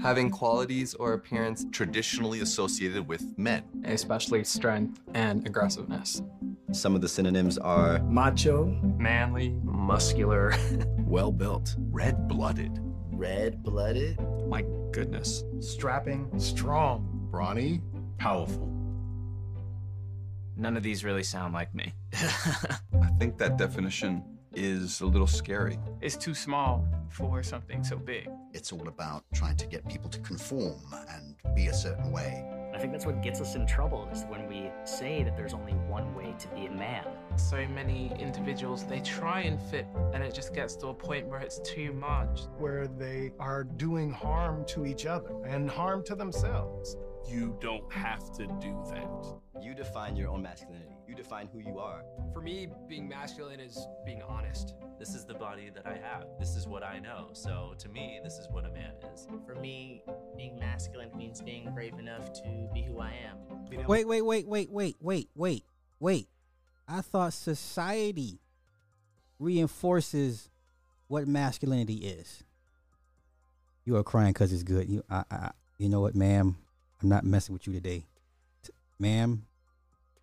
Having qualities or appearance traditionally associated with men. Especially strength and aggressiveness. Some of the synonyms are macho, manly, muscular, well built, red blooded. Red blooded? My goodness. Strapping, strong, brawny, powerful. None of these really sound like me. I think that definition is a little scary. It's too small for something so big. It's all about trying to get people to conform and be a certain way. I think that's what gets us in trouble is when we say that there's only one way to be a man. So many individuals, they try and fit, and it just gets to a point where it's too much. Where they are doing harm to each other and harm to themselves. You don't have to do that. You define your own masculinity. You define who you are. For me, being masculine is being honest. This is the body that I have. This is what I know. So to me, this is what a man is. For me, being masculine means being brave enough to be who I am. Wait, wait, wait, wait, wait, wait, wait, wait. I thought society reinforces what masculinity is. You are crying because it's good. You, I, I, you know what, ma'am? I'm not messing with you today, T- ma'am.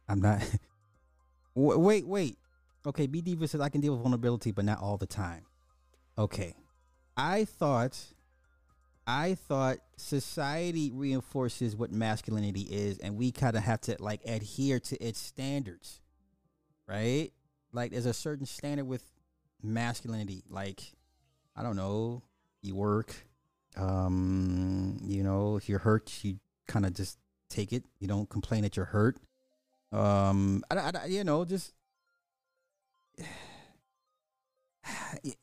I'm not. Wait, wait. Okay, B Diva says I can deal with vulnerability, but not all the time. Okay, I thought, I thought society reinforces what masculinity is, and we kind of have to like adhere to its standards, right? Like, there's a certain standard with masculinity. Like, I don't know, you work, um, you know, if you're hurt, you kind of just take it. You don't complain that you're hurt. Um, I, I, you know, just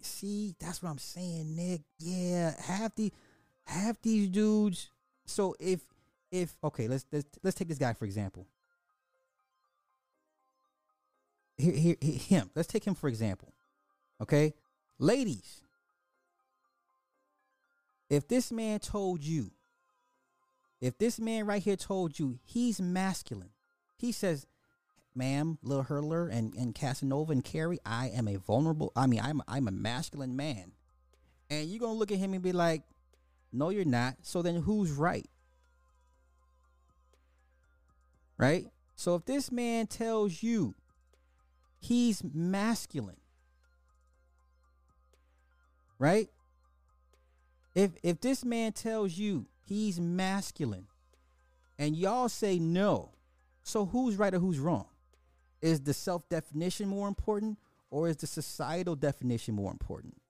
see, that's what I'm saying, Nick. Yeah, half the half these dudes. So if if okay, let's let's let's take this guy for example. Here, here, here him. Let's take him for example. Okay, ladies. If this man told you, if this man right here told you he's masculine, he says, ma'am, Lil Hurler and, and Casanova and Carrie, I am a vulnerable, I mean, I'm, I'm a masculine man. And you're going to look at him and be like, no, you're not. So then who's right? Right? So if this man tells you he's masculine, right? If if this man tells you he's masculine and y'all say no, so who's right or who's wrong? Is the self definition more important or is the societal definition more important?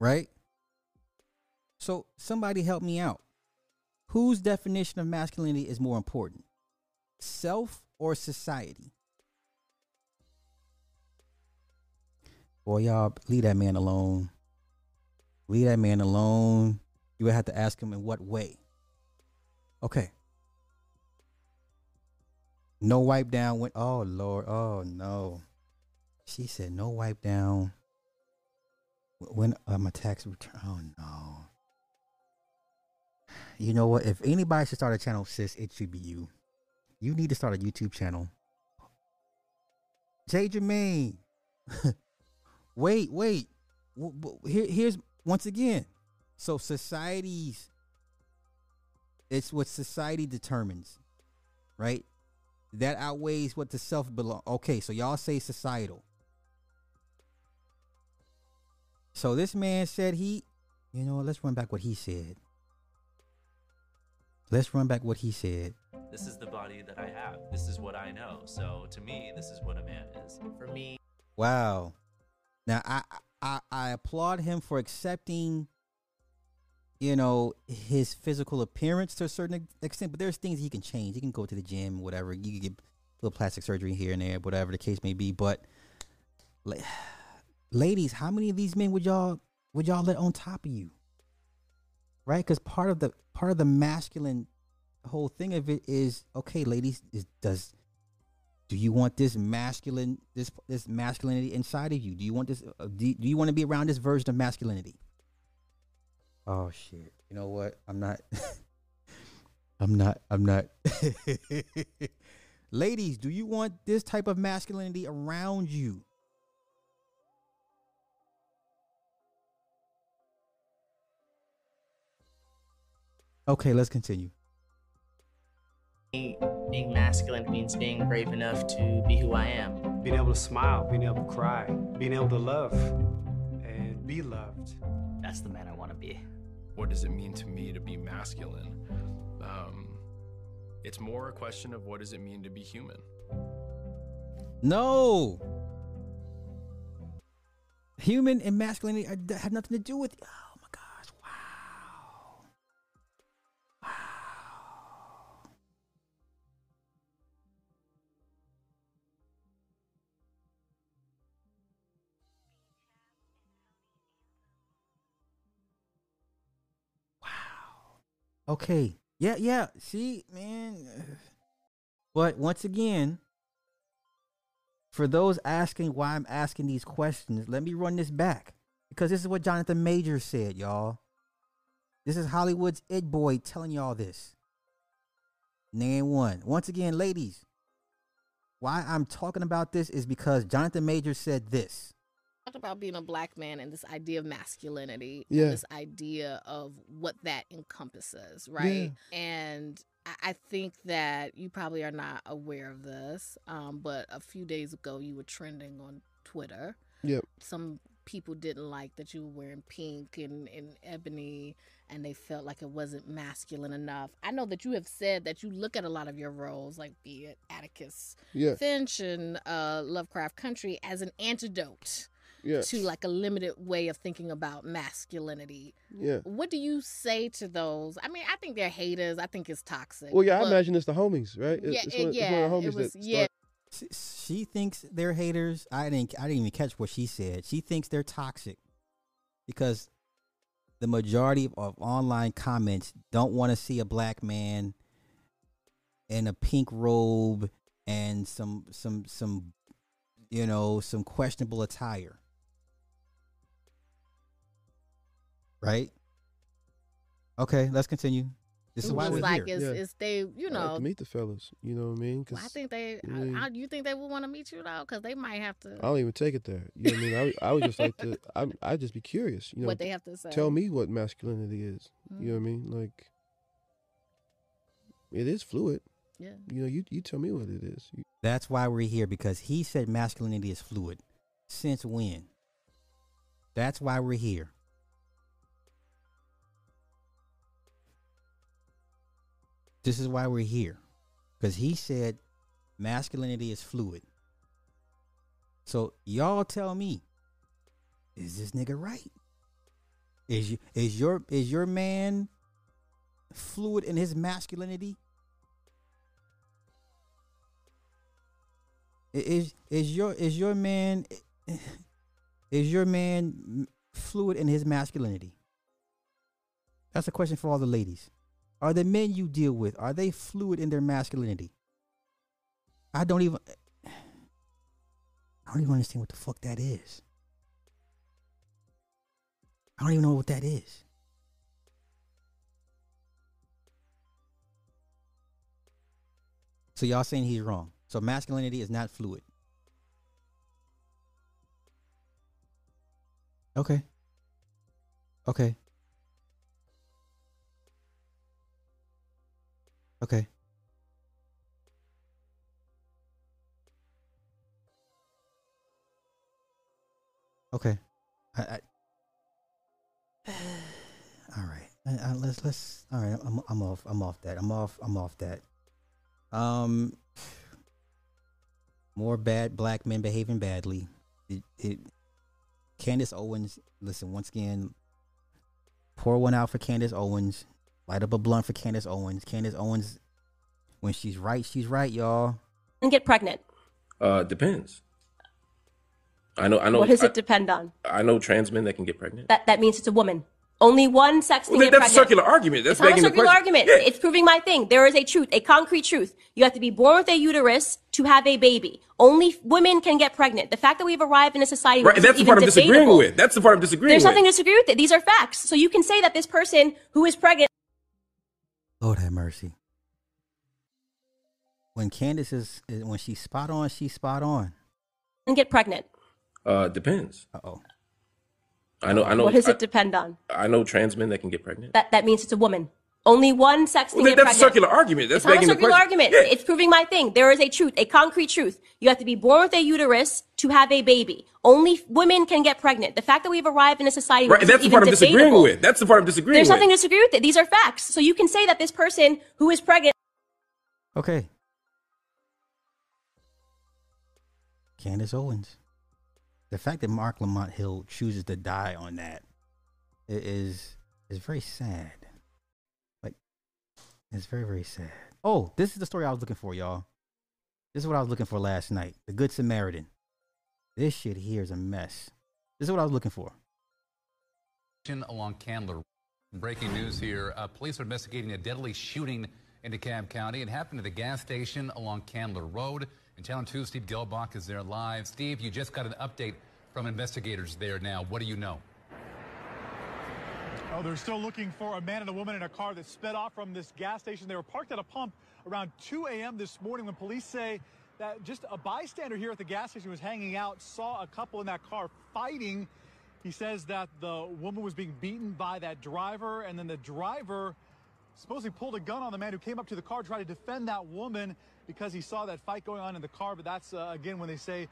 Right? So somebody help me out. Whose definition of masculinity is more important? Self or society? Boy, y'all leave that man alone. Leave that man alone. You would have to ask him in what way. Okay. No wipe down when oh Lord, oh no. She said no wipe down when uh, my tax return. Oh no. You know what? If anybody should start a channel, sis, it should be you. You need to start a YouTube channel. Jay Jermaine. wait, wait. Here, here's once again. So societies, it's what society determines, right? That outweighs what the self belong. Okay, so y'all say societal. So this man said he, you know, let's run back what he said. Let's run back what he said. This is the body that I have. This is what I know. So to me, this is what a man is. For me, Wow. Now I I I applaud him for accepting you know his physical appearance to a certain extent, but there's things he can change. He can go to the gym, whatever. You can get little plastic surgery here and there, whatever the case may be. But la- ladies, how many of these men would y'all would y'all let on top of you? Right? Because part of the part of the masculine whole thing of it is okay, ladies. Is does do you want this masculine this this masculinity inside of you? Do you want this? Uh, do, do you want to be around this version of masculinity? Oh shit! You know what? I'm not. I'm not. I'm not. Ladies, do you want this type of masculinity around you? Okay, let's continue. being masculine means being brave enough to be who I am. Being able to smile, being able to cry, being able to love and be loved. That's the man I want to be. What does it mean to me to be masculine? Um, it's more a question of what does it mean to be human? No. Human and masculinity have nothing to do with. Okay. Yeah, yeah. See, man. But once again, for those asking why I'm asking these questions, let me run this back because this is what Jonathan Major said, y'all. This is Hollywood's it Boy telling y'all this. Name one. Once again, ladies, why I'm talking about this is because Jonathan Major said this. Talked about being a black man and this idea of masculinity, Yeah. this idea of what that encompasses, right? And I- I think that you probably are not aware of this, um, but a few days ago you were trending on Twitter. Yep. Some people didn't like that you were wearing pink and, and ebony and they felt like it wasn't masculine enough. I know that you have said that you look at a lot of your roles, like be it Atticus Yeah. Finch and uh, Lovecraft Country, as an antidote Yeah. to like a limited way of thinking about masculinity. Yeah. What do you say to those? I mean, I think they're haters. I think it's toxic. Well, yeah, I imagine it's the homies, right? It- Yeah, it's it- one, yeah, it's one of the it homies was- that yeah. start- She, she thinks they're haters. I didn't. I didn't even catch what she said. She thinks they're toxic because the majority of online comments don't want to see a black man in a pink robe and some some some you know some questionable attire. Right. Okay, let's continue. This is why was we're like here. it's, Yeah. it's they, you I like know. to meet the fellas. You know what I mean? well, I think they. I mean- I, I, you think they would want to meet you though, because they might have to. I don't even take it there. You know what I mean? I, would- I would just like to. I I just be curious. You know What they have to say. Tell me what masculinity is. You know what I mean? Mm-hmm. Like, it is fluid. Yeah. You know, you you tell me what it is. That's why we're here because he said masculinity is fluid. Since when? That's why we're here. This is why we're here. Because he said masculinity is fluid. So y'all tell me, is this nigga right? Is you, is your is your man fluid in his masculinity? Is is your is your man is your man fluid in his masculinity? That's a question for all the ladies. Are the men you deal with are they fluid in their masculinity? I don't even I don't even understand what the fuck that is. I don't even know what that is. So y'all saying he's wrong. So masculinity is not fluid. Okay. Okay. Okay. Okay. I, I all right. I, I, let's let's. All right. I'm I'm off. I'm off that. I'm off. I'm off that. Um. More bad black men behaving badly. It, it. Candace Owens. Listen once again. Pour one out for Candace Owens. Light up a blunt for Candace Owens. Candace Owens. When she's right, she's right, y'all. and get pregnant. Uh, depends. I know. I know. what does I, it depend on? I know trans men that can get pregnant. That that means it's a woman. Only one sex can Well, get that- that's a circular argument. That's it's not a begging the circular question. argument. Yeah. It's proving my thing. There is a truth, a concrete truth. You have to be born with a uterus to have a baby. Only women can get pregnant. The fact that we've arrived in a society Right. That's the part I'm disagreeing with. That's the part I'm disagreeing There's with. nothing to disagree with it. These are facts. So you can say that this person who is pregnant Lord have mercy. When Candace is, is when she's spot on, she's spot on. And get pregnant. Uh, depends. Uh oh. I know. I know. what does I, it depend on? I know trans men that can get pregnant. That that means it's a woman. Only one sex can Well, get that- that's a circular argument. That's it's not a circular question. argument. Yeah. It's proving my thing. There is a truth, a concrete truth. You have to be born with a uterus to have a baby. Only women can get pregnant. The fact that we've arrived in a society where Right. this That's is the part I'm even disagreeing debatable, with. That's the part I'm disagreeing There's with. nothing to disagree with it. These are facts. So you can say that this person who is pregnant Okay. Candace Owens. The fact that Marc Lamont Hill chooses to die on that is is is very sad. It's very very sad. Oh, this is the story I was looking for, y'all. This is what I was looking for last night. The Good Samaritan. This shit here is a mess. This is what I was looking for. along Candler. Breaking news here. Uh, police are investigating a deadly shooting in DeKalb County. It happened at the gas station along Candler Road. In Channel 2, Steve Gehlbach is there live. Steve, you just got an update from investigators there now. What do you know? Oh, they're still looking for a man and a woman in a car that sped off from this gas station. They were parked at a pump around 2 a.m. this morning when police say that just a bystander here at the gas station was hanging out, saw a couple in that car fighting. He says that the woman was being beaten by that driver, and then the driver supposedly pulled a gun on the man who came up to the car try to defend that woman because he saw that fight going on in the car. But that's, uh, again, when they say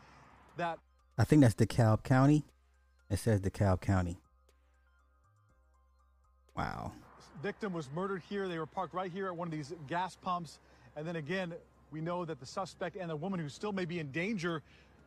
that I think that's DeKalb County. It says DeKalb County. Wow. victim was murdered here. They were parked right here at one of these gas pumps. And then again, we know that the suspect and the woman who still may be in danger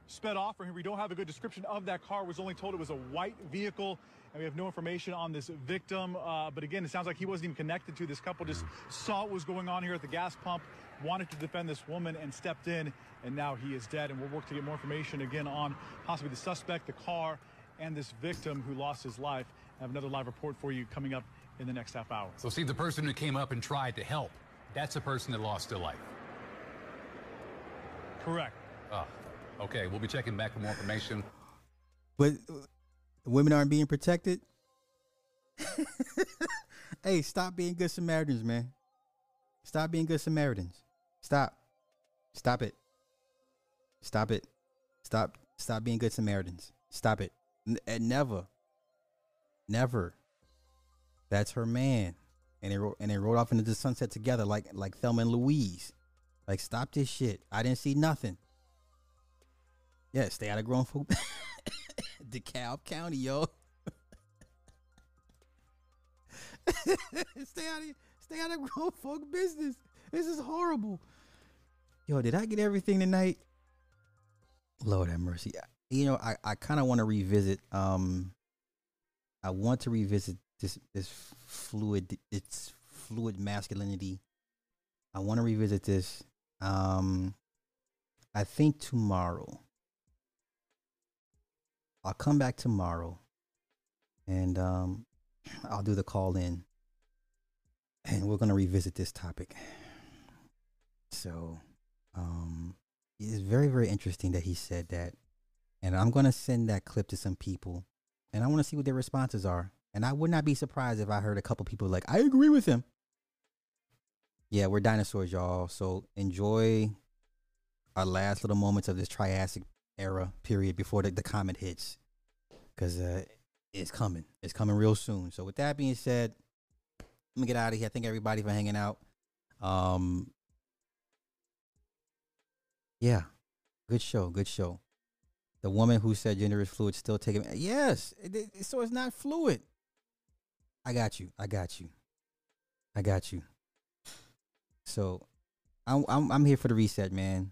sped off from here. We don't have a good description of that car. Was only told it was a white vehicle, and we have no information on this victim. Uh, but again, it sounds like he wasn't even connected to this couple. Just saw what was going on here at the gas pump, wanted to defend this woman, and stepped in. And now he is dead. And we'll work to get more information again on possibly the suspect, the car, and this victim who lost his life. I have another live report for you coming up in the next half hour. So, see, the person who came up and tried to help, that's the person that lost their life. Correct. Ah, okay, we'll be checking back for more information. But uh, women aren't being protected. hey, stop being good Samaritans, man. Stop being good Samaritans. Stop. Stop it. Stop it. Stop. Stop being good Samaritans. Stop it. N- and never. Never. That's her man. And they ro- and they rode off into the sunset together like like Thelma and Louise. Like stop this shit. I didn't see nothing. Yeah, stay out of grown folk. DeKalb County, yo. stay out of stay out of grown folk business. This is horrible. Yo, did I get everything tonight? Lord have mercy. You know, I, I kind of want to revisit. Um, I want to revisit this this fluid it's fluid masculinity. I want to revisit this. Um, I think tomorrow. I'll come back tomorrow, and um, I'll do the call in, and we're gonna revisit this topic. So, um, it's very very interesting that he said that, and I'm gonna send that clip to some people, and I want to see what their responses are. And I would not be surprised if I heard a couple people like, I agree with him. Yeah, we're dinosaurs, y'all. So enjoy our last little moments of this Triassic era period before the, the comet hits. Because uh, it's coming. It's coming real soon. So with that being said, let me get out of here. Thank everybody for hanging out. Um, yeah, good show. Good show. The woman who said gender is fluid still taking. Yes, it, it, so it's not fluid. I got you. I got you. I got you. So, I'm I'm I'm here for the reset, man.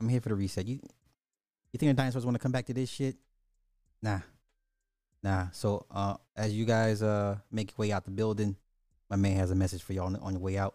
I'm here for the reset. You you think the dinosaurs want to come back to this shit? Nah, nah. So, uh, as you guys uh make your way out the building, my man has a message for y'all on, on your way out.